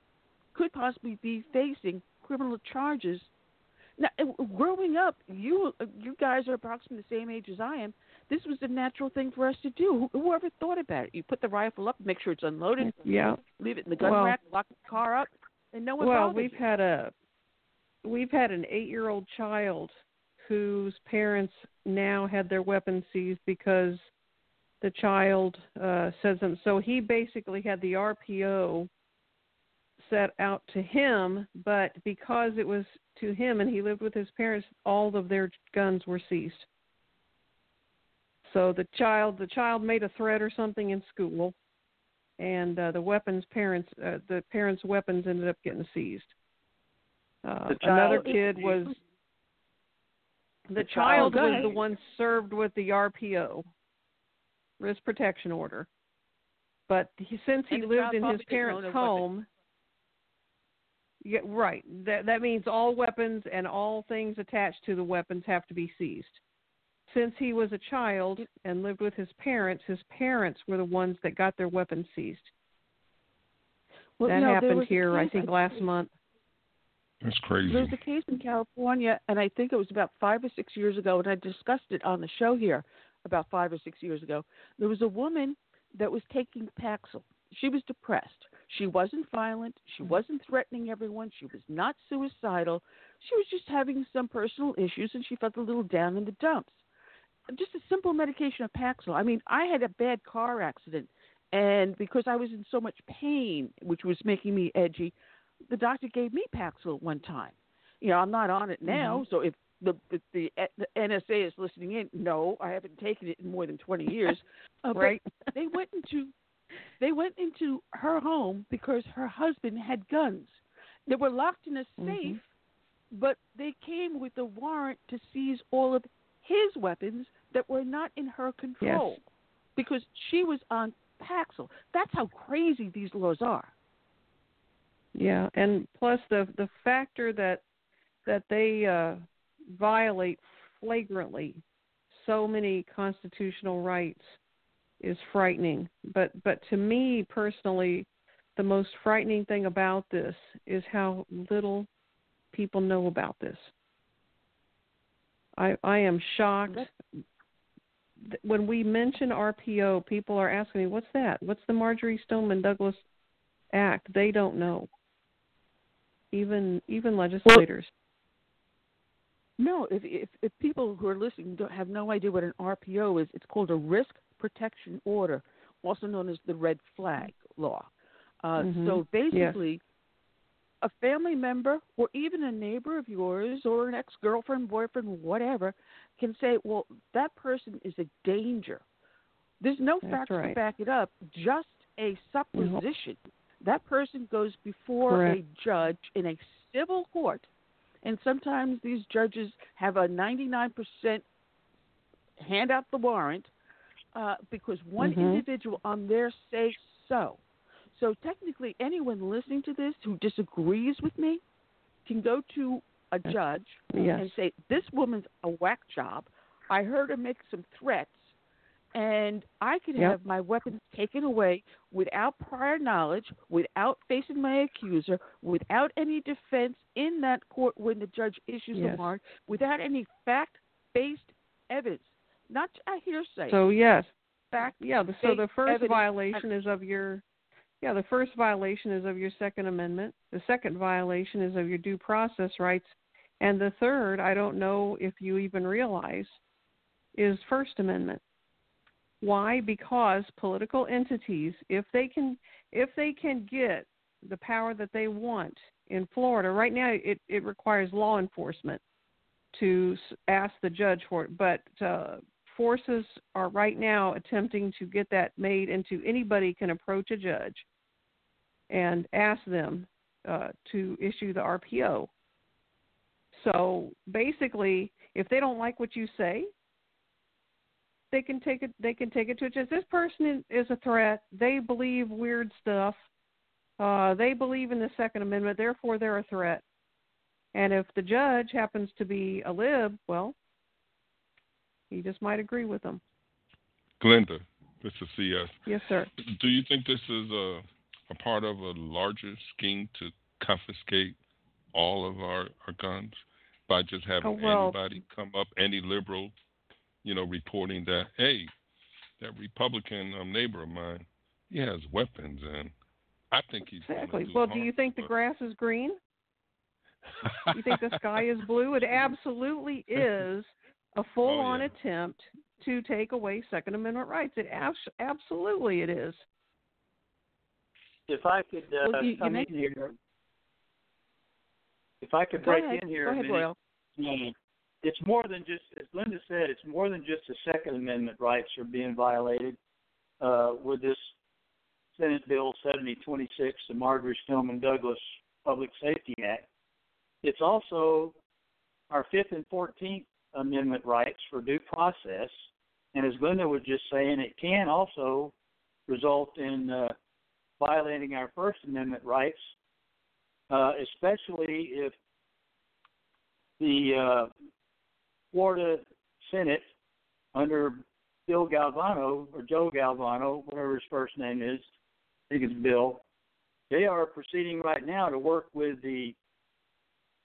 could possibly be facing criminal charges. Now, growing up, you you guys are approximately the same age as I am. This was the natural thing for us to do. Who, whoever thought about it? You put the rifle up, make sure it's unloaded, Yeah. leave it in the gun Well- rack, lock the car up, and no one well we've you. had a we've had an eight year old child whose parents now had their weapons seized because the child uh says them so he basically had the rpo set out to him but because it was to him and he lived with his parents all of their guns were seized. So the child the child made a threat or something in school and uh, the weapons parents uh, the parents weapons ended up getting seized. Uh, another kid was the, The child child was was- the one served with the RPO risk protection order. But he, since he And lived in his probably didn't own parents' a weapon. home yeah, right. That that means all weapons and all things attached to the weapons have to be seized. Since he was a child and lived with his parents, his parents were the ones that got their weapons seized. Well, that you know, there happened was a here, I think, last month. That's crazy. There was a case in California, and I think it was about five or six years ago, and I discussed it on the show here about five or six years ago. There was a woman that was taking Paxil. She was depressed. She wasn't violent. She wasn't threatening everyone. She was not suicidal. She was just having some personal issues, and she felt a little down in the dumps. Just a simple medication of Paxil. I mean, I had a bad car accident, and because I was in so much pain, which was making me edgy, the doctor gave me Paxil at one time. You know, I'm not on it now, so if the if the the NSA is listening in, no, I haven't taken it in more than 20 years. Uh, Right. They went into they went into her home because her husband had guns. They were locked in a safe, but they came with a warrant to seize all of his weapons that were not in her control because she was on Paxil. That's how crazy these laws are. Yeah, and plus the the factor that that they uh, violate flagrantly so many constitutional rights is frightening. But but to me personally, the most frightening thing about this is how little people know about this. I I am shocked. When we mention RPO, people are asking me, "What's that? What's the Marjory Stoneman Douglas Act?" They don't know. Even even legislators. No, if, if if people who are listening don't have no idea what an RPO is, it's called a risk protection order, also known as the red flag law. Uh, Mhm. So Yes. basically, a family member or even a neighbor of yours or an ex girlfriend, boyfriend, whatever, can say, "Well, that person is a danger." There's no That's facts to back it up, just a supposition. That person goes before Correct. a judge in a civil court and sometimes these judges have a 99% hand out the warrant uh, because one Mhm. individual on there say so. So technically, anyone listening to this who disagrees with me can go to a judge Yes. and say, "This woman's a whack job. I heard her make some threats, and I could Yep. have my weapons taken away without prior knowledge, without facing my accuser, without any defense in that court when the judge issues Yes. the warrant, without any fact-based evidence, not a hearsay. So yes, fact. yeah. The, so the first evidence- violation is of your, yeah. The first violation is of your Second Amendment. The second violation is of your due process rights, and the third, I don't know if you even realize, is First Amendment. Why? Because political entities, if they can, if they can get the power that they want in Florida, right now it, it requires law enforcement to ask the judge for it. But uh, forces are right now attempting to get that made into anybody can approach a judge and ask them uh, to issue the RPO. So basically, if they don't like what you say, they can take it. They can take it to a judge. This person is a threat. They believe weird stuff. Uh, they believe in the Second Amendment. Therefore, they're a threat. And if the judge happens to be a lib, well, he just might agree with them. Glynnda, this is CS. Yes, sir. Do you think this is a, a part of a larger scheme to confiscate all of our, our guns by just having Oh, well- anybody come up, any liberal, you know, reporting that, hey, that Republican um, neighbor of mine, he has weapons, and I think he's Exactly. do Well, do you think the us." grass is green? You think the sky is blue? It absolutely is a full-on Oh, yeah. attempt to take away Second Amendment rights. It abs- absolutely it is. If I could uh, Well, you- you come make- in here, if I could break ahead. in here Go ahead, minute, it's more than just, as Linda said, it's more than just the Second Amendment rights are being violated uh, with this Senate Bill 7026, the Marjory Stoneman Douglas Public Safety Act. It's also our Fifth and Fourteenth Amendment rights for due process, and as Linda was just saying, it can also result in uh, violating our First Amendment rights, uh, especially if the uh, Florida Senate under Bill Galvano or Joe Galvano, whatever his first name is, I think it's Bill. They are proceeding right now to work with the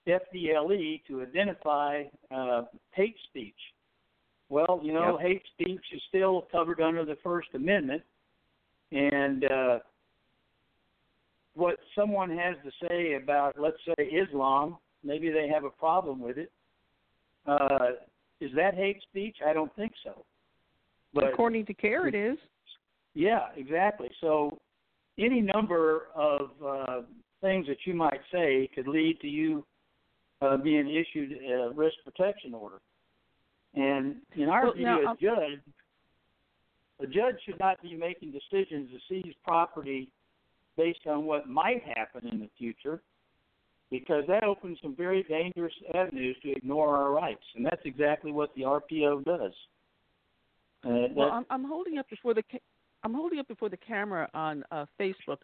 FDLE to identify uh, hate speech. Well, you know, Yep. hate speech is still covered under the First Amendment, and uh, what someone has to say about, let's say, Islam, maybe they have a problem with it. Uh, is that hate speech? I don't think so. But According to CAIR, it is. yeah, exactly. So any number of uh, things that you might say could lead to you uh, being issued a risk protection order. And in our Well, view now, as judge, a judge should not be making decisions to seize property based on what might happen in the future, because that opens some very dangerous avenues to ignore our rights, and that's exactly what the RPO does. Uh, Well, I'm, I'm holding up before the ca- I'm holding up before the camera on uh, Facebook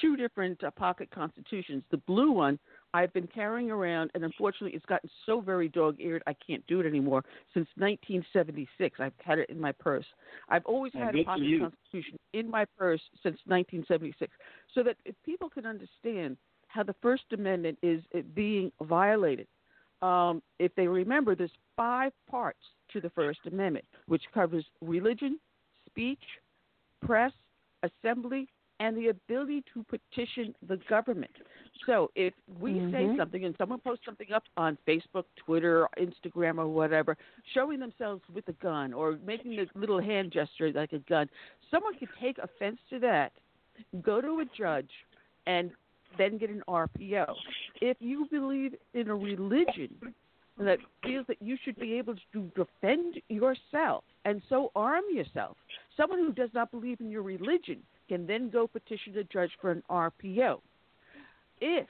two different uh, pocket constitutions. The blue one I've been carrying around, and unfortunately, it's gotten so very dog-eared I can't do it anymore. Since 1976, I've had it in my purse. I've always had a pocket constitution in my purse since 1976, so that if people can understand how the First Amendment is uh, being violated. Um, if they remember, there's five parts to the First Amendment, which covers religion, speech, press, assembly, and the ability to petition the government. So if we say Mhm. something and someone posts something up on Facebook, Twitter, Instagram, or whatever, showing themselves with a gun or making a little hand gesture like a gun, someone could take offense to that, go to a judge, and then get an RPO. If you believe in a religion that feels that you should be able to defend yourself and so arm yourself, someone who does not believe in your religion can then go petition the judge for an RPO. If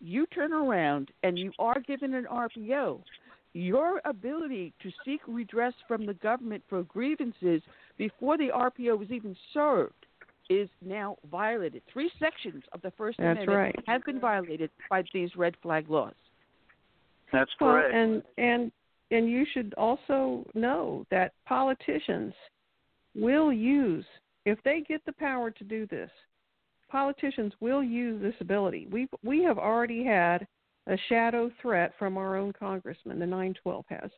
you turn around and you are given an RPO, your ability to seek redress from the government for grievances before the RPO was even served is now violated. Three sections of the First That's Amendment right. have been violated by these red flag laws. that's Well, correct. and and and you should also know that politicians will use if they get the power to do this. Politicians will use this ability. We we have already had a shadow threat from our own congressman, the 912 has,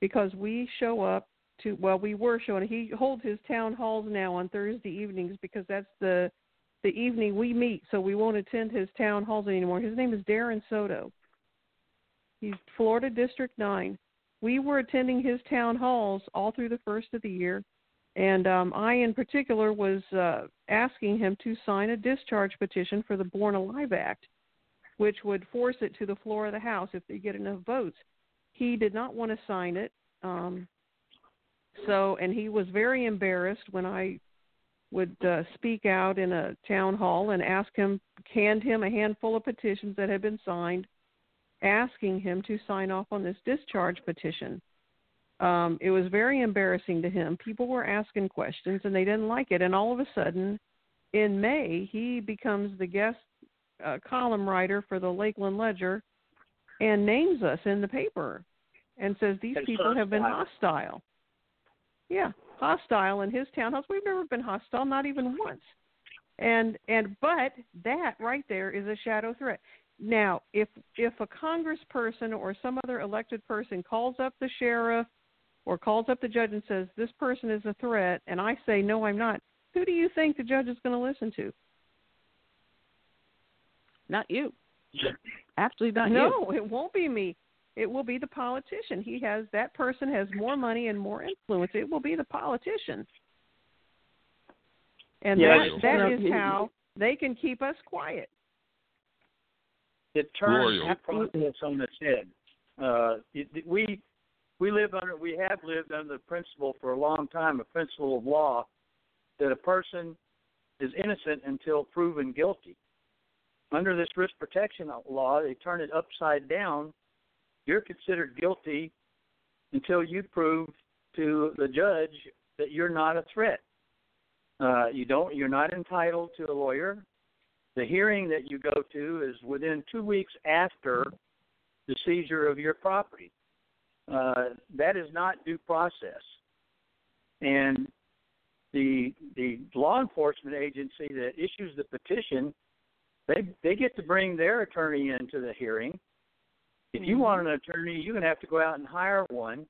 because we show up to well, we were showing. He holds his town halls now on Thursday evenings because that's the the evening we meet. So we won't attend his town halls anymore. His name is Darren Soto. He's Florida District 9. We were attending his town halls all through the first of the year, and um, I, in particular, was uh, asking him to sign a discharge petition for the Born Alive Act, which would force it to the floor of the House if they get enough votes. he did not want to sign it. Um, so, and he was very embarrassed when I would uh, speak out in a town hall and ask him, hand him a handful of petitions that had been signed, asking him to sign off on this discharge petition. Um, it was very embarrassing to him. People were asking questions and they didn't like it. And all of a sudden, in May, he becomes the guest uh, column writer for the Lakeland Ledger and names us in the paper and says these And people have been hostile. hostile. Yeah, hostile in his townhouse. We've never been hostile, not even once. And and but that right there is a shadow threat. Now, if if a congressperson or some other elected person calls up the sheriff or calls up the judge and says this person is a threat, and I say no, I'm not, who do you think the judge is going to listen to? Not you. Absolutely not you. no, it won't be me. It will be the politician. He has that person has more money and more influence. It will be the politician. And Yeah, that it's- that you is know, how they can keep us quiet. it turns that process on its head. Uh, it, we we live under we have lived under the principle for a long time, a principle of law, that a person is innocent until proven guilty. Under this risk protection law, they turn it upside down. You're considered guilty until you prove to the judge that you're not a threat. Uh, you don't. You're not entitled to a lawyer. The hearing that you go to is within two weeks after the seizure of your property. Uh, that is not due process. And the the law enforcement agency that issues the petition, they they get to bring their attorney into the hearing. If you want an attorney, you're going to have to go out and hire one,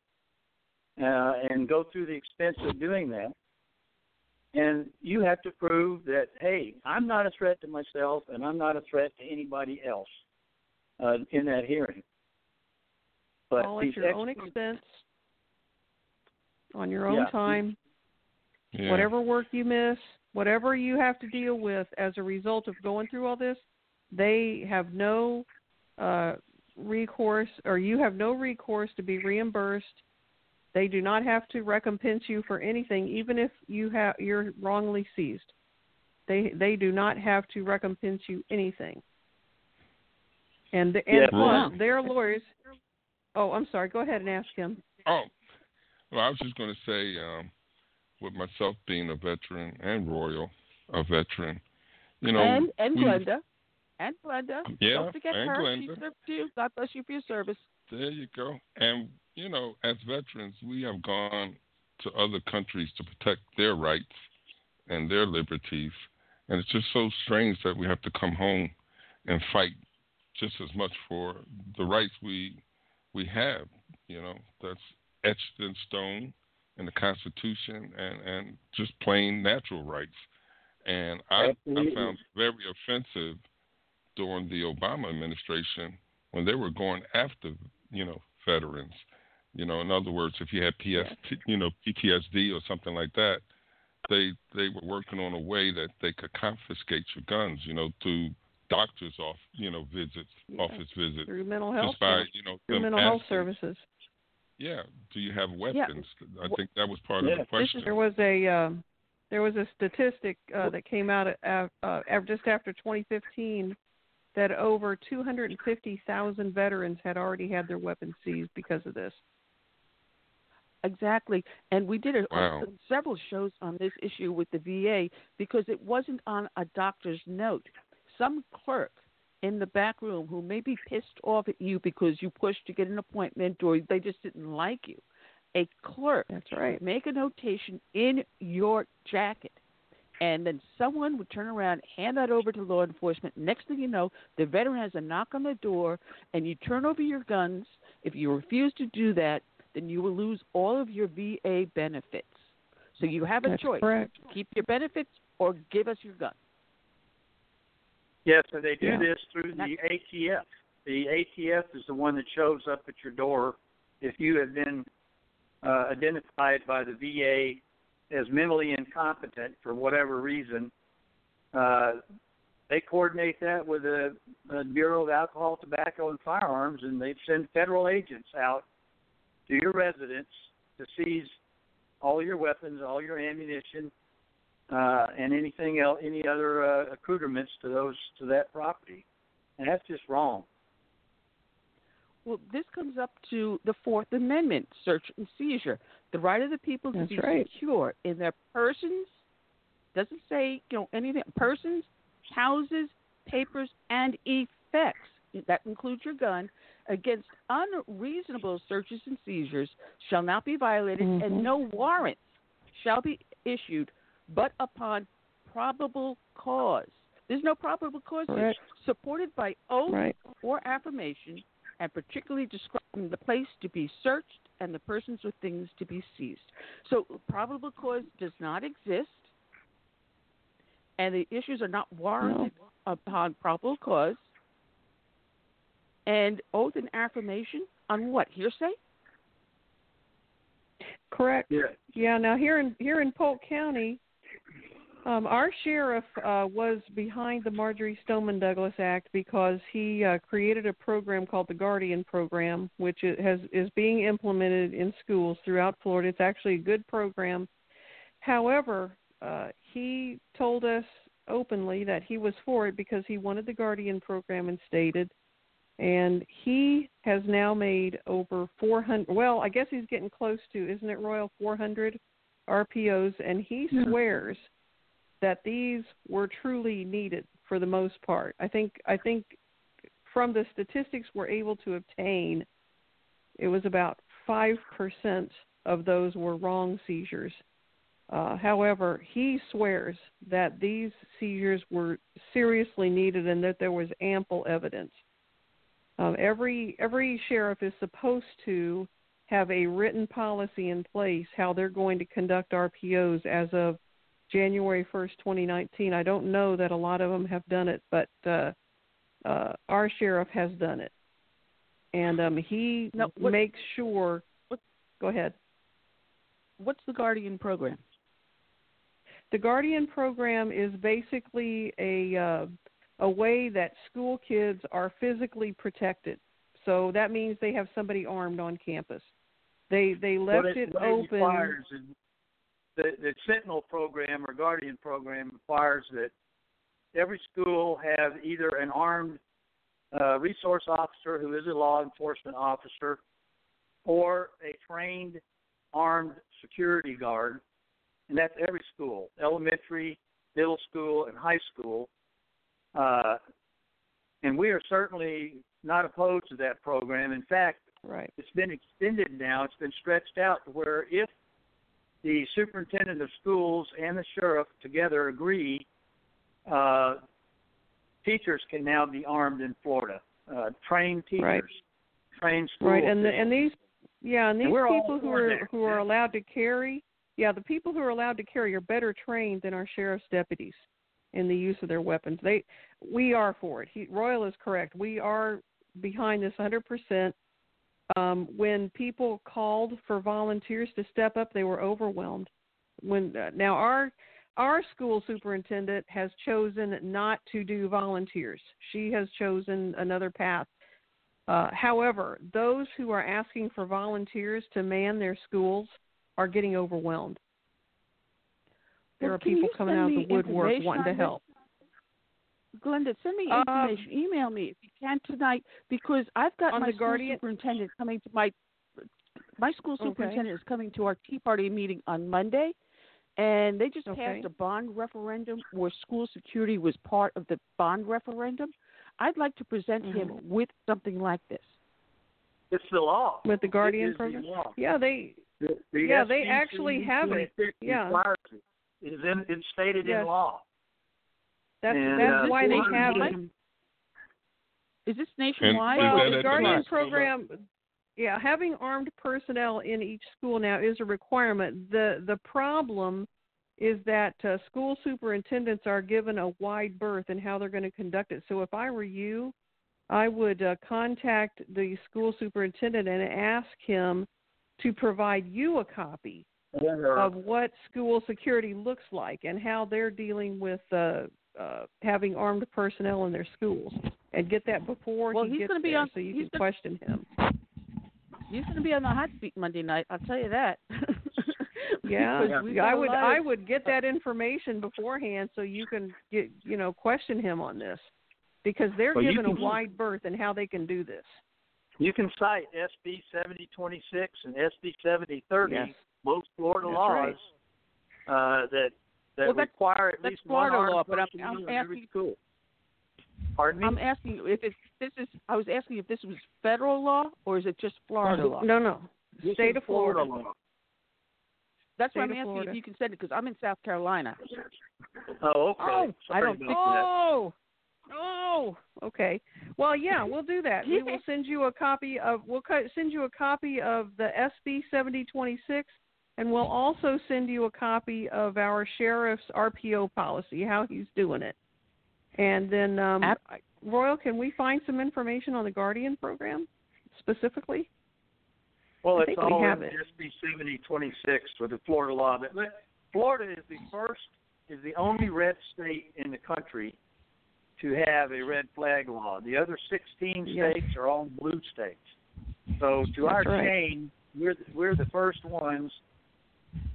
uh, and go through the expense of doing that. And you have to prove that, hey, I'm not a threat to myself, and I'm not a threat to anybody else uh, in that hearing. But All at your own expense, on your own Yeah. time. Yeah. Whatever work you miss, whatever you have to deal with as a result of going through all this, they have no uh, recourse, or you have no recourse to be reimbursed. They do not have to recompense you for anything, even if you have you're wrongly seized. They they do not have to recompense you anything. And the, and Yeah. plus Wow. their lawyers. Oh, I'm sorry. Go ahead and ask him. Oh, well, I was just going to say, um, with myself being a veteran and Royal, a veteran, you know, and and we- Glynnda. And Glynnda. Yeah, Don't forget and her. She served you. God bless you for your service. There you go. And you know, as veterans, we have gone to other countries to protect their rights and their liberties, and it's just so strange that we have to come home and fight just as much for the rights we we have. You know, that's etched in stone in the Constitution and and just plain natural rights. And I, I found very offensive during the Obama administration when they were going after, you know, veterans. You know, in other words, if you had PS, you know, PTSD or something like that, they they were working on a way that they could confiscate your guns. You know, through doctors off, you know, visits, office visits, through mental health just by you know through them mental health services. Yeah, do you have weapons? I think that was part Yeah. of the question. There was a um, there was a statistic uh, that came out at, uh, uh, just after 2015 that over 250,000 veterans had already had their weapons seized because of this. Exactly. And we did a, Wow. several shows on this issue with the VA because it wasn't on a doctor's note. Some clerk in the back room who may be pissed off at you because you pushed to get an appointment or they just didn't like you. A clerk That's right. make a notation in your jacket and then someone would turn around, hand that over to law enforcement. Next thing you know, the veteran has a knock on the door, and you turn over your guns. If you refuse to do that, then you will lose all of your VA benefits. So you have a That's choice: correct. keep your benefits or give us your gun. Yes, so they do Yeah. this through the ATF. The ATF is the one that shows up at your door if you have been uh, identified by the VA as mentally incompetent for whatever reason. Uh, they coordinate that with the, the Bureau of Alcohol, Tobacco, and Firearms, and they send federal agents out to your residence to seize all your weapons, all your ammunition, uh, and anything else, any other uh, accoutrements to those to that property, and that's just wrong. Well, this comes up to the Fourth Amendment, search and seizure, the right of the people to That's be right. secure in their persons. Doesn't say you know anything. Persons, houses, papers, and effects. That includes your gun. Against unreasonable searches and seizures shall not be violated, Mhm. and no warrants shall be issued, but upon probable cause. There's no probable cause here. Correct. supported by oath Right. or affirmation, and particularly describing the place to be searched and the persons or things to be seized. So, probable cause does not exist, and the issues are not warranted upon probable cause. And oath and affirmation on what hearsay? Correct. Yeah. Yeah. Now here in here in Polk County, um, our sheriff uh, was behind the Marjory Stoneman Douglas Act because he uh, created a program called the Guardian Program, which it has is being implemented in schools throughout Florida. It's actually a good program. However, uh, he told us openly that he was for it because he wanted the Guardian Program instated and he has now made over 400 well i guess he's getting close to isn't it royal 400 rpos and he Yeah. swears that these were truly needed for the most part i think i think from the statistics we're able to obtain it was about 5% of those were wrong seizures uh, however, he swears that these seizures were seriously needed and that there was ample evidence. Um, every every sheriff is supposed to have a written policy in place how they're going to conduct RPOs as of January 1st, 2019. I don't know that a lot of them have done it, but uh, uh, our sheriff has done it, and um, he Now, what- makes sure. Go ahead. What's the Guardian program? The Guardian program is basically a uh, a way that school kids are physically protected. So that means they have somebody armed on campus. They they left what it, what open. requires is the, the Sentinel program or Guardian program requires that every school have either an armed uh, resource officer who is a law enforcement officer or a trained armed security guard, and that's every school, elementary, middle school, and high school. Uh, and we are certainly not opposed to that program. In fact, right. it's been extended now. It's been stretched out to where if the superintendent of schools and the sheriff together agree, uh, teachers can now be armed in Florida. Uh, trained teachers, Right. trained school Right, and the, and these yeah, and these And people who are that, who are allowed to carry, yeah, the people who are allowed to carry are better trained than our sheriff's deputies in the use of their weapons. They we are for it. He, Royal is correct. We are behind this 100%. Um, when people called for volunteers to step up, they were overwhelmed. When uh, now our our school superintendent has chosen not to do volunteers. She has chosen another path. Uh, however, those who are asking for volunteers to man their schools are getting overwhelmed. There Well, are people coming out of the woodwork wanting to help. Glynnda, send me Uh, information. Email me if you can tonight because I've got my the school Guardian- superintendent coming to my my school Okay. superintendent is coming to our Tea Party meeting on Monday, and they just Okay. passed a bond referendum where school security was part of the bond referendum. I'd like to present Mhm. him with something like this. It's the law. With the It Guardian is the program? law. Yeah, they The, the Yeah, they actually have it. Yeah. it. It is in, it's stated Yes. in law. That's And, that's uh, why they have it. Is this nationwide? Well, the at the Guardian program, yeah, having armed personnel in each school now is a requirement. the The problem is that uh, school superintendents are given a wide berth in how they're going to conduct it. So if I were you, I would uh, contact the school superintendent and ask him to provide you a copy Or- of what school security looks like and how they're dealing with uh, uh, having armed personnel in their schools, and get that before Well, he he's gets gonna be there, on- so you can gonna- question him. He's going to be on the hot seat Monday night. I'll tell you that. Yeah, Because we've I would I would get that information beforehand so you can get you know question him on this because they're Well, given a wide berth in how they can do this. You can cite SB 7026 and SB 7030, Yes. both Florida That's laws uh, that that Well, that's- require at that's least Florida armed law, but I'm- I'm asking- school. Pardon me? I'm asking you if it's this is. I was asking if this was federal law or is it just Florida law? No, no, This state of Florida. law. That's State why I'm asking Florida. if you can send it because I'm in South Carolina. Oh, okay. Oh, I don't about think- that. Oh, oh, okay. Well, yeah, we'll do that. We will send you a copy of. We'll send you a copy of the SB seventy twenty six, and we'll also send you a copy of our sheriff's RPO policy, how he's doing it. And then, um, Ab- Royal, can we find some information on the Guardian program specifically? Well, I it's think we all have in it. SB 7026 with the Florida law. But but Florida is the first, is the only red state in the country to have a red flag law. The other 16 Yes. states are all blue states. So to our That's right. chain, we're we're the first ones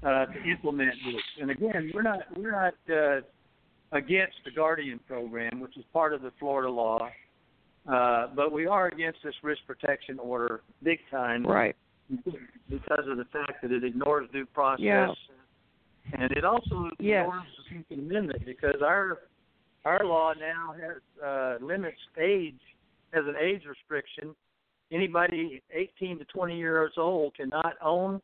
uh, to implement this. And again, we're not we're not uh, against the Guardian program, which is part of the Florida law. Uh, but we are against this risk protection order big time Right. because of the fact that it ignores due process. Yeah. And it also Yes. ignores the Second Amendment because our our law now has uh, limits age has an age restriction. Anybody 18 to 20 years old cannot own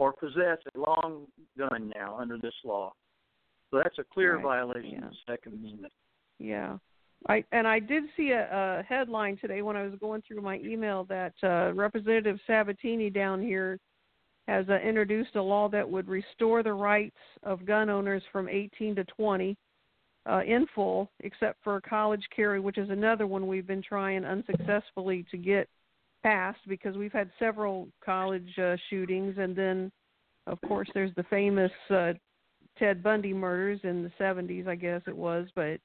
or possess a long gun now under this law. So that's a clear Right. violation Yeah. of the Second Amendment. Yeah. I and I did see a, a headline today when I was going through my email that uh, Representative Sabatini down here has uh, introduced a law that would restore the rights of gun owners from 18 to 20 uh, in full, except for college carry, which is another one we've been trying unsuccessfully to get passed because we've had several college uh, shootings, and then, of course, there's the famous uh, Ted Bundy murders in the 70s, I guess it was, but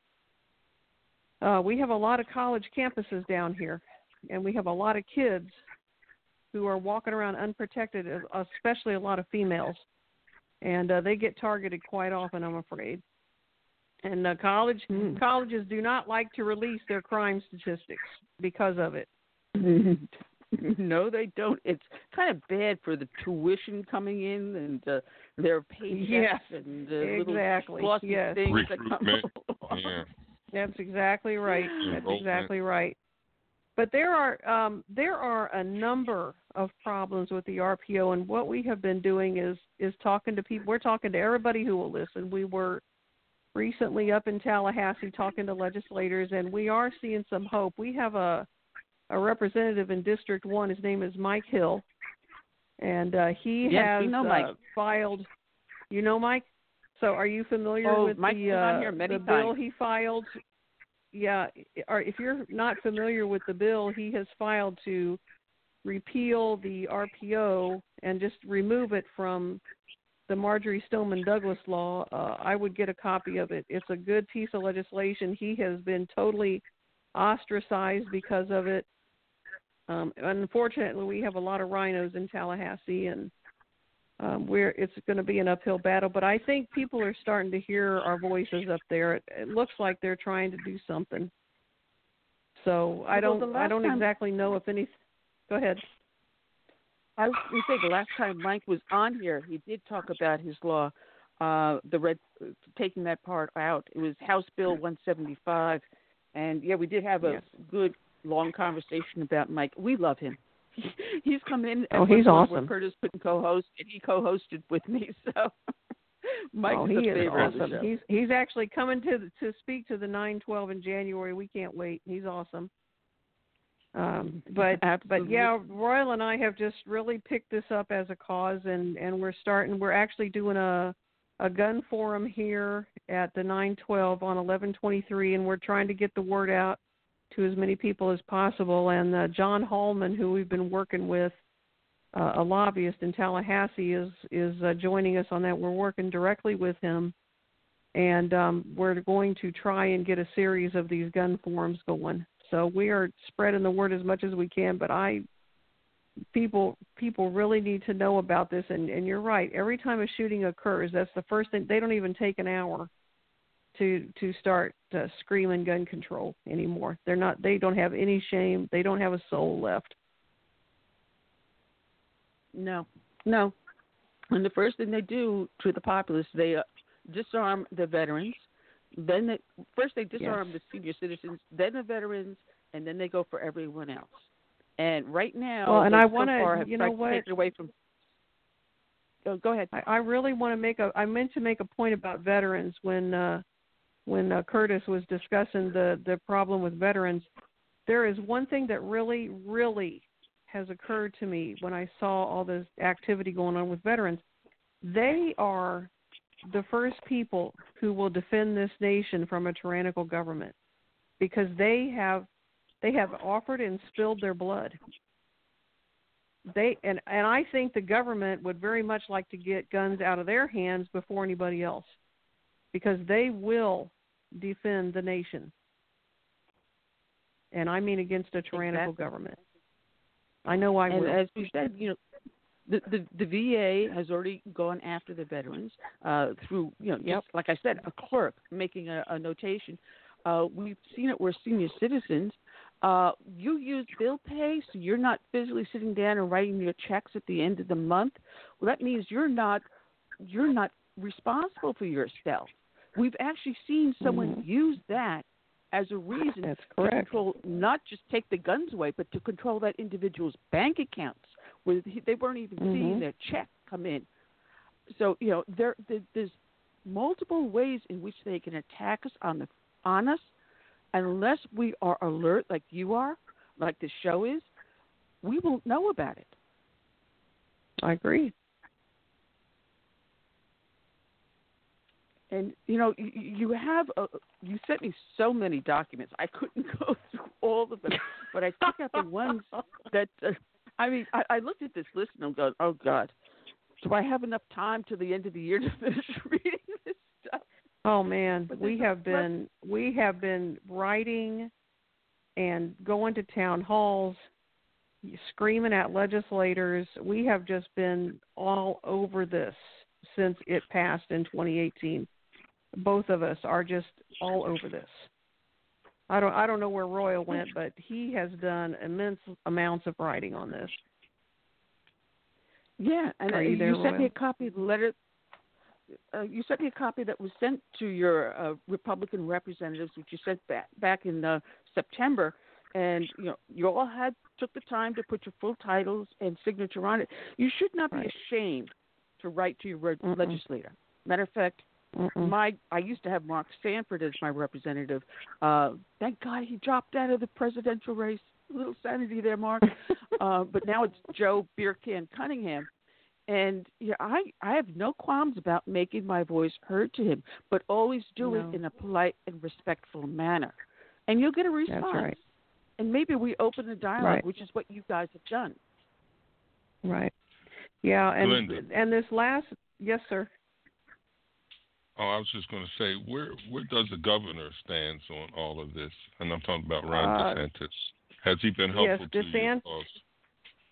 uh, we have a lot of college campuses down here, and we have a lot of kids who are walking around unprotected, especially a lot of females, and uh, they get targeted quite often. I'm afraid. And uh, college colleges do not like to release their crime statistics because of it. no, they don't. It's kind of bad for the tuition coming in and uh, their paychecks Yes, and uh, exactly. little Yes. things that come along. Yeah. That's exactly right. That's exactly right. But there are um, there are a number of problems with the RPO, and what we have been doing is is talking to people. We're talking to everybody who will listen. We were recently up in Tallahassee talking to legislators, and we are seeing some hope. We have a a representative in District One. His name is Mike Hill, and uh, he Yes, has we know uh, filed. You know Mike. So are you familiar Oh, with Mike's the uh, the bill he filed? Yeah, or if you're not familiar with the bill, he has filed to repeal the RPO and just remove it from the Marjory Stoneman Douglas law. Uh, I would get a copy of it. It's a good piece of legislation. He has been totally ostracized because of it. Um, unfortunately, we have a lot of rhinos in Tallahassee, and um, we're it's going to be an uphill battle. But I think people are starting to hear our voices up there. It, it looks like they're trying to do something. So I don't the I don't time- exactly know if any. Go ahead. I was going to say the last time Mike was on here, he did talk about his law, uh, the red, taking that part out. It was House Bill 175, and yeah, we did have a Yes. good long conversation about Mike. We love him. He's come in. Oh, he's awesome. Curtis couldn't co-host, and he co-hosted with me. So Mike's oh, he is the awesome. He's he's actually coming to to speak to the 912 in January. We can't wait. He's awesome. Um, but but yeah, Royal and I have just really picked this up as a cause, and and we're starting. We're actually doing a a gun forum here at the 912 on 1123, and we're trying to get the word out to as many people as possible. And uh, John Hallman, who we've been working with, uh, a lobbyist in Tallahassee, is is uh, joining us on that. We're working directly with him, and um, we're going to try and get a series of these gun forums going. So we are spreading the word as much as we can. But I, people people really need to know about this and and you're right every time a shooting occurs that's the first thing they don't even take an hour to to start uh, screaming gun control anymore they're not they don't have any shame they don't have a soul left No, no. And the first thing they do to the populace, they uh, disarm the veterans. Then they, first they disarm Yes. the senior citizens, then the veterans, and then they go for everyone else. And right now, Well, and I so wanna- you know what? take it away from. Oh, go ahead. I, I really want to make a. I meant to make a point about veterans when uh, when uh, Curtis was discussing the the problem with veterans. There is one thing that really, really has occurred to me when I saw all this activity going on with veterans. They are the first people who will defend this nation from a tyrannical government because they have they have offered and spilled their blood they and and I think the government would very much like to get guns out of their hands before anybody else because they will defend the nation. And I mean against a tyrannical Exactly. government. I know I and will. as we said, you know, the, the the VA has already gone after the veterans uh, through, you know, just like I said, a clerk making a, a notation. Uh, we've seen it where senior citizens, uh, you use bill pay, so you're not physically sitting down and writing your checks at the end of the month. Well, that means you're not you're not responsible for yourself. We've actually seen someone Mhm. use that as a reason That's to control not just take the guns away, but to control that individual's bank accounts where they weren't even seeing Mhm. their check come in. So you know there, there there's multiple ways in which they can attack us on the on us, unless we are alert like you are, like the show is, we won't know about it. I agree. And you know, you, you have a, you sent me so many documents. I couldn't go through all of them, but I took out the ones that. Uh, I mean, I, I looked at this list and I'm going, oh God, do I have enough time to the end of the year to finish reading this stuff? Oh man, we have been we have been writing and going to town halls, screaming at legislators. We have just been all over this since it passed in 2018. Both of us are just all over this. I don't I don't know where Royal went, but he has done immense amounts of writing on this. Yeah, and uh, you there, sent me a copy of the letter. Uh, you sent me a copy that was sent to your uh, Republican representatives, which you sent back back in uh, September, and you know you all had took the time to put your full titles and signature on it. You should not be Right. ashamed to write to your re- legislator. Matter of fact, Mm-mm. my I used to have Mark Sanford as my representative. Uh, thank God he dropped out of the presidential race. A little sanity there, Mark. uh, but now it's Joe Beercan Cunningham, and yeah, I I have no qualms about making my voice heard to him, but always do No. it in a polite and respectful manner, and you'll get a response. That's right. And maybe we open a dialogue, Right. which is what you guys have done. Right. Yeah, and Glynnda. and this last yes, sir. Oh, I was just going to say, where where does the governor stands on all of this? And I'm talking about Ron Uh, DeSantis. Has he been yes, helpful to you? DeSantis-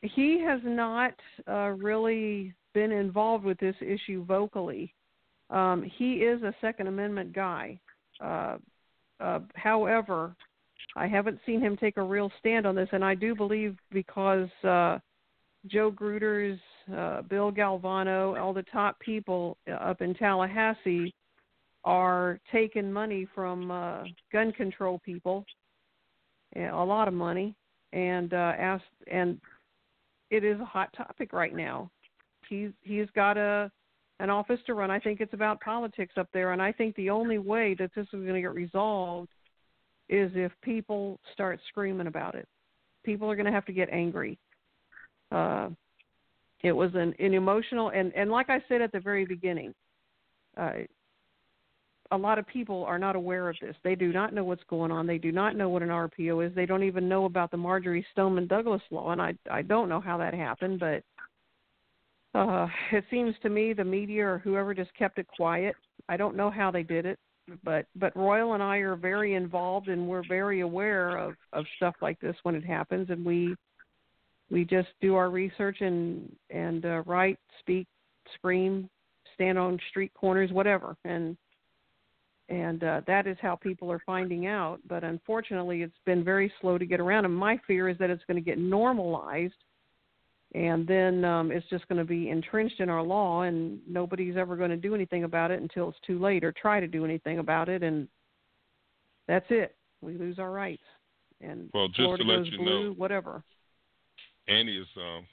he has not uh, really been involved with this issue vocally. Um, he is a Second Amendment guy. Uh, uh, however, I haven't seen him take a real stand on this, and I do believe because uh, Joe Gruters, uh, Bill Galvano, all the top people up in Tallahassee are taking money from uh, gun control people, a lot of money, and uh, asked and it is a hot topic right now. He's he's got a an office to run. I think it's about politics up there, and I think the only way that this is going to get resolved is if people start screaming about it. People are going to have to get angry. Uh, it was an, an emotional and and like I said at the very beginning, uh, a lot of people are not aware of this. They do not know what's going on. They do not know what an RPO is. They don't even know about the Marjory Stoneman Douglas law, and I I don't know how that happened, but uh, it seems to me the media or whoever just kept it quiet. I don't know how they did it, but but Royal and I are very involved, and we're very aware of of stuff like this when it happens, and we we just do our research and and uh, write, speak, scream, stand on street corners, whatever, and and uh, that is how people are finding out. But unfortunately, it's been very slow to get around. And my fear is that it's going to get normalized, and then um, it's just going to be entrenched in our law, and nobody's ever going to do anything about it until it's too late, or try to do anything about it, and that's it. We lose our rights, and Well, just Florida to let goes you blue, know- whatever. Annie is um,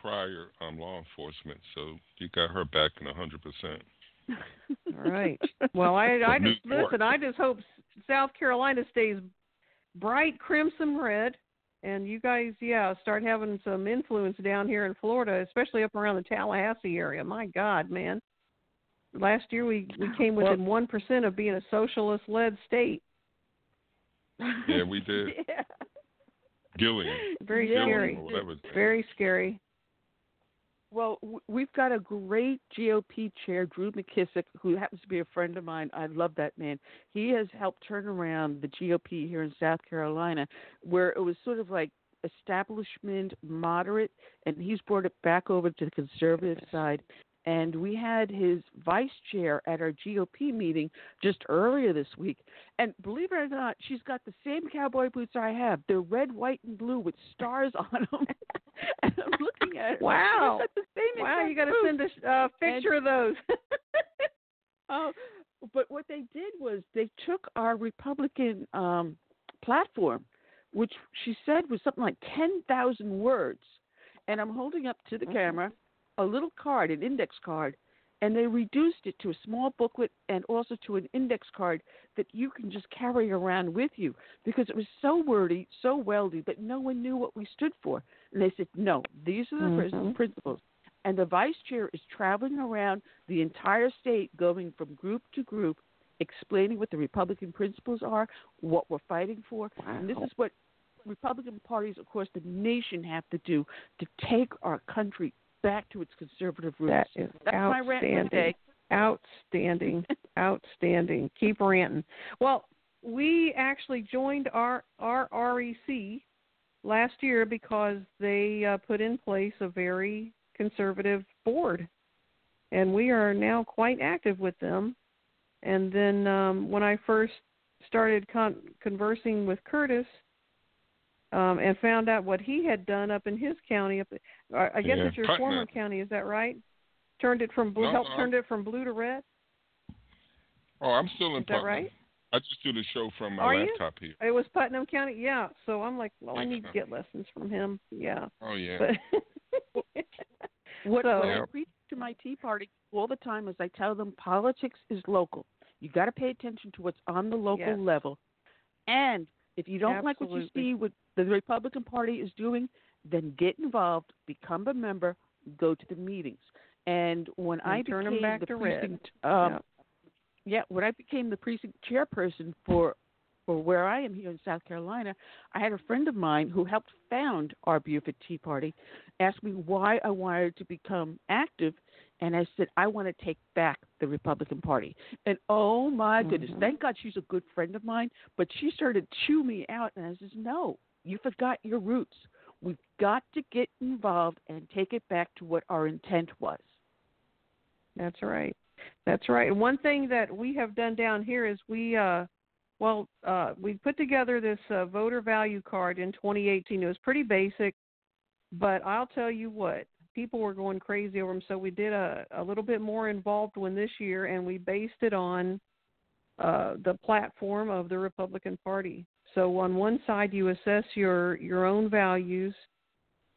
prior um, law enforcement, so you got her back in a hundred percent. All right. Well, I I just York. listen. I just hope South Carolina stays bright crimson red, and you guys, yeah, start having some influence down here in Florida, especially up around the Tallahassee area. My God, man! Last year we we came within one percent of being a socialist-led state. Yeah, we did. yeah. Gillum. Very Gillum, scary. or whatever his name Very scary. Well, we've got a great GOP chair, Drew McKissick, who happens to be a friend of mine. I love that man. He has helped turn around the GOP here in South Carolina, where it was sort of like establishment moderate, and he's brought it back over to the conservative side. And we had his vice chair at our GOP meeting just earlier this week. And believe it or not, she's got the same cowboy boots I have. They're red, white, and blue with stars on them. and I'm looking at it. Wow. She's got the same Wow, you got to send a uh, picture of those. Oh, but what they did was they took our Republican um, platform, which she said was something like 10,000 words. And I'm holding up to the camera a little card, an index card, and they reduced it to a small booklet and also to an index card that you can just carry around with you because it was so wordy, so weldy, but no one knew what we stood for. And they said, no, these are the Mhm. principles. And the vice chair is traveling around the entire state, going from group to group, explaining what the Republican principles are, what we're fighting for. And this is what Republican parties across the nation have to do to take our country back to its conservative roots. That is That's my rant outstanding. today. Outstanding. Outstanding. Keep ranting. Well, we actually joined our our REC last year because they uh, put in place a very conservative board, and we are now quite active with them. And then um, when I first started con- conversing with Curtis. Um, and found out what he had done up in his county. Up, I I guess Yeah, it's your Putnam. former county, is that right? Turned it from blue, No, helped no. turned it from blue to red. Oh, I'm still in Is that right? I just do the show from my Are you? laptop here. It was Putnam County, yeah. So I'm like, well, I need to get lessons from him, yeah. Oh yeah. But What, So- what I preach to my Tea Party all the time is I tell them politics is local. You got to pay attention to what's on the local Yes. level. And if you don't like what you see what the Republican Party is doing, then get involved, become a member, go to the meetings. And when I And turn 'em became back the to red. precinct, um, Yeah. yeah, when I became the precinct chairperson for for where I am here in South Carolina, I had a friend of mine who helped found our Beaufort Tea Party asked me why I wanted to become active, and I said I want to take back the Republican Party. And oh my goodness, Mhm. thank God she's a good friend of mine, but she started to chew me out, and I says, no, you forgot your roots. We've got to get involved and take it back to what our intent was. That's right. That's right. And one thing that we have done down here is we uh well, uh we put together this uh, voter value card in 2018. It was pretty basic, but I'll tell you what, people were going crazy over them, so we did a a little bit more involved one this year and we based it on uh the platform of the Republican Party. So on one side you assess your your own values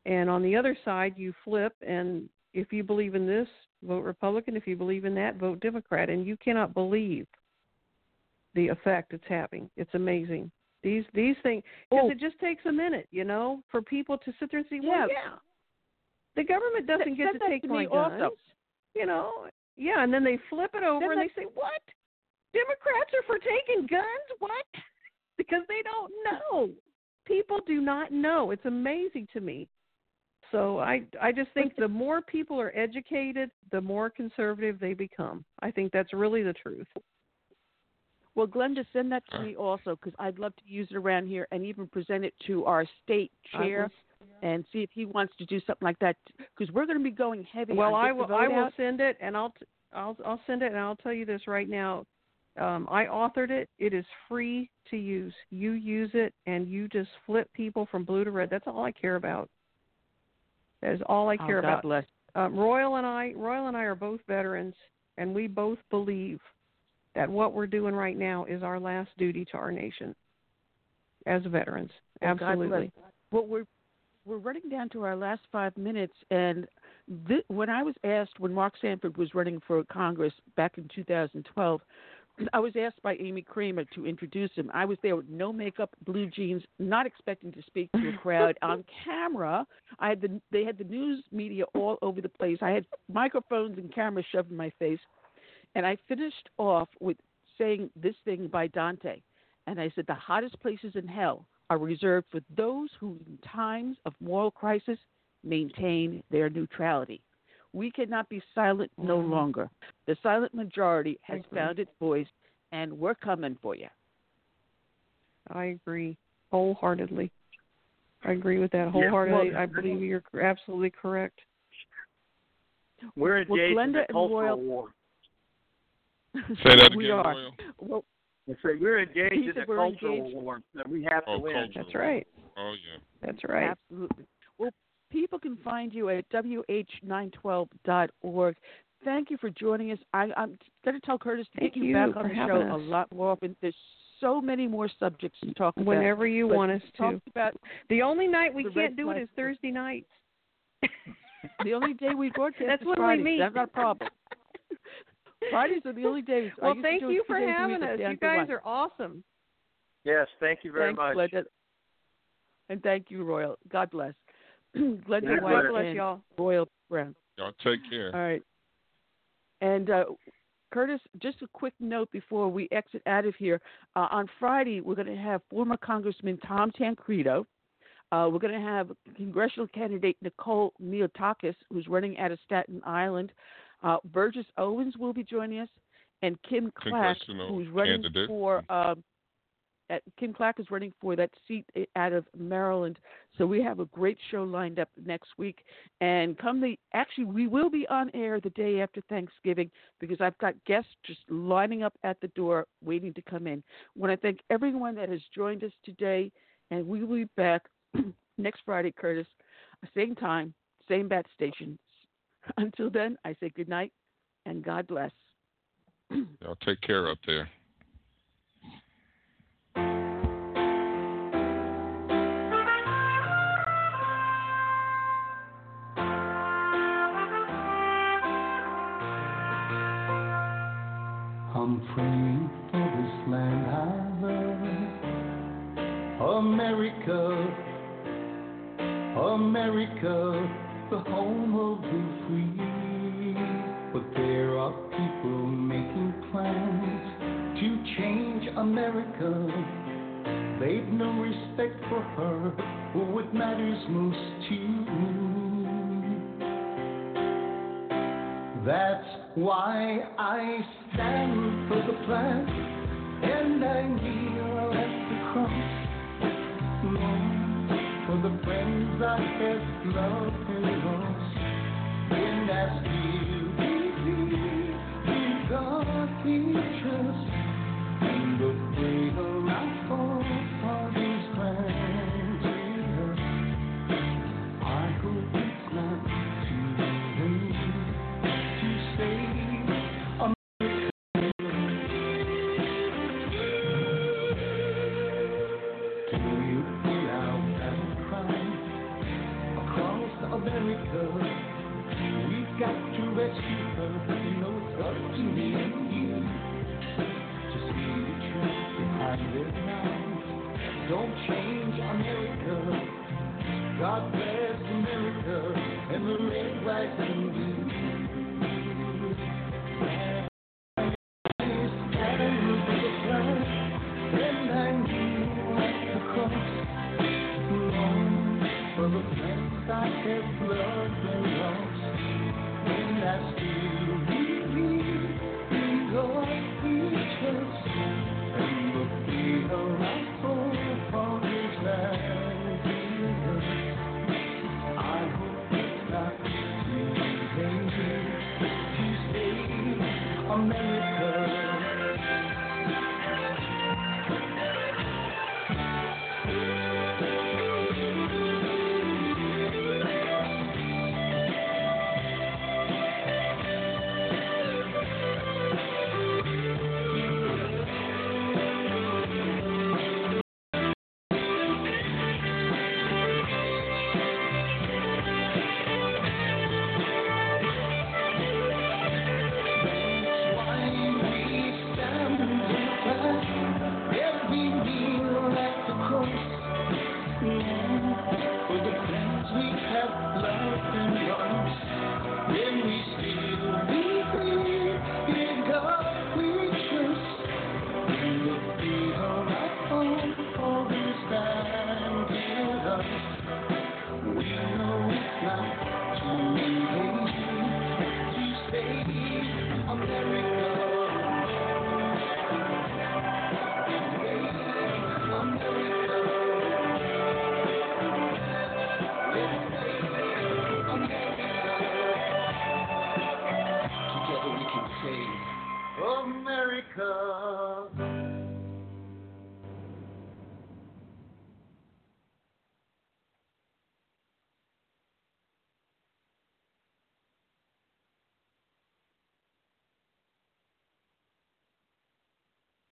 and on the other side you flip and if you believe in this vote republican if you believe in that vote democrat and you cannot believe the effect it's having it's amazing these these things because Oh. it just takes a minute you know for people to sit there and say well Yeah. The government doesn't get to take to my guns also. you know yeah and then they flip it over Said and they say what democrats are for taking guns what because they don't know people do not know it's amazing to me so I I just think the more people are educated, the more conservative they become. I think that's really the truth. Well, Glynnda, send that to me also because I'd love to use it around here and even present it to our state chair. And see if he wants to do something like that because we're going to be going heavy. Well, on I will. I will Out. send it, and I'll t- I'll I'll send it, and I'll tell you this right now. Um, I authored it. It is free to use. You use it, and you just flip people from blue to red. That's all I care about. That is all I care Oh, care God about. bless. Um, Royal and I, Royal and I are both veterans, and we both believe that what we're doing right now is our last duty to our nation as veterans. Well, God bless. Absolutely. Well, we're we're running down to our last five minutes, and th- when I was asked when Mark Sanford was running for Congress back in 2012, I was asked by Amy Kramer to introduce him. I was there with no makeup, blue jeans, not expecting to speak to a crowd on camera. I had the they had the news media all over the place. I had microphones and cameras shoved in my face, and I finished off with saying this thing by Dante, and I said the hottest places in hell are reserved for those who, in times of moral crisis, maintain their neutrality. We cannot be silent no mm-hmm. longer. The silent majority has found its voice, and we're coming for you. I agree wholeheartedly. I agree with that Yeah, wholeheartedly. well- I believe you're absolutely correct. We're Well, engaged in Glynnda a cultural Royal- war. Say that we again, are. Royal. Well, I say we're engaged in a cultural engaged. war that we have to Oh, win. cultural. That's right. Oh yeah. That's right. Absolutely. Well, people can find you at wh912.org. Thank you for joining us. I, I'm going to tell Curtis to Thank get you, you back on the having show a lot more often. There's so many more subjects to talk about. Whenever you But want us to. About The only night we can't do it is Thursday nights. the only day we broadcast That's is when we Fridays. meet. That's not a problem. Fridays are the only days. Well, thank you for having us. You guys are awesome. Yes, thank you very Thanks, much. Glynnda. And thank you, Royal. God bless. Glynnda God White bless. bless and y'all. Royal Brown. Y'all take care. All right. And uh, Curtis, just a quick note before we exit out of here. Uh, on Friday, we're going to have former Congressman Tom Tancredo. Uh, we're going to have congressional candidate Nicole Malliotakis, who's running out of Staten Island. Uh, Burgess Owens will be joining us, and Kim Klacik, who's running candidate. for. Um, at, Kim Klacik is running for that seat out of Maryland. So we have a great show lined up next week. And come the actually, we will be on air the day after Thanksgiving because I've got guests just lining up at the door waiting to come in. I want to thank everyone that has joined us today, and we will be back next Friday, Curtis, same time, same bat station. Until then, I say good night and God bless. Y'all take care up there. I'm free for this land I love. America, America, the home of the free. But there are people making plans to change America. They've no respect for her or what matters most to me. That's why I stand for the flag and I kneel at the cross. The friends I have loved and lost. And as still we live, in